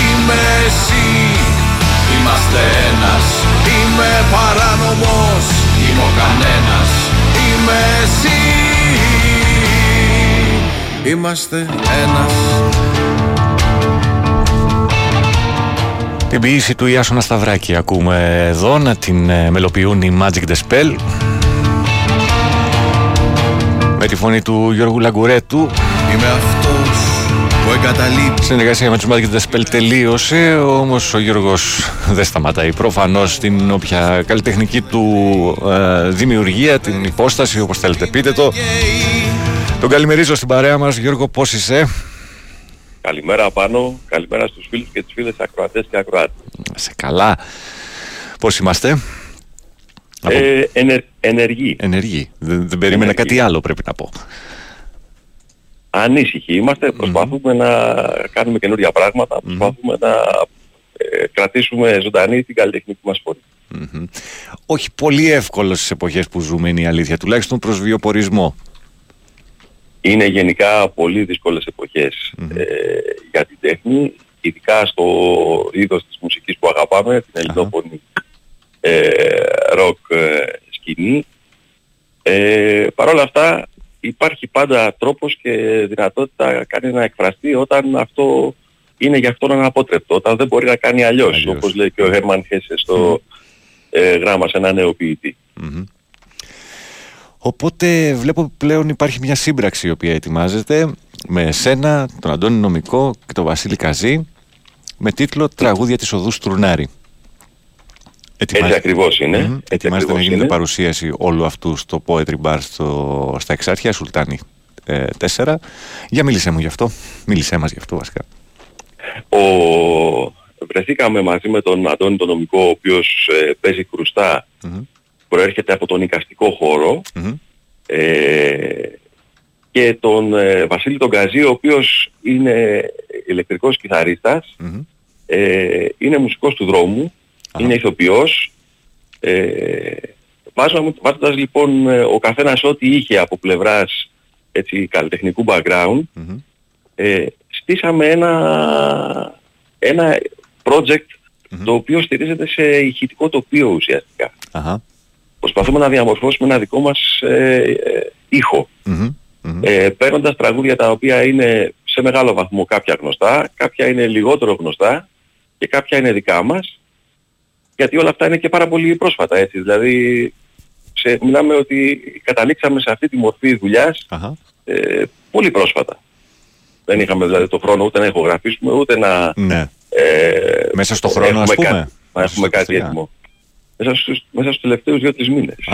Είμαι εσύ. Είμαστε ένας. Είμαι παράνομος. Είμαι ο κανένας. Είμαι εσύ. Είμαστε ένας.
Την ποιήση του Ιάσονα Σταυράκη ακούμε εδώ να την ε, μελοποιούν οι Magic the Spell. Με τη φωνή του Γιώργου Λαγκουρέτου
Είμαι αυτός που εγκαταλείπει
Συνεργασία με τους Magic the Spell τελείωσε όμως ο Γιώργος δεν σταματάει προφανώς την όποια καλλιτεχνική του ε, δημιουργία την υπόσταση όπως θέλετε πείτε το τον καλημερίζω στην παρέα μας Γιώργο πώς είσαι;
Καλημέρα πάνω, καλημέρα στους φίλους και τις φίλες ακροατές και ακροάτες.
σε καλά πώς είμαστε;
Ε, ενε, ενεργοί.
Ενεργοί. Δεν, δεν περίμενα κάτι άλλο πρέπει να πω.
Ανήσυχοι είμαστε, προσπαθούμε να κάνουμε καινούργια πράγματα, προσπαθούμε να ε, κρατήσουμε ζωντανή την καλλιτεχνική μας φωνή.
Μμμ. Όχι πολύ εύκολο στις εποχές που ζούμε είναι η αλήθεια, τουλάχιστον προς βιοπορισμό.
Είναι γενικά πολύ δύσκολες εποχές ε, για την τέχνη, ειδικά στο είδος της μουσικής που αγαπάμε, την ελληνόφωνη ε, ροκ ε, σκηνή. Ε, Παρ' όλα αυτά υπάρχει πάντα τρόπος και δυνατότητα κάνει να εκφραστεί όταν αυτό είναι για αυτόν αναπότρεπτο, όταν δεν μπορεί να κάνει αλλιώς, όπως λέει και ο Χέρμαν Χέσε στο ε, γράμμα σε ένα νέο ποιητή.
Μμμ. Οπότε βλέπω πλέον υπάρχει μια σύμπραξη η οποία ετοιμάζεται με εσένα, τον Αντώνη Νομικό και τον Βασίλη Καζή με τίτλο «Τραγούδια της οδού Στρουνάρη».
Έτσι ακριβώς είναι.
Μμμ.
Έτσι
Ετοιμάζεται να
ακριβώς
γίνεται
είναι.
παρουσίαση όλου αυτού στο Poetry Bar στο, στα Εξάρχεια, Σουλτάνη ε, 4. Για μίλησέ μου γι' αυτό. Μίλησέ μας γι' αυτό βασικά.
Ο... βρεθήκαμε μαζί με τον Αντώνη τον νομικό, ο οποίος ε, παίζει κρουστά, προέρχεται από τον οικαστικό χώρο, ε, και τον ε, Βασίλη τον Καζή, ο οποίος είναι ηλεκτρικός κιθαρίστας, ε, είναι μουσικός του δρόμου, είναι ηθοποιός. Ε, βάζαμε- βάζοντας λοιπόν ε, ο καθένας ό,τι είχε από πλευράς έτσι, καλλιτεχνικού background, ε, στήσαμε ένα, ένα project το οποίο στηρίζεται σε ηχητικό τοπίο ουσιαστικά.
Αχα.
Προσπαθούμε να διαμορφώσουμε ένα δικό μας ε, ε, ήχο. Ε, παίρνοντας τραγούδια τα οποία είναι σε μεγάλο βαθμό κάποια γνωστά, κάποια είναι λιγότερο γνωστά και κάποια είναι δικά μας, γιατί όλα αυτά είναι και πάρα πολύ πρόσφατα έτσι. Δηλαδή, σε, μιλάμε ότι καταλήξαμε σε αυτή τη μορφή δουλειάς ε, πολύ πρόσφατα. Δεν είχαμε δηλαδή το χρόνο ούτε να ηχογραφήσουμε ούτε να...
Ναι.
Ε,
Μέσα στο χρόνο, ας
έχουμε
πούμε.
Κάτι, να έχουμε κάτι
Ουσιαστικά.
έτοιμο. Μέσα στους, μέσα στους τελευταίους δύο-τρεις μήνες. *laughs*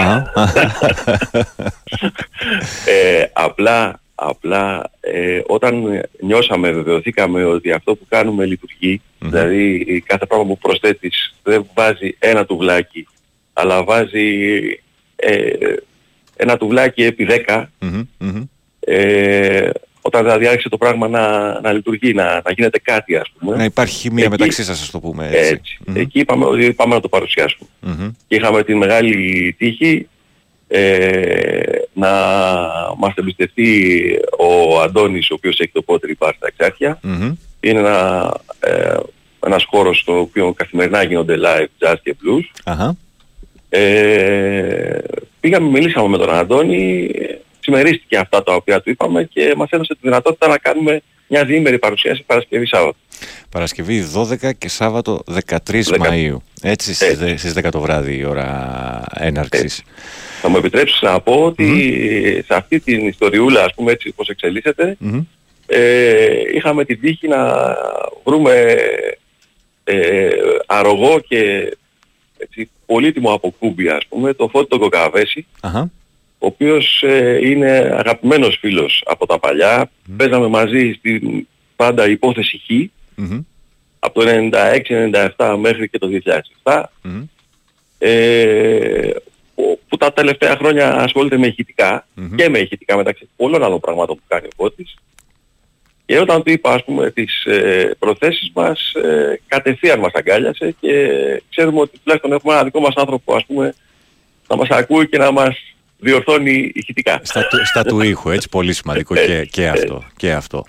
ε, απλά απλά ε, όταν νιώσαμε, βεβαιωθήκαμε ότι αυτό που κάνουμε λειτουργεί, δηλαδή κάθε πράγμα που προσθέτεις δεν βάζει ένα τουβλάκι, αλλά βάζει ε, ένα τουβλάκι επί 10, ε, όταν δηλαδή άρχισε το πράγμα να, να λειτουργεί, να, να γίνεται κάτι ας πούμε.
Να υπάρχει χημεία
Εκεί-
μεταξύ σας, ας το πούμε έτσι.
έτσι. Εκεί είπαμε ότι πάμε να το παρουσιάσουμε.
Μμμ.
Και είχαμε την μεγάλη τύχη ε, να μας εμπιστευτεί ο Αντώνης, ο οποίος έχει το πότρι μπαρ στα Εξάρχεια.
Μμμ.
Είναι ένα, ε, ένας χώρος στο οποίο καθημερινά γίνονται live jazz και blues.
Αχα.
Ε, πήγαμε, μιλήσαμε με τον Αντώνη, συμμερίστηκε αυτά τα οποία του είπαμε και μας έδωσε τη δυνατότητα να κάνουμε μια διήμερη παρουσίαση Παρασκευή Σάββατο.
Παρασκευή 12 και Σάββατο 13
Δεκα-
Μαΐου. Έτσι στις, δε- στις 10 το βράδυ η ώρα έναρξης.
Θα μου επιτρέψεις να πω ότι σε αυτή την ιστοριούλα, ας πούμε έτσι πώς εξελίσσεται,
Μμμ.
ε, είχαμε την τύχη να βρούμε ε, αρρωγό και έτσι, πολύτιμο από κούμπι, ας πούμε, το Φώτη τον Κοκαβέση,
Αχα.
ο οποίος ε, είναι αγαπημένος φίλος από τα παλιά. Παίζαμε μαζί στην πάντα υπόθεση Χ,
Μμμ.
από το 96-97 μέχρι και το 2007.
Μμμ.
Ε, που- που τα τελευταία χρόνια ασχολείται με ηχητικά και με ηχητικά μεταξύ πολλών άλλων πραγμάτων που κάνει ο Φώτης. Και όταν του είπα ας πούμε τις ε, προθέσεις μας, ε, κατευθείαν μας αγκάλιασε και ξέρουμε ότι τουλάχιστον έχουμε ένα δικό μας άνθρωπο ας πούμε να μας ακούει και να μας διορθώνει ηχητικά.
Στα, του- στα του ήχου, έτσι, πολύ σημαντικό και, και αυτό. Και αυτό.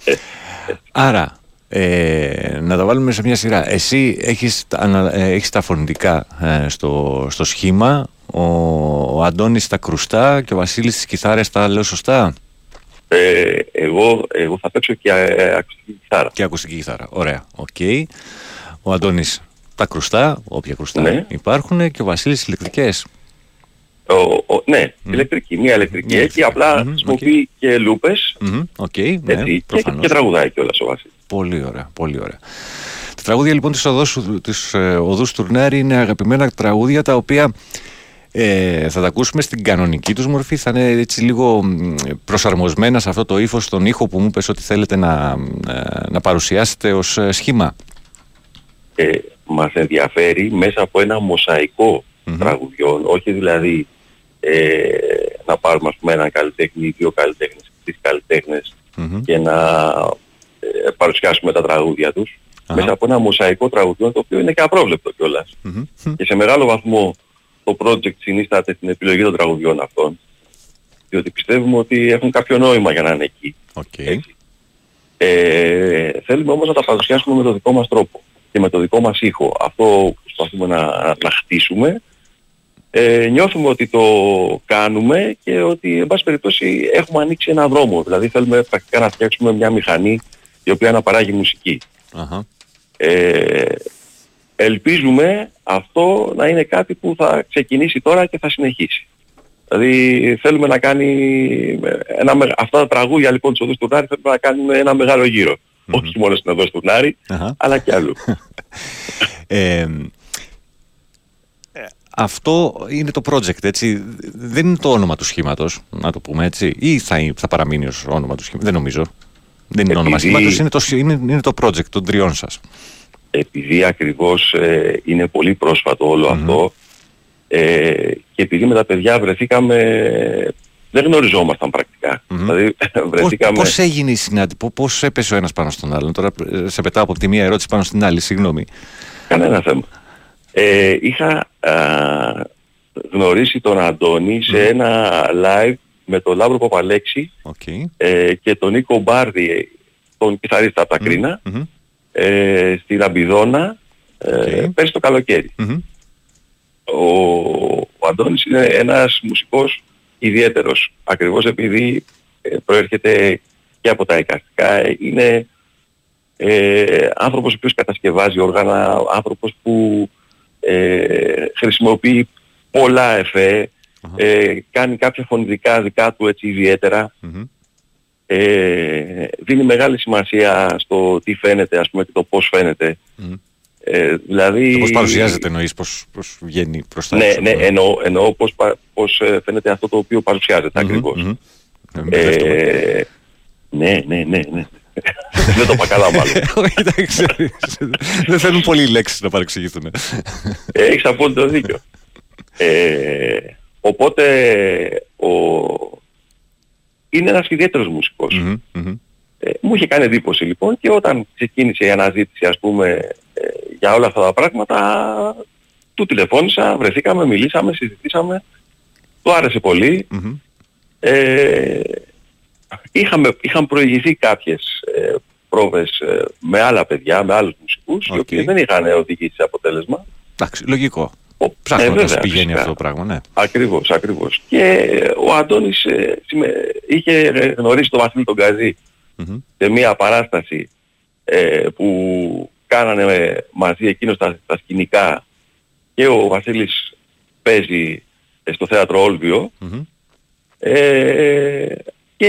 Άρα, ε, να τα βάλουμε σε μια σειρά. Εσύ έχεις, τα- ανα- ε, έχεις τα φωνητικά ε, στο, στο σχήμα, ο, ο Αντώνης τα κρουστά και ο Βασίλης τις κιθάρες, τα λέω σωστά;
Ε, εγώ, εγώ θα παίξω και ε, ακουστική κιθάρα.
Και ακουστική κιθάρα. Ωραία. Οκ. Ο Αντώνης τα κρουστά, όποια κρουστά
Ναι.
υπάρχουν, και ο Βασίλης ηλεκτρικές.
Ο, ο, ναι, ηλεκτρική, μία ηλεκτρική
Μία
έχει, απλά χρησιμοποιεί και λούπες
Μμμ, Οκ, ναι,
έτσι, και,
προφανώς.
και τραγουδάει κιόλας ο Βασίλης.
Πολύ ωραία, πολύ ωραία. Τα τραγούδια λοιπόν της οδού, της, ε, οδού Στουρνάρη είναι αγαπημένα τραγούδια τα οποία ε, θα τα ακούσουμε στην κανονική τους μορφή θα είναι έτσι λίγο μ, προσαρμοσμένα σε αυτό το ύφος τον ήχο που μου είπες ότι θέλετε να, ε, να παρουσιάσετε ως ε, σχήμα.
ε, μας ενδιαφέρει μέσα από ένα μοσαϊκό τραγουδιών, όχι δηλαδή ε, να πάρουμε ας πούμε έναν καλλιτέχνη, δύο καλλιτέχνες, τρεις καλλιτέχνες και να ε, παρουσιάσουμε τα τραγούδια τους. Μέσα από ένα μοσαϊκό τραγουδιών το οποίο είναι και απρόβλεπτο κιόλας. Και σε μεγάλο βαθμό το project συνίσταται στην επιλογή των τραγουδιών αυτών. Διότι πιστεύουμε ότι έχουν κάποιο νόημα για να είναι εκεί. Έτσι. Ε, θέλουμε όμως να τα παρουσιάσουμε με το δικό μας τρόπο και με το δικό μας ήχο. Αυτό που προσπαθούμε να, να χτίσουμε. Ε, νιώθουμε ότι το κάνουμε και ότι εν πάση περιπτώσει έχουμε ανοίξει ένα δρόμο. Δηλαδή θέλουμε πρακτικά να φτιάξουμε μια μηχανή η οποία να παράγει μουσική.
Αχα.
Ε, ελπίζουμε αυτό να είναι κάτι που θα ξεκινήσει τώρα και θα συνεχίσει. Δηλαδή θέλουμε να κάνει ένα, με- αυτά τα τραγούδια λοιπόν της Οδούς Τουρνάρη θέλουμε να κάνουμε ένα μεγάλο γύρο. Όχι μόνο στην Οδός Τουρνάρη,
Αχα.
αλλά και αλλού. *laughs*
Ε, ε, αυτό είναι το project, έτσι. Δεν είναι το όνομα του σχήματος, να το πούμε έτσι. Ή θα, θα παραμείνει ως όνομα του σχήματος. Δεν νομίζω. Δεν είναι όνομα
Επειδή-
σχήματος, είναι το, είναι, είναι το project των τριών σας.
Επειδή ακριβώς ε, είναι πολύ πρόσφατο όλο αυτό ε, και επειδή με τα παιδιά βρεθήκαμε, δεν γνωριζόμασταν πρακτικά. Δηλαδή
Πώς, *laughs*
βρεθήκαμε...
πώς έγινε η συνάντηση, πώς, πώς έπεσε ο ένας πάνω στον άλλον; Τώρα ε, σε πετάω από τη μία ερώτηση πάνω στην άλλη, συγγνώμη.
Κανένα θέμα. Ε, είχα α, γνωρίσει τον Αντώνη σε ένα live με τον Λάμπρο Παπαλέξη
Okay.
ε, και τον Νίκο Μπάρδη, τον κιθαρίστα από τα Κρίνα, ε, στη Ραμπιδόνα ε, πέρσι το καλοκαιρι Ο, ο Αντώνης είναι ένας μουσικός ιδιαίτερος, ακριβώς επειδή ε, προέρχεται και από τα εικαστικά. Ε, Είναι ε, άνθρωπος ο οποίος κατασκευάζει όργανα, άνθρωπος που ε, χρησιμοποιεί πολλά εφέ, ε, κάνει κάποια φωνητικά δικά του έτσι ιδιαίτερα. Ε, δίνει μεγάλη σημασία στο τι φαίνεται ας πούμε και το πώς φαίνεται. Ε, δηλαδή...
Πώς παρουσιάζεται εννοείς, πώς, πώς βγαίνει προς τα
Ναι,
έξω,
ναι,
πούμε.
εννοώ, εννοώ πώς, πα- πώς ε, φαίνεται αυτό το οποίο παρουσιάζεται ακριβώς. Ε, ναι, ναι, ναι, ναι. *laughs* Δεν το είπα καλά μάλλον. *laughs*
Όχι, εντάξει. Δεν θέλουν πολλοί λέξεις να παρεξηγηθούν.
Έχεις απόλυτο δίκιο. Ε, οπότε ο... είναι ένας ιδιαίτερος μουσικός. Ε, μου είχε κάνει εντύπωση λοιπόν και όταν ξεκίνησε η αναζήτηση ας πούμε ε, για όλα αυτά τα πράγματα του τηλεφώνησα, βρεθήκαμε, μιλήσαμε, συζητήσαμε. Του άρεσε πολύ. Ε, είχαμε, είχαν προηγηθεί κάποιες ε, πρόβες ε, με άλλα παιδιά, με άλλους μουσικούς οι οποίοι δεν είχαν οδηγήσει σε αποτέλεσμα.
Εντάξει, λογικό.
Ε,
Ψάχνοντας
βέβαια,
πηγαίνει
φυσικά.
αυτό το πράγμα, ναι.
Ακριβώς, ακριβώς. Και ε, ο Αντώνης ε, συμμε- είχε ε, γνωρίσει τον Βασίλη τον Καζή σε μια παράσταση ε, που κάνανε μαζί εκείνος τα, τα σκηνικά και ο Βασίλης παίζει ε, στο θέατρο Όλβιο ε, και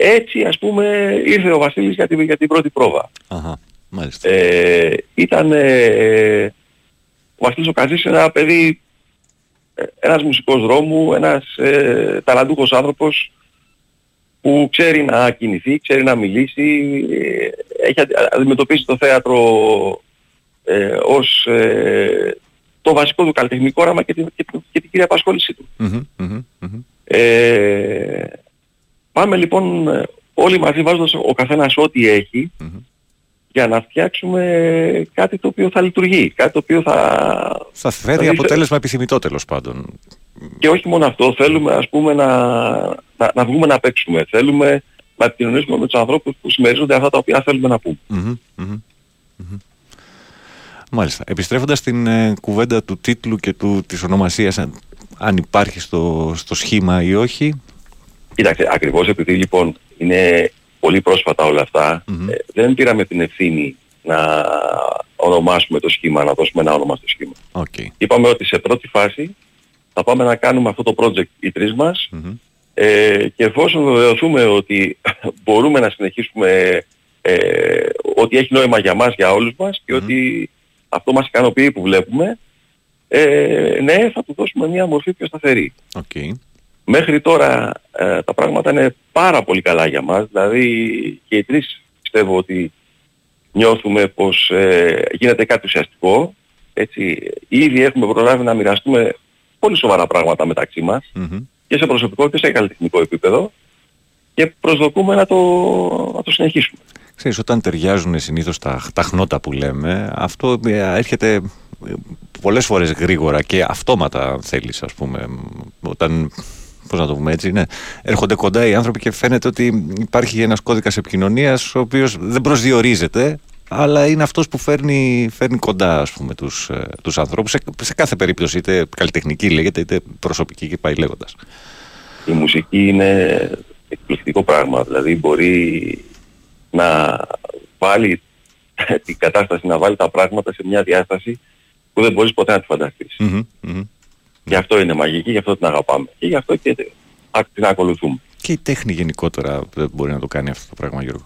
έτσι ας πούμε ήρθε ο Βασίλης για την, για την πρώτη πρόβα.
Αχα, μάλιστα.
Ε, ήταν ε, ο Βασίλης ο Καζής είναι ένα παιδί, ε, ένας μουσικός δρόμου, ένας ε, ταλαντούχος άνθρωπος που ξέρει να κινηθεί, ξέρει να μιλήσει, ε, έχει αντι- αντιμετωπίσει το θέατρο ε, ως ε, το βασικό του καλλιτεχνικό όραμα και την, και, την- και την κυρία απασχόλησή του.
Μμμ, μμμ, μμμ.
Ε, πάμε λοιπόν ε, όλοι μαζί βάζοντας ο καθένας ό,τι έχει για να φτιάξουμε κάτι το οποίο θα λειτουργεί, κάτι το οποίο θα...
Θα φέρει
δηλαδή,
αποτέλεσμα επιθυμητό τέλος πάντων.
Και όχι μόνο αυτό, θέλουμε ας πούμε να, να, να βγούμε να παίξουμε. Θέλουμε να επικοινωνήσουμε με τους ανθρώπους που συμμερίζονται αυτά τα οποία θέλουμε να πούμε.
Μμμ, μμμ, μμμ. Μάλιστα. Επιστρέφοντας στην ε, κουβέντα του τίτλου και του, της ονομασίας, αν, αν υπάρχει στο, στο σχήμα ή όχι.
Κοίταξε, ακριβώς επειδή λοιπόν είναι πολύ πρόσφατα όλα αυτά, ε, δεν πήραμε την ευθύνη να ονομάσουμε το σχήμα, να δώσουμε ένα όνομα στο σχήμα.
Okay.
Είπαμε ότι σε πρώτη φάση θα πάμε να κάνουμε αυτό το project οι τρεις μας ε, και εφόσον βεβαιωθούμε ότι *laughs* μπορούμε να συνεχίσουμε ε, ότι έχει νόημα για μας, για όλους μας και ότι αυτό μας ικανοποιεί που βλέπουμε, ε, ναι, θα του δώσουμε μια μορφή πιο σταθερή.
Okay.
Μέχρι τώρα ε, τα πράγματα είναι πάρα πολύ καλά για μας, δηλαδή και οι τρεις πιστεύω ότι νιώθουμε πως ε, γίνεται κάτι ουσιαστικό, έτσι, ήδη έχουμε προλάβει να μοιραστούμε πολύ σοβαρά πράγματα μεταξύ μας και σε προσωπικό και σε καλλιτεχνικό επίπεδο και προσδοκούμε να το, να το συνεχίσουμε.
Ξέρεις, όταν ταιριάζουν συνήθως τα, τα χνότα που λέμε, αυτό ε, έρχεται ε, πολλές φορές γρήγορα και αυτόματα αν θέλεις ας πούμε όταν πώς να το πούμε έτσι ναι, έρχονται κοντά οι άνθρωποι και φαίνεται ότι υπάρχει ένας κώδικας επικοινωνίας ο οποίος δεν προσδιορίζεται αλλά είναι αυτός που φέρνει, φέρνει κοντά ας πούμε τους, ε, τους ανθρώπους σε, σε κάθε περίπτωση είτε καλλιτεχνική λέγεται είτε προσωπική και πάει λέγοντας.
Η μουσική είναι εκπληκτικό πράγμα, δηλαδή μπορεί να βάλει την κατάσταση, να βάλει τα πράγματα σε μια διάσταση που δεν μπορείς ποτέ να τη φανταστείς. Γι' αυτό είναι μαγική, γι' αυτό την αγαπάμε και γι' αυτό και α- την ακολουθούμε.
Και η τέχνη γενικότερα δεν μπορεί να το κάνει αυτό το πράγμα, Γιώργο.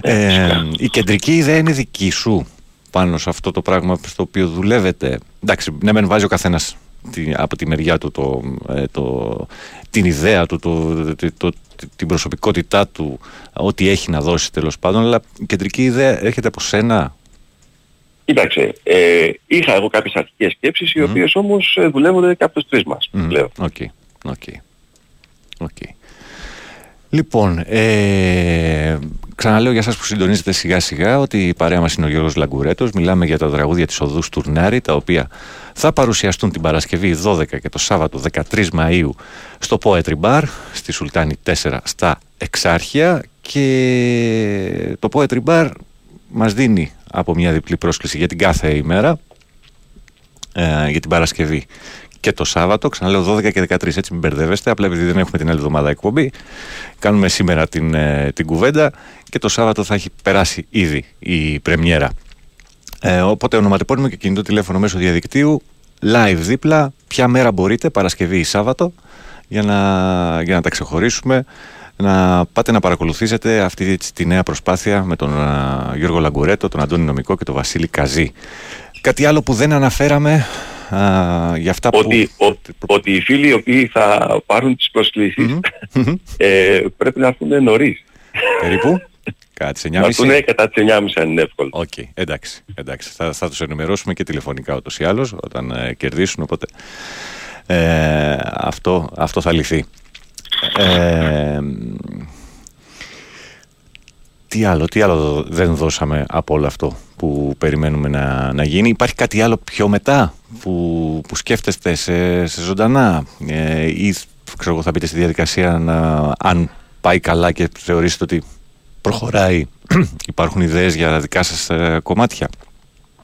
Ε, η κεντρική ιδέα είναι δική σου πάνω σε αυτό το πράγμα στο οποίο δουλεύετε. Εντάξει, ναι, μεν βάζει ο καθένας από τη μεριά του το, ε, το, την ιδέα του, το, το, το- την προσωπικότητά του, ό,τι έχει να δώσει τέλος πάντων, αλλά η κεντρική ιδέα έρχεται από σένα.
Κοίταξε, ε, είχα εγώ κάποιες αρχικές σκέψεις, οι οποίες όμως ε, δουλεύονται και από τους τρεις μας.
Μμμ.
πλέον.
OK. OK. OK. Λοιπόν, ε, ξαναλέω για σας που συντονίζετε σιγά σιγά ότι η παρέα μας είναι ο Γιώργος Λαγκουρέτος. Μιλάμε για τα τραγούδια της Οδού Στουρνάρη, τα οποία θα παρουσιαστούν την Παρασκευή 12 και το Σάββατο 13 Μαΐου στο Poetry Bar, στη Σουλτάνη 4 στα Εξάρχεια και το Poetry Bar μας δίνει από μια διπλή πρόσκληση για την κάθε ημέρα ε, για την Παρασκευή και το Σάββατο. Ξαναλέω 12 και 13, έτσι μην μπερδεύεστε. Απλά επειδή δεν έχουμε την άλλη εβδομάδα εκπομπή, κάνουμε σήμερα την, ε, την κουβέντα και το Σάββατο θα έχει περάσει ήδη η πρεμιέρα. Ε, οπότε ονοματεπώνυμο και κινητό τηλέφωνο μέσω διαδικτύου, live δίπλα, ποια μέρα μπορείτε, Παρασκευή ή Σάββατο, για να, για να τα ξεχωρίσουμε, να πάτε να παρακολουθήσετε αυτή έτσι, τη νέα προσπάθεια με τον α, Γιώργο Λαγκουρέτο, τον Αντώνη Νομικό και τον Βασίλη Καζή. Κάτι άλλο που δεν αναφέραμε α, για αυτά που...
Ότι, ο- ότι οι φίλοι οι οποίοι θα πάρουν τις προσκλησεις ε, πρέπει να έρθουν νωρίς.
Περίπου. Κατά τις 9.30.
Να έρθουν κατά τις 9.30 αν είναι εύκολο.
Οκ, εντάξει, εντάξει. Θα, θα τους ενημερώσουμε και τηλεφωνικά ούτως ή άλλως όταν ε, κερδίσουν, οπότε ε, αυτό, αυτό θα λυθεί. Ε, τι άλλο, τι άλλο δεν δώσαμε από όλο αυτό που περιμένουμε να, να γίνει. Υπάρχει κάτι άλλο πιο μετά που, που σκέφτεστε σε, σε ζωντανά; Ε, ή ξέρω εγώ θα μπείτε στη διαδικασία να, αν πάει καλά και θεωρήσετε ότι προχωράει *clears throat* υπάρχουν ιδέες για δικά σας ε, κομμάτια;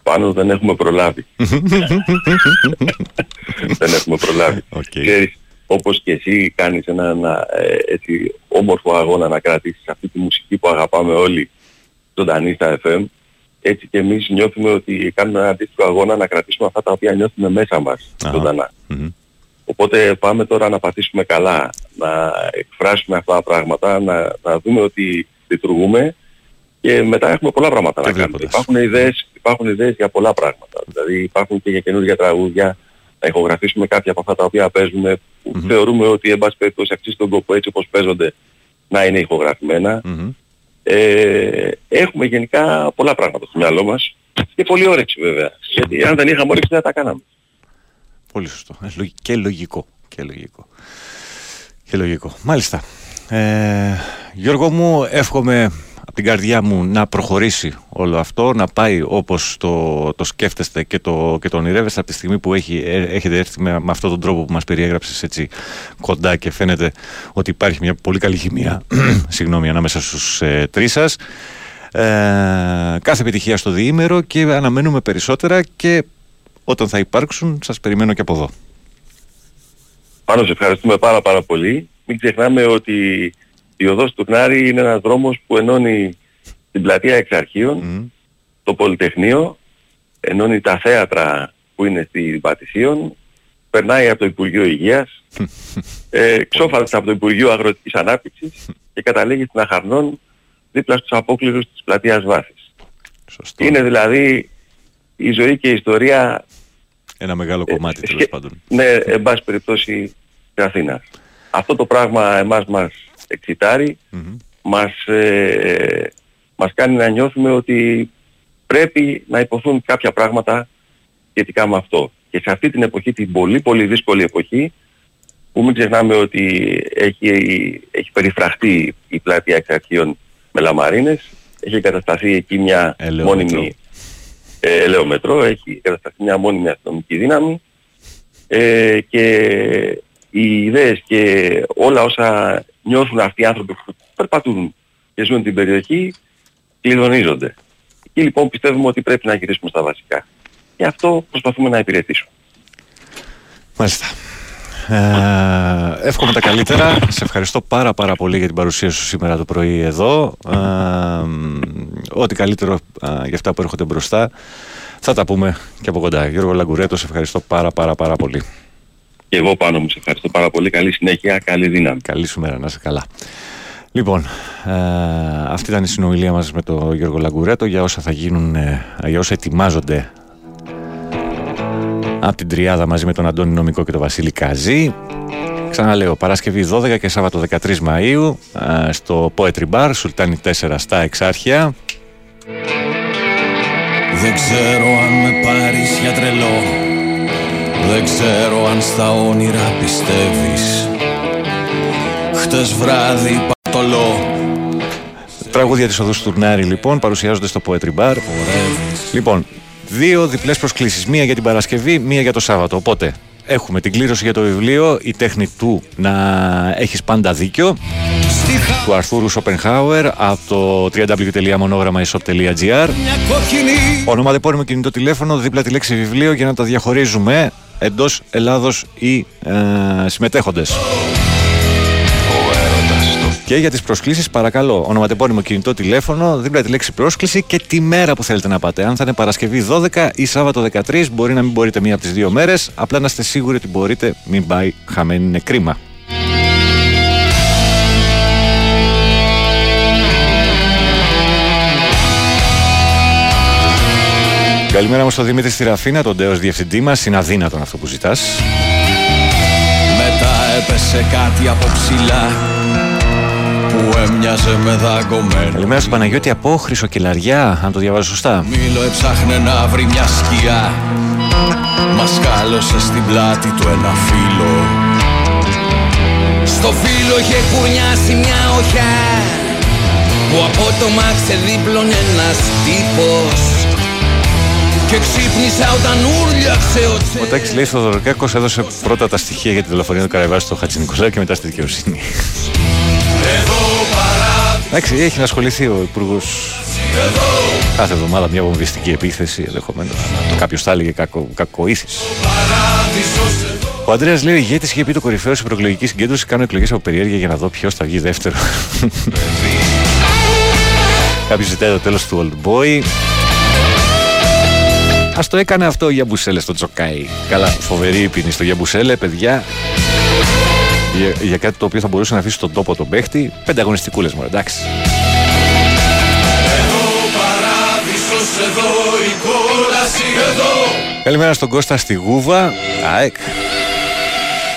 Πάνω δεν έχουμε προλάβει. *laughs* δεν έχουμε προλάβει. Ξέρεις, όπως και εσύ κάνεις ένα, ένα, ε, έτσι, όμορφο αγώνα να κρατήσεις αυτή τη μουσική που αγαπάμε όλοι ζωντανή στα FM, έτσι και εμείς νιώθουμε ότι κάνουμε ένα αντίστοιχο αγώνα να κρατήσουμε αυτά τα οποία νιώθουμε μέσα μας ζωντανά. Οπότε πάμε τώρα να πατήσουμε καλά, να εκφράσουμε αυτά τα πράγματα, να, να δούμε ότι λειτουργούμε και μετά έχουμε πολλά πράγματα να κάνουμε. Υπάρχουν ιδέες, υπάρχουν ιδέες για πολλά πράγματα. Δηλαδή υπάρχουν και για καινούργια τραγούδια, να ηχογραφήσουμε κάποια από αυτά τα οποία παίζουμε, που θεωρούμε ότι εν πάση περιπτώσει αξίζει τον κόπο έτσι όπως παίζονται να είναι ηχογραφημένα. Ε, έχουμε γενικά πολλά πράγματα στο μυαλό μας και πολύ όρεξη βέβαια. Γιατί αν δεν είχαμε όρεξη δεν θα τα κάναμε.
Πολύ σωστό. Ε, λογι- Και λογικό. Και λογικό. Και λογικό. Μάλιστα. Ε, Γιώργο μου, εύχομαι από την καρδιά μου να προχωρήσει όλο αυτό, να πάει όπως το, το σκέφτεστε και το, και το ονειρεύεστε από τη στιγμή που έχει, ε, έχετε έρθει με, με αυτόν τον τρόπο που μας περιέγραψες έτσι κοντά και φαίνεται ότι υπάρχει μια πολύ καλή χημεία *clears throat* συγγνώμη, ανάμεσα στους ε, τρεις σας. Ε, κάθε επιτυχία στο διήμερο και αναμένουμε περισσότερα και όταν θα υπάρξουν σας περιμένω και από εδώ.
Πάνω σε ευχαριστούμε πάρα πάρα πολύ. Μην ξεχνάμε ότι η οδός Τουρνάρη είναι ένας δρόμος που ενώνει την πλατεία Εξαρχείων, το Πολυτεχνείο, ενώνει τα θέατρα που είναι στη Πατησίων, περνάει από το Υπουργείο Υγείας, ε, ξόφαλτσα από το Υπουργείο Αγροτικής Ανάπτυξης και καταλήγει στην Αχαρνών δίπλα στους απόκληρους της πλατείας Βάθης. Είναι δηλαδή η ζωή και η ιστορία
Ένα μεγάλο κομμάτι τέλος πάντων.
ναι, εν πάση περιπτώσει της Αθήνας. Αυτό το πράγμα εμάς μας εξητάρει, μας, ε, μας κάνει να νιώθουμε ότι πρέπει να υποθούν κάποια πράγματα σχετικά με αυτό. Και σε αυτή την εποχή, την πολύ πολύ δύσκολη εποχή, που μην ξεχνάμε ότι έχει, έχει περιφραχτεί η πλατεία εξαρχείων με λαμαρίνες, έχει εγκατασταθεί εκεί μια μόνιμη ε, ελαιομετρό, έχει κατασταθεί μια μόνιμη αστυνομική δύναμη ε, και οι ιδέες και όλα όσα νιώθουν αυτοί οι άνθρωποι που περπατούν και ζουν την περιοχή κλειδονίζονται. Εκεί λοιπόν πιστεύουμε ότι πρέπει να γυρίσουμε στα βασικά. Και αυτό προσπαθούμε να υπηρετήσουμε.
Μάλιστα. Ε, εύχομαι τα καλύτερα. Σε ευχαριστώ πάρα πάρα πολύ για την παρουσία σου σήμερα το πρωί εδώ. Ε, ό,τι καλύτερο ε, για αυτά που έρχονται μπροστά θα τα πούμε και από κοντά. Γιώργο Λαγκουρέτο, σε ευχαριστώ πάρα πάρα πάρα πολύ.
Και εγώ πάνω μου σε ευχαριστώ πάρα πολύ. Καλή συνέχεια, καλή δύναμη.
Καλή σου μέρα, να είσαι καλά. Λοιπόν, ε, αυτή ήταν η συνομιλία μας με τον Γιώργο Λαγκουρέτο για όσα θα γίνουν, ε, για όσα ετοιμάζονται από την Τριάδα μαζί με τον Αντώνη Νομικό και τον Βασίλη Καζή. Ξαναλέω, Παρασκευή 12 και Σάββατο 13 Μαΐου ε, στο Poetry Bar, Σουλτάνη 4 στα Εξάρχεια.
Δεν ξέρω αν με πάρεις για τρελό Δεν ξέρω αν στα όνειρα πιστεύεις Χτες βράδυ πατολό
Τραγούδια της οδούς Τουρνάρη λοιπόν παρουσιάζονται στο Poetry Bar. Λοιπόν, δύο διπλές προσκλήσεις. Μία για την Παρασκευή, μία για το Σάββατο. Οπότε έχουμε την κλήρωση για το βιβλίο Η τέχνη του να έχεις πάντα δίκιο του Αρθούρου Σοπενχάουερ από το www.monogrammaishop.gr Ονοματεπώνυμο κινητό τηλέφωνο δίπλα τη λέξη βιβλίο για να τα διαχωρίζουμε εντός Ελλάδος ή ε, συμμετέχοντες. Και για τις προσκλήσεις, παρακαλώ, ονοματεπώνυμο κινητό τηλέφωνο, δίπλα τη λέξη πρόσκληση και τη μέρα που θέλετε να πάτε. Αν θα είναι Παρασκευή 12 ή Σάββατο 13, μπορεί να μην μπορείτε μία από τις δύο μέρες. Απλά να είστε σίγουροι ότι μπορείτε, μην πάει χαμένη, είναι κρίμα. Καλημέρα μου στο Δημήτρη στη Ραφίνα, τον τέος διευθυντή μας. Είναι αδύνατον αυτό που ζητάς.
Μετά έπεσε κάτι από ψηλά που έμοιαζε με δαγκωμένο
Καλημέρα στον Παναγιώτη από Χρυσοκυλαριά, αν το διαβάζω σωστά.
Μήλο έψαχνε να βρει μια σκιά Μας κάλωσε στην πλάτη του ένα φίλο
Στο φύλλο είχε κουρνιάσει μια οχιά Που απότομα ξεδίπλωνε ένας τύπος Και ξύπνησα όταν ούρλιαξε ο
Ο Τάκης λέει στο Δωροκάκος έδωσε πρώτα τα στοιχεία για τη δολοφονία του Καραϊβάση στο Χατζη Νικολάου και μετά στη δικαιοσύνη. Εντάξει, έχει να ασχοληθεί ο Υπουργός κάθε εβδομάδα μια βομβιστική επίθεση ενδεχομένως. Κάποιος θα έλεγε κακο, κακοήθηση. Ο Αντρέα λέει: Ο ηγέτης είχε πει το κορυφαίο σε προεκλογική συγκέντρωση. Κάνω εκλογές από περιέργεια για να δω ποιος θα βγει δεύτερο. *laughs* Κάποιος ζητάει το τέλος του Old Boy. Α το έκανε αυτό ο Γιαμπουσέλε στο Τσοκάι. Καλά, φοβερή ύπηνη στο Γιαμπουσέλε, παιδιά. Για, για κάτι το οποίο θα μπορούσε να αφήσει στον τόπο τον παίχτη. Πέντε αγωνιστικούλε μου, εντάξει.
εδώ, η κόλαση εδώ
Καλημέρα στον Κώστα στη Γούβα. ΑΕΚ.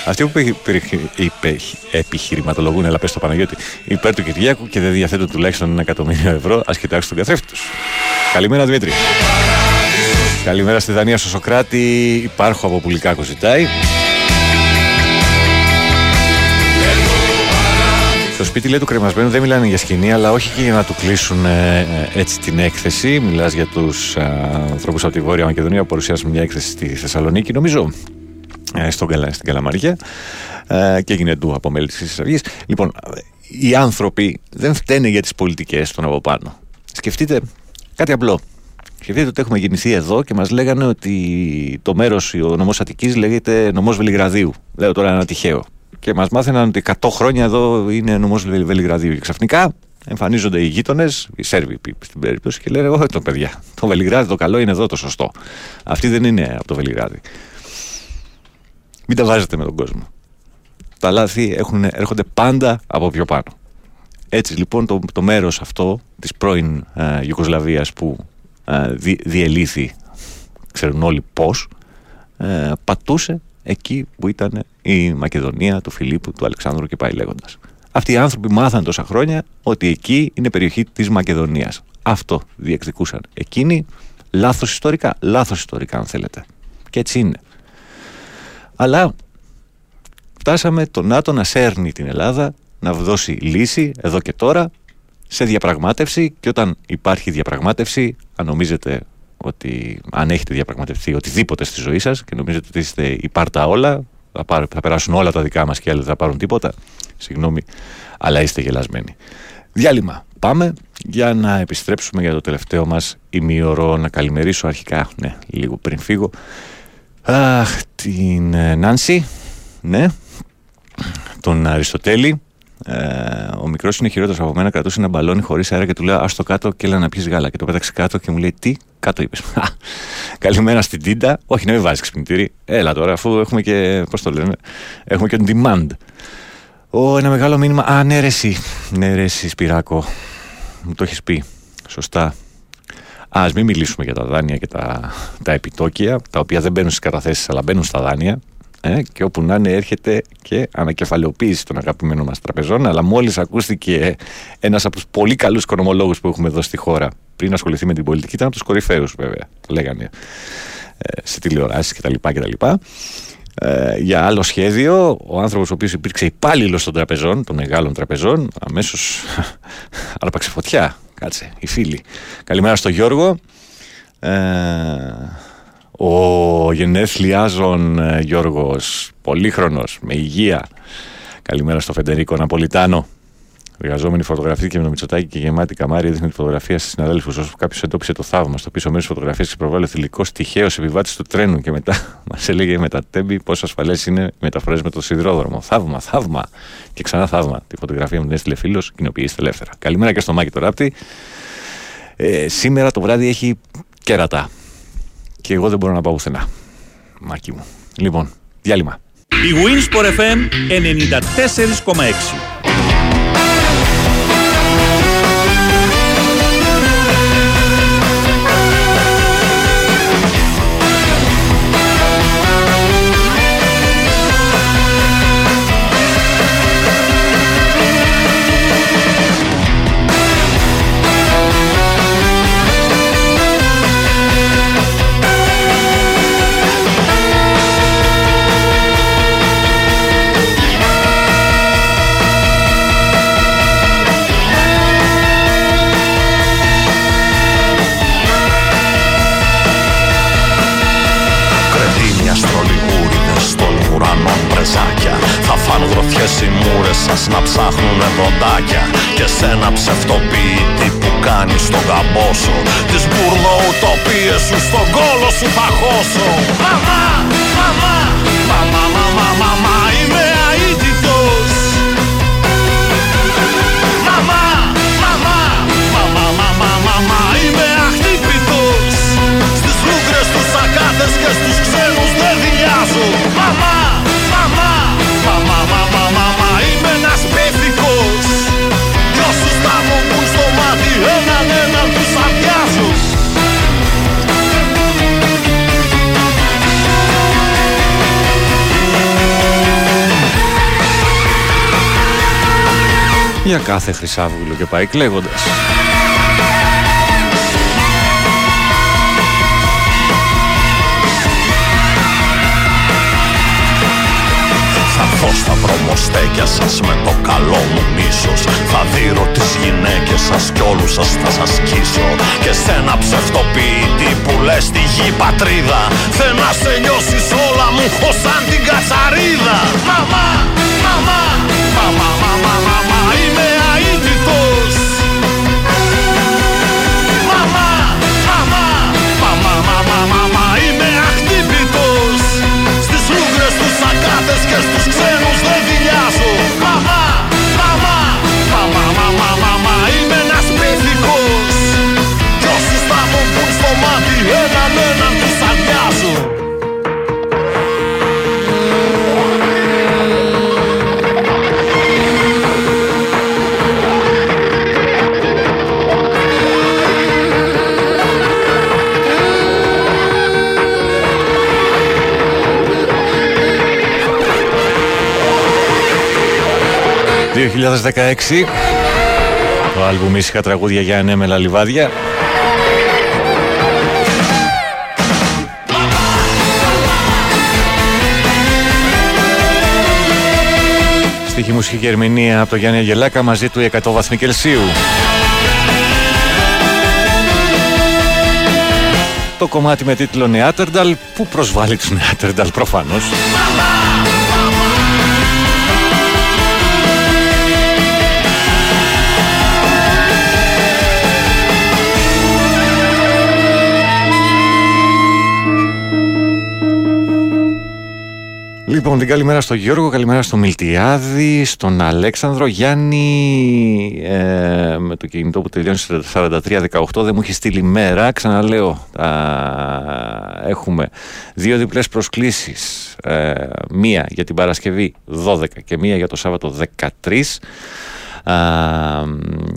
Αυτοί που υπε- υπε- επιχειρηματολογούν, έλα πες στο Παναγιώτη, υπέρ του Κυριάκου και δεν διαθέτουν τουλάχιστον ένα εκατομμύριο ευρώ, ας κοιτάξουν τον καθρέφτη τους. Καλημέρα Δημήτρη. Καλημέρα στη Δανία στο Σοκράτη. Υπάρχω από Πουλικάκο ζητάει. Το σπίτι λέει του κρεμασμένου δεν μιλάνε για σκηνή, αλλά όχι και για να του κλείσουν ε, ε, έτσι την έκθεση. Μιλάς για τους ανθρώπους από τη Βόρεια Μακεδονία που παρουσιάσουν μια έκθεση στη Θεσσαλονίκη, νομίζω. Ε, στον Καλα, στην Καλαμαριά. Ε, και έγινε ντου από μέλη της Χρυσής Αυγής. Λοιπόν, οι άνθρωποι δεν φταίνε για τις πολιτικές των από πάνω. Σκεφτείτε κάτι απλό. Σκεφτείτε ότι έχουμε γεννηθεί εδώ και μας λέγανε ότι το μέρος, ο νομός Αττικής λέγεται νομός Βελιγραδίου. Λέω τώρα ένα τυχαίο. Και μας μάθαιναν ότι 100 χρόνια εδώ είναι νομός Βελιγραδίου. Και ξαφνικά εμφανίζονται οι γείτονες, οι Σέρβοι στην περίπτωση, και λένε: Όχι, το παιδιά. Το Βελιγράδι το καλό είναι εδώ το σωστό. Αυτή δεν είναι από το Βελιγράδι. Μην τα βάζετε με τον κόσμο. Τα λάθη έχουν, έρχονται πάντα από πιο πάνω. Έτσι λοιπόν το, το μέρος αυτό της πρώην ε, Ιουγκοσλαβίας που ε, δι, διελήθη, ξέρουν όλοι πώς, ε, πατούσε εκεί που ήταν η Μακεδονία του Φιλίππου, του Αλεξάνδρου και πάει λέγοντας. Αυτοί οι άνθρωποι μάθαν τόσα χρόνια ότι εκεί είναι περιοχή της Μακεδονίας. Αυτό διεκδικούσαν εκείνοι, λάθος ιστορικά, λάθος ιστορικά αν θέλετε. Και έτσι είναι. Αλλά φτάσαμε το ΝΑΤΟ να σέρνει την Ελλάδα να δώσει λύση εδώ και τώρα σε διαπραγμάτευση και όταν υπάρχει διαπραγμάτευση αν νομίζετε ότι αν έχετε διαπραγματευτεί οτιδήποτε στη ζωή σας και νομίζετε ότι είστε υπάρτα όλα θα, πάρ, θα περάσουν όλα τα δικά μας και άλλοι δεν θα πάρουν τίποτα συγγνώμη αλλά είστε γελασμένοι. Διάλειμμα. Πάμε για να επιστρέψουμε για το τελευταίο μας ημίωρο να καλημερίσω αρχικά ναι λίγο πριν φύγω. Αχ, την ε, Νάνση, ναι, τον Αριστοτέλη. Ε, ο μικρός είναι χειρότερος από μένα. Κρατούσε ένα μπαλόνι χωρίς αέρα και του λέω: Α το κάτω και έλα να πιεις γάλα. Και το πέταξε κάτω και μου λέει: Τι, κάτω είπες. *laughs* Καλημέρα στην Τίντα. Όχι, να μην βάζεις ξυπνητήρι. Έλα τώρα, αφού έχουμε και. Πώς το λένε, έχουμε και demand. Ω, ένα μεγάλο μήνυμα. Α, ναι, ρε, εσύ. Ναι, ρε, εσύ, Σπυράκο. Μου το έχεις πει. Σωστά. Α μην μιλήσουμε για τα δάνεια και τα, τα επιτόκια, τα οποία δεν μπαίνουν στις καταθέσεις, αλλά μπαίνουν στα δάνεια. Ε, και όπου να είναι, έρχεται και ανακεφαλαιοποίηση των αγαπημένων μας τραπεζών. Αλλά μόλις ακούστηκε ένας από τους πολύ καλούς οικονομολόγους που έχουμε εδώ στη χώρα πριν ασχοληθεί με την πολιτική ήταν από τους κορυφαίους βέβαια. Το λέγανε ε, σε τηλεοράσεις κτλ. κτλ. Ε, για άλλο σχέδιο, ο άνθρωπος ο οποίος υπήρξε υπάλληλος των τραπεζών, των μεγάλων τραπεζών, αμέσως *laughs* άρπαξε φωτιά. Κάτσε, οι φίλοι. Καλημέρα στο Γιώργο. Ε, ο γενέθλιάζων ε, Γιώργος, πολύχρονος, με υγεία. Καλημέρα στο Φεντερίκο Ναπολιτάνο. Εργαζόμενη φωτογραφία και με το Μητσοτάκι και γεμάτη καμάρι έδειχνε τη φωτογραφία στις συναδέλφους. Όσο κάποιος εντόπισε το θαύμα στο πίσω μέρος της φωτογραφίας και προβάλλει ο θηλυκός τυχαίος επιβάτης του τρένου και μετά *laughs* μας έλεγε με τα τέμπη πόσο ασφαλές είναι οι μεταφορές με το σιδηρόδρομο. Θαύμα, θαύμα. Και ξανά θαύμα. Τη φωτογραφία μου την έστειλε φίλος, κοινοποιήστε ελεύθερα. Καλημέρα και στο Μάκη το ράπτη. Ε, σήμερα το βράδυ έχει κέρατα. Και εγώ δεν μπορώ να πάω πουθενά. Μάκη μου. Λοιπόν, διάλειμμα.
Η Winsport FM 94,6
σας να ψάχνουνε δοντάκια Και σε ένα ψευτοποιητή που κάνει στον καμπόσο. Τις μπουρνοουτοπίες σου στον κόλο σου θα χώσω. Μαμά, μαμά, μαμά, μαμά, μαμά, είμαι αίτητος. Μαμά, μαμά, μαμά, μαμά, μαμά, είμαι αχτύπητος. Στις λούγκρες, τους ακάτες και στους ξένους δεν δηλιάζω Μαμά, μαμά,
Για κάθε χρυσάβουλο και πάει κλαίγοντας.
Θα έρθω στα βρωμοστέκια σας με το καλό μου μίσος. Θα δείρω τις γυναίκες σας κι όλους σας θα σας σκίσω Και σε ένα ψευτοποιητή που λες τη γη πατρίδα Θε να σε νιώσεις όλα μου έχω σαν την κατσαρίδα. Μαμά, μαμά, μαμά, μαμά, μαμά
...2016... ...το άλμπουμ ήσυχα τραγούδια για ανέμελα λιβάδια... Στοιχή μουσική και ερμηνεία από το Γιάννη Αγγελάκα μαζί του η 100 βαθμοί Κελσίου. Το κομμάτι με τίτλο Νεάτερνταλ που προσβάλλει τους Νεάτερνταλ προφανώς. Λοιπόν, την καλημέρα στον Γιώργο, καλημέρα στον Μιλτιάδη, στον Αλέξανδρο. Γιάννη, ε, με το κινητό που τελειώνει στο 4318, δεν μου έχει στείλει μέρα. Ξαναλέω, α, έχουμε δύο διπλές προσκλήσεις. Ε, μία για την Παρασκευή 12 και μία για το Σάββατο 13. Α,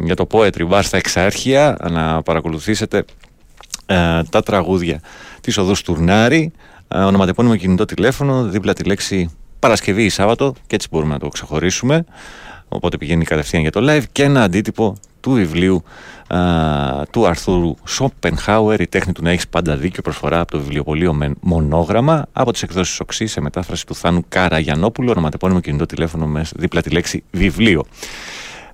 για το Poetry Bar στα Εξάρχεια να παρακολουθήσετε ε, τα τραγούδια της Οδούς Τουρνάρη ε, ονοματεπώνυμο κινητό τηλέφωνο, δίπλα τη λέξη Παρασκευή ή Σάββατο και έτσι μπορούμε να το ξεχωρίσουμε. Οπότε πηγαίνει κατευθείαν για το live και ένα αντίτυπο του βιβλίου α, του Αρθούρου Σόπενχάουερ «Η τέχνη του να έχεις πάντα δίκιο» προσφορά από το βιβλιοπωλείο με μονόγραμμα από τις εκδόσεις Οξύ σε μετάφραση του Θάνου Καραγιανόπουλου ονοματεπώνυμο κινητό τηλέφωνο με δίπλα τη λέξη βιβλίο.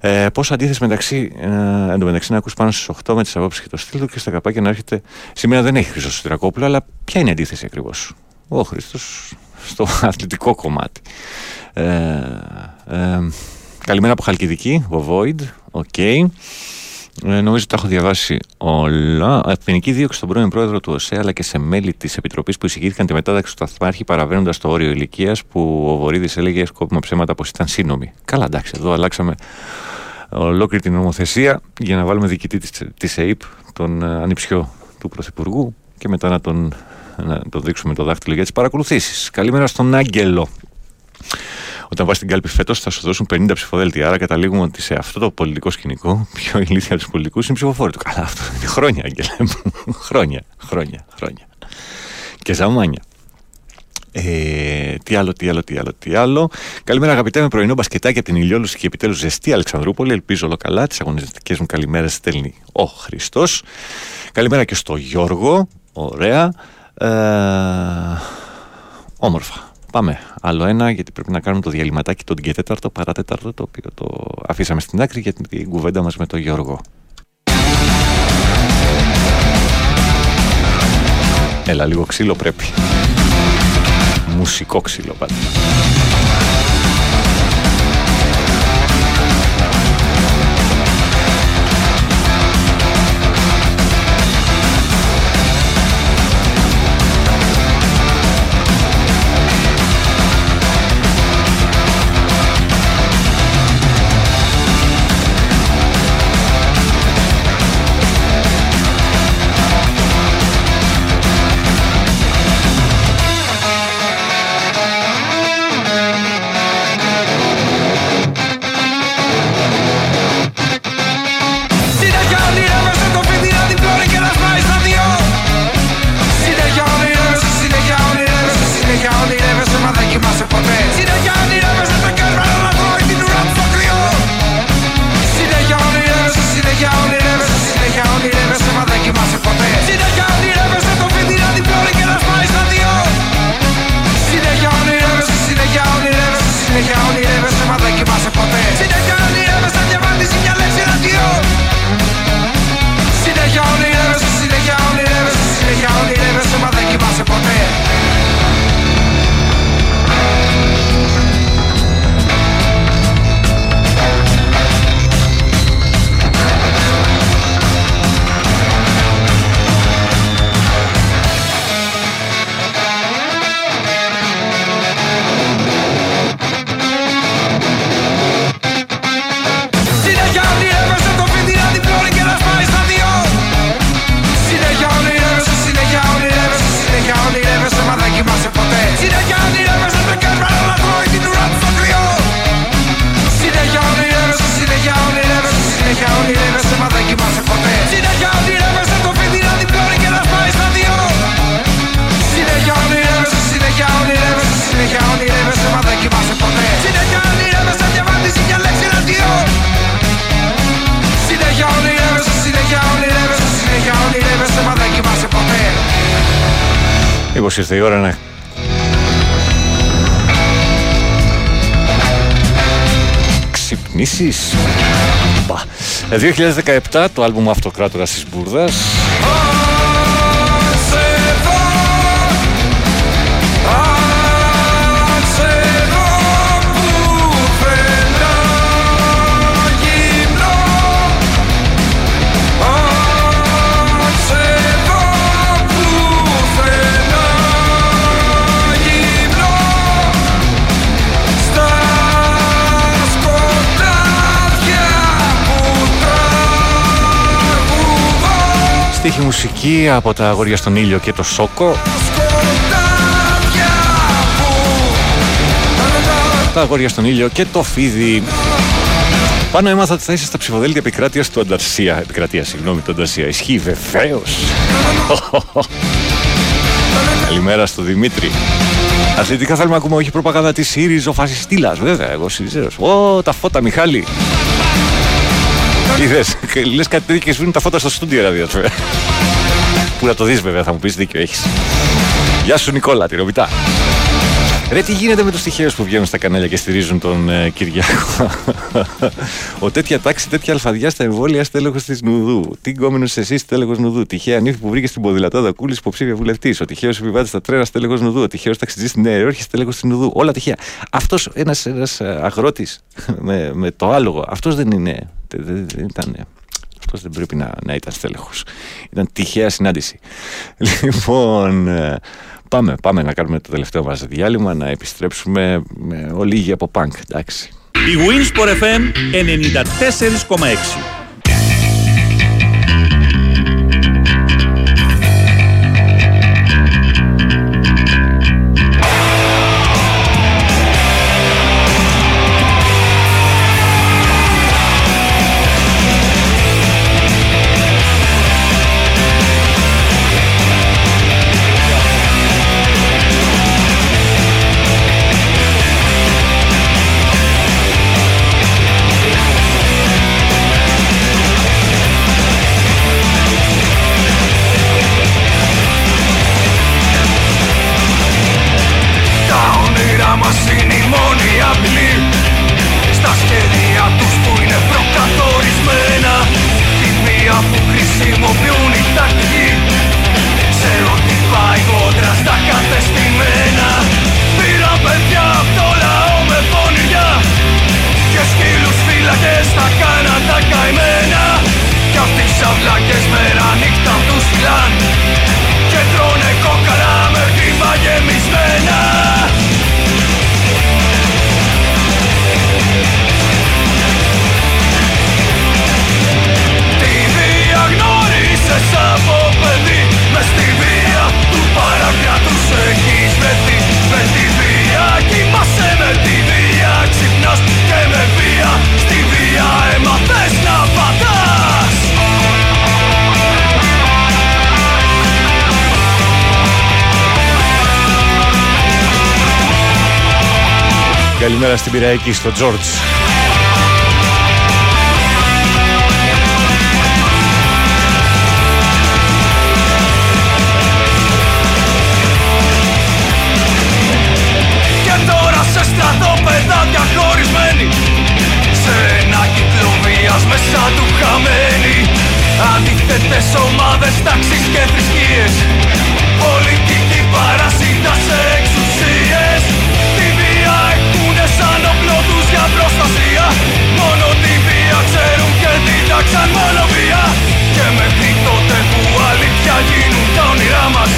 Ε, Πώς αντίθεση μεταξύ, ε, εντωμεταξύ να ακούς πάνω στις 8 με τις απόψεις και το στυλ του και στα καπάκια να έρχεται. Σήμερα δεν έχει Χρήστος Σωτηρακόπουλο, αλλά ποια είναι η αντίθεση ακριβώς; Ο Χρήστος στο *laughs* αθλητικό κομμάτι. Ε, ε, καλημέρα από Χαλκιδική, ο Void. OK. Ε, νομίζω ότι τα έχω διαβάσει όλα. Ποινική δίωξη στον πρώην πρόεδρο του ΟΣΕ αλλά και σε μέλη της Επιτροπής που εισηγήθηκαν τη μετάταξη του Σταθμάρχη παραβαίνοντας το όριο ηλικίας που ο Βορίδης έλεγε σκόπιμα ψέματα πως ήταν σύννομη. Καλά, εντάξει, εδώ αλλάξαμε ολόκληρη την νομοθεσία για να βάλουμε διοικητή της ΕΕΠ, τον ε, ανιψιό του Πρωθυπουργού και μετά να τον, να τον δείξουμε το δάχτυλο για τις παρακολουθήσεις. Καλημέρα στον Άγγελο. Όταν πα στην κάλπη φέτος θα σου δώσουν 50 ψηφοδέλτια. Άρα καταλήγουμε ότι σε αυτό το πολιτικό σκηνικό, πιο ηλίθια από τους πολιτικούς είναι ψηφοφόροι του. Καλά, αυτό είναι χρόνια, Άγγελε μου. χρόνια, χρόνια, χρόνια. Και ζαμάνια. Ε, τι άλλο, τι άλλο, τι άλλο, τι άλλο. Καλημέρα, αγαπητέ, με πρωινό μπασκετάκι από την ηλιόλουση και επιτέλους ζεστή Αλεξανδρούπολη. Ελπίζω όλο καλά. Τις αγωνιστικές μου καλημέρες στέλνει ο Χριστός. Καλημέρα και στο Γιώργο. Ωραία. Ε, όμορφα. Πάμε. Άλλο ένα, γιατί πρέπει να κάνουμε το διαλυματάκι το και τέταρτο, παράτεταρτο, το οποίο το αφήσαμε στην άκρη για την κουβέντα μας με τον Γιώργο. Έλα, λίγο ξύλο πρέπει. Μουσικό ξύλο πάντα. 2017 το άλμπουμ Αυτοκράτορας της Μπούρδας. Μουσική από τα αγόρια στον ήλιο και το Σόκο. Τα αγόρια στον ήλιο και το Φίδι. Πάνω έμαθα ότι θα είσαι στα ψηφοδέλτια επικράτειας του Ανταρσία. Επικρατεία, συγγνώμη, του Ανταρσία. Ισχύει βεβαίως. Καλημέρα στο Δημήτρη. Αθλητικά θέλουμε να ακούμε όχι προπαγάνδα της ΣΥΡΙΖ, ο φασιστήλα. Βέβαια, εγώ ΣΥΡΙΖΑ. Ω, τα φώτα, Μιχάλη. Είδες, λες κάτι τέτοιο και σβήνουν τα φώτα στο στούντιο ραδιόφωνο. Που να το δεις, βέβαια, θα μου πεις δίκιο έχεις. Γεια σου, Νικόλα, τη Ρωμητά. Ρε, τι γίνεται με τους τυχαίου που βγαίνουν στα κανάλια και στηρίζουν τον ε, Κυριάκο; *laughs* Ο τέτοια τάξη, τέτοια αλφαδιά στα εμβόλια στέλεχος της Νουδού. Τι γκόμενος εσύ στέλεχος Νουδού. Τυχαία νύχη που βρήκες στην ποδηλατάδα κούλη υποψήφια βουλευτής. Ο τυχαίος επιβάτης στα τρένα στέλεχος Νουδού. Ο τυχαίος ταξιτζής στην Νέα Υόρκη στέλεχος της Νουδού. Όλα τυχαία. Αυτός ένας ένας αγρότης *laughs* με, με το άλογο, αυτός δεν είναι. Δεν, δεν- δεν ήταν. Αυτός δεν πρέπει να, να ήταν στέλεχος. Ήταν τυχαία συνάντηση. *laughs* Λοιπόν, ε, πάμε, πάμε να κάνουμε το τελευταίο μας διάλειμμα, να επιστρέψουμε με ολίγη από πανκ. Εντάξει.
Η Winsport FM 94,6.
Καλημέρα στην Πυραϊκή, στο Τζόρτζ.
Και τώρα σε στρατόπεδα διαχωρισμένοι Σε ένα κύκλο βίας μέσα του χαμένοι Αντίθετες ομάδες, τάξεις και θρησκείες. Πολιτική παρασύτα και την τάξαν μόνο βία Και μέχρι τότε που αλήθεια γίνουν τα όνειρά μας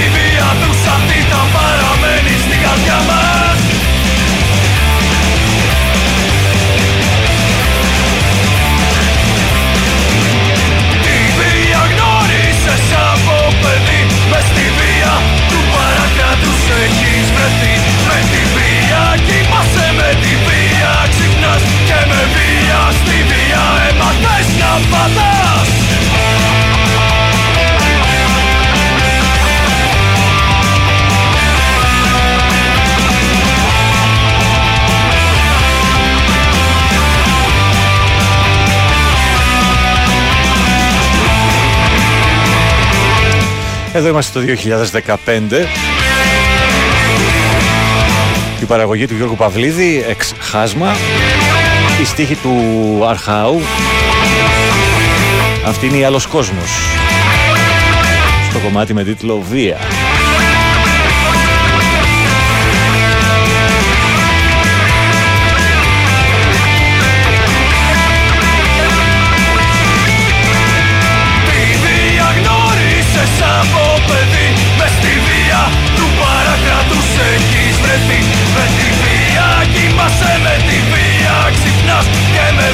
Η βία τους αυτή θα παραμένει στην καρδιά μας. Τη βία γνώρισες από παιδί Μες στη βία του παρακράτους έχεις βρεθεί. Με τη βία κοιμάσαι με τη βία Ξυπνάς και με βία Στη βία έμαθες να πατάς
Εδώ είμαστε το 2015. Η παραγωγή του Γιώργου Παυλίδη, εξ χάσμα. Η στίχη του Αρχάου. Αυτή είναι η άλλος κόσμος. Στο κομμάτι με τίτλο Βία.
Τη βία γνώρισες από παιδί Μες στη βία του παρακράτους έχεις βρεθεί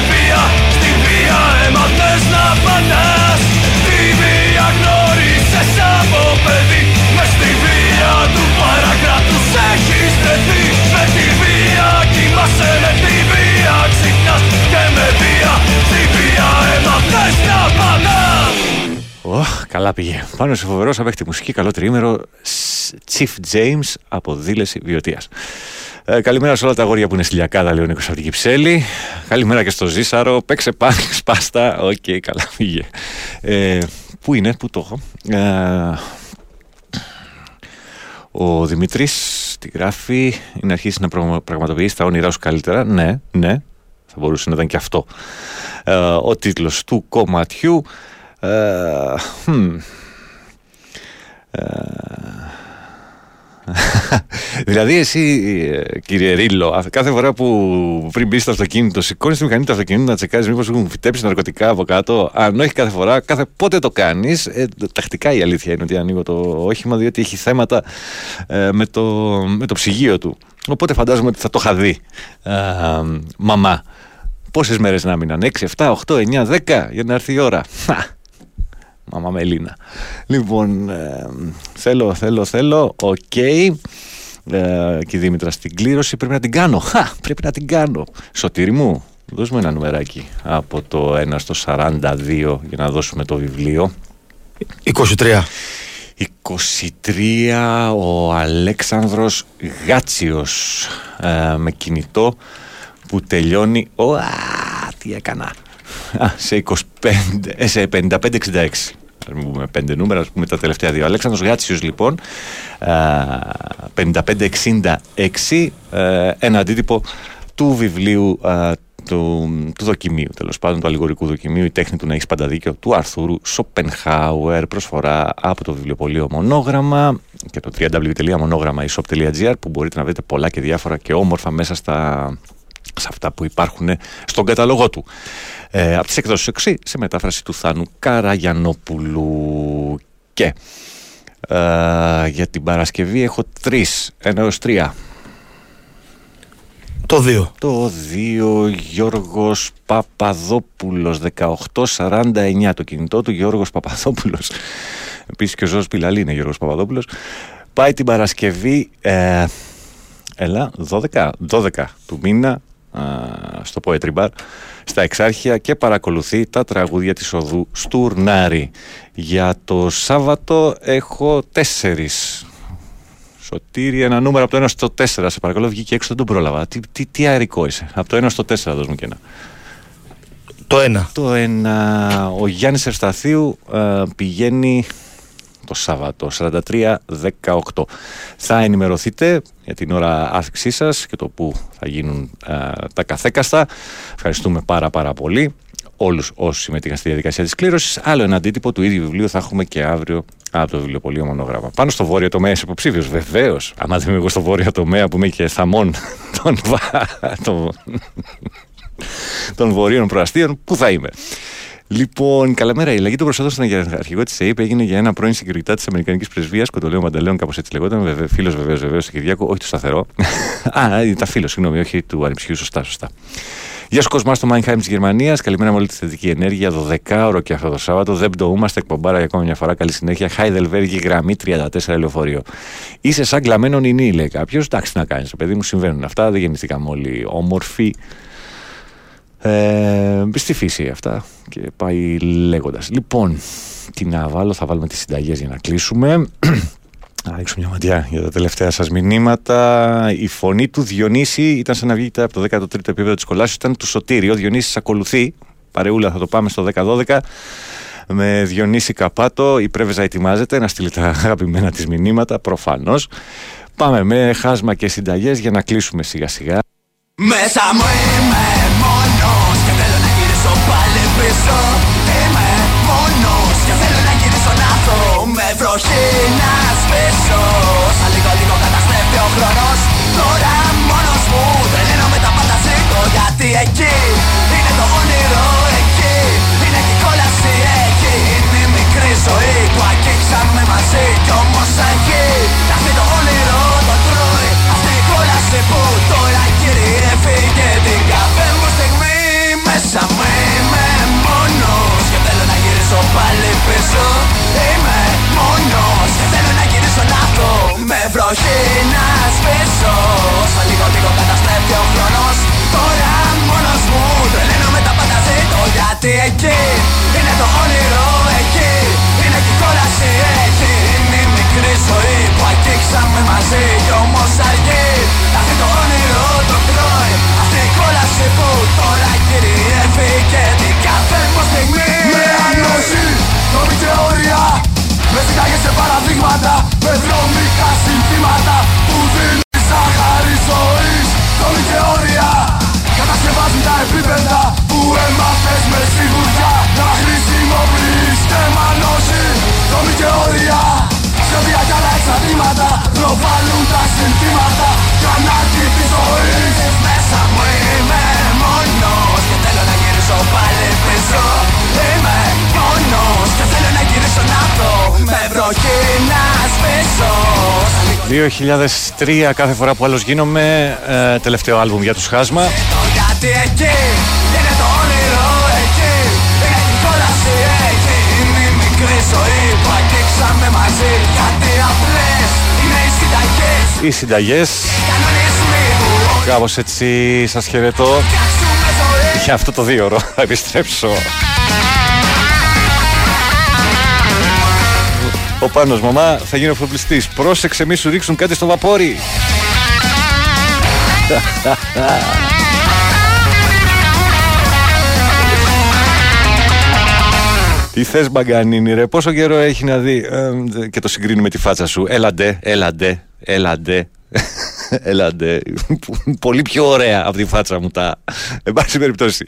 βία Στη βία έμαθες να πατάς Τη βία γνώρισες από παιδί Μες στη βία του παρακράτους έχεις βρεθεί Με τη βία κοιμάσαι με τη βία Ξυπνάς και με βία Στη βία έμαθες να πατάς
Ωχ, καλά πήγε. Πάνω σε φοβερό, απέχει τη μουσική, καλό τριήμερο. Chief James από δήλεση βιωτείας. Ε, καλημέρα σε όλα τα αγόρια που είναι στυλιακά, λέει ο Νίκος από την Κυψέλη. Καλημέρα και στο Ζήσαρο. Παίξε πάλι *laughs* σπάστα. Οκ, καλά, φύγε. Ε, πού είναι, πού το έχω; Ε, ο Δημήτρης τη γράφει είναι αρχίσει να πραγμα- πραγματοποιήσει τα όνειρά σου καλύτερα. Ναι, ναι, θα μπορούσε να ήταν και αυτό. Ε, ο τίτλος του κομματιού. Ε, hmm. Ε, *laughs* δηλαδή, εσύ, ε, κύριε Ρίλο, α- κάθε φορά που πριν μπεις στο αυτοκίνητο, σηκώνεις τη μηχανή του αυτοκίνητου να τσεκάρεις μήπως έχουν φυτέψει ναρκωτικά από κάτω. Αν όχι κάθε φορά, κάθε πότε το κάνεις. Ε, τακτικά η αλήθεια είναι ότι ανοίγω το όχημα, διότι έχει θέματα ε, με, το, με το ψυγείο του. Οπότε φαντάζομαι ότι θα το είχα δει. Ε, μαμά. Πόσες μέρες να μείναν, 6, 7, 8, 9, 10 για να έρθει η ώρα. Χα, Μαμά Μελίνα. Λοιπόν, ε, θέλω, θέλω, θέλω. Οκ. Ε, και η Δήμητρα στην κλήρωση πρέπει να την κάνω. Χα, πρέπει να την κάνω. Σωτήρι μου, δώσ' μου ένα νουμεράκι από το 1 στο 42 για να δώσουμε το βιβλίο.
23.
23 ο Αλέξανδρος Γάτσιος ε, με κινητό που τελειώνει ο, α, τι έκανα Α, σε 25 ε, σε 55-66 Ας μην πούμε πέντε νούμερα, ας πούμε τα τελευταία δύο. Αλέξανδρος Γάτσιος λοιπόν, α, 55-66, ε, ένα αντίτυπο του βιβλίου α, του, του δοκιμίου, τέλος πάντων, του αλληγορικού δοκιμίου, η τέχνη του να έχεις πάντα δίκιο, του Αρθούρου Σοπενχάουερ, προσφορά από το βιβλιοπωλείο Μονόγραμμα και το www.monogrammaishop.gr που μπορείτε να βρείτε πολλά και διάφορα και όμορφα μέσα στα, σε αυτά που υπάρχουν στον καταλογό του. Ε, από τις εκδόσεις 6 σε μετάφραση του Θάνου Καραγιανόπουλου και ε, για την Παρασκευή έχω τρεις, ένα έως τρία.
Το 2.
Το 2 Γιώργος Παπαδόπουλος 1849 το κινητό του Γιώργος Παπαδόπουλος Επίσης και ο Ζώος Πιλαλή είναι Γιώργος Παπαδόπουλος Πάει την Παρασκευή ε, Έλα 12, 12 του μήνα α, στο Poetry Bar στα Εξάρχεια και παρακολουθεί τα τραγούδια της οδού Στουρνάρη. Για το Σάββατο έχω τέσσερις Σωτήρι, ένα νούμερο από το 1 στο 4. Σε παρακαλώ, βγήκε έξω, δεν τον πρόλαβα. Τι, τι, τι αερικό είσαι. Από το 1 στο 4, δώσ' μου και ένα.
Το 1.
Το 1. Ο Γιάννης Ευσταθίου ε, πηγαίνει το Σάββατο 43-18. Θα ενημερωθείτε για την ώρα άφηξής σας και το που θα γίνουν ε, τα καθέκαστα. Ευχαριστούμε πάρα πάρα πολύ όλους όσοι συμμετείχαν στη διαδικασία της κλήρωσης. Άλλο ένα αντίτυπο του ίδιου βιβλίου θα έχουμε και αύριο από το βιβλιοπωλείο Μονογράμμα. Πάνω στο βόρειο τομέα είσαι υποψήφιος, βεβαίως. Άμα δεν είμαι εγώ στο βόρειο τομέα που είμαι και θαμών *laughs* των, βα- των, των βορείων προαστίων, πού θα είμαι; Λοιπόν, καλημέρα. Η αλλαγή του προσώπου στον αρχηγό της ΕΕΠ έγινε για ένα πρώην συγκριτά της Αμερικανικής Πρεσβείας, Κοντολέο Μανταλέων, κάπως έτσι λεγόταν. Βεβαίω, φίλος βεβαίως, βεβαίως, του Κυριάκου, όχι του σταθερό. *laughs* Α, ήταν φίλος, συγγνώμη, όχι του ανιψιού, σωστά, σωστά. Γεια σου, Κοσμάς στο Μάινχάιμ της Γερμανίας. Καλημέρα με όλη τη θετική ενέργεια. 12ωρο και αυτό το Σάββατο. Δεν πτωούμαστε, εκπομπάρα για ακόμα μια φορά. Καλή συνέχεια. Χάιδελβέργη γραμμή 34 λεωφορείο. Είσαι σαν κλαμμένο νηνί, λέει κάποιος. Εντάξει, τι να κάνεις, παιδί μου, συμβαίνουν αυτά. Δεν γεννηθήκαμε όλοι όμορφοι. Ε, στη φύση αυτά και πάει λέγοντας. Λοιπόν, τι να βάλω, θα βάλουμε τις συνταγές για να κλείσουμε. *clears throat* Να ρίξω μια ματιά για τα τελευταία σας μηνύματα. Η φωνή του Διονύση ήταν σαν να βγείτε από το 13ο επίπεδο της κολάσης, ήταν του Σωτήριο. Ο Διονύσης ακολουθεί. Παρεούλα θα το πάμε στο 10-12 με Διονύση Καπάτο. Η Πρέβεζα ετοιμάζεται να στείλει τα αγαπημένα της μηνύματα, προφανώς. Πάμε με χάσμα και συνταγές για να κλείσουμε σιγά σιγά.
Μέσα μου είμαι πάλι πίσω. Είμαι μόνος και θέλω να γυρίσω να έρθω με βροχή να σβήσω. Σαν λίγο λίγο καταστρέφει ο χρόνος. Τώρα μόνος μου. Τρελαίνω με τα πάντα ζήτω Γιατί εκεί είναι το όνειρο εκεί Είναι και η κόλαση εκεί Είναι η μικρή ζωή που αγγίξαμε μαζί. Κι όμως εκεί βροχή να σβήσω Σαν λίγο λίγο καταστρέφει ο χρόνος. Τώρα μόνος μου τρελαίνω με τα πάντα ζητώ Γιατί εκεί. Είναι το όνειρο εκεί. Είναι και η κόλαση εκεί. Είναι η μικρή ζωή που αγγίξαμε μαζί. Κι όμως αργεί. Αυτή το όνειρο το τρώει Αυτή η κόλαση που τώρα κυριεύει. Και την κάθε μου στιγμή. Με ανοσή, νόμη και όρια. Με ζητάγες σε παραδείγματα πράγματα που δίνεις σαχάρη ζωής. Τόλοι και όρια κατασκευάζουν τα επίπεδα που έμαθες με σιγουριά. Να χρησιμοποιείς τεμανώσει Τόλοι και όρια σε όδια άλλα εξαρτήματα προβάλλουν τα συνθήματα. Κανάκι της ζωής. Μέσα μου είμαι μόνος. Και θέλω να γυρίσω πάλι πίσω. Είμαι μόνος. Και θέλω να γυρίσω να δω. Με βροχή να σβήσω.
2003 κάθε φορά που άλλος γίνομαι ε, τελευταίο άλμπουμ για τους Χάσμα
Γιατί εκεί είναι το όνειρο εκεί. Είναι η κόλαση εκεί. Είναι η μικρή ζωή που αγγίξαμε μαζί. Γιατί απλές είναι οι συνταγές.
Οι συνταγές. Κάπως έτσι σας χαιρετώ. για αυτό το δύο ώρο *laughs* θα επιστρέψω Ο Πάνος μαμά θα γίνει εφοπλιστής Πρόσεξε μη σου ρίξουν κάτι στο βαπόρι. *laughs* Τι θες μπαγκανίνη ρε Πόσο καιρό έχει να δει; Ε, Και το συγκρίνει με τη φάτσα σου. Έλαντε, έλαντε, έλαντε Έλαντε. Πολύ πιο ωραία από τη φάτσα μου τα. Εν πάση περιπτώσει.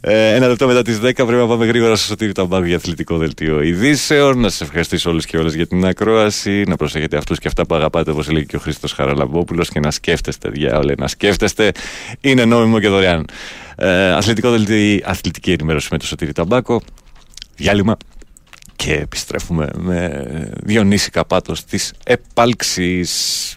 Ε, ένα λεπτό μετά τις 10 πρέπει να πάμε γρήγορα στο σωτήρι Ταμπάκου για αθλητικό δελτίο ειδήσεων. Να σας ευχαριστήσω όλου και όλες για την ακρόαση. Να προσέχετε αυτούς και αυτά που αγαπάτε, όπως λέει και ο Χρήστος Χαραλαμπόπουλος. Και να σκέφτεστε, διάολε, να σκέφτεστε. Είναι νόμιμο και δωρεάν. Ε, αθλητικό δελτίο, αθλητική ενημέρωση με το Σωτήρι Ταμπάκο. Διάλειμμα και επιστρέφουμε με Διονύση Καπάτος της επάλξης.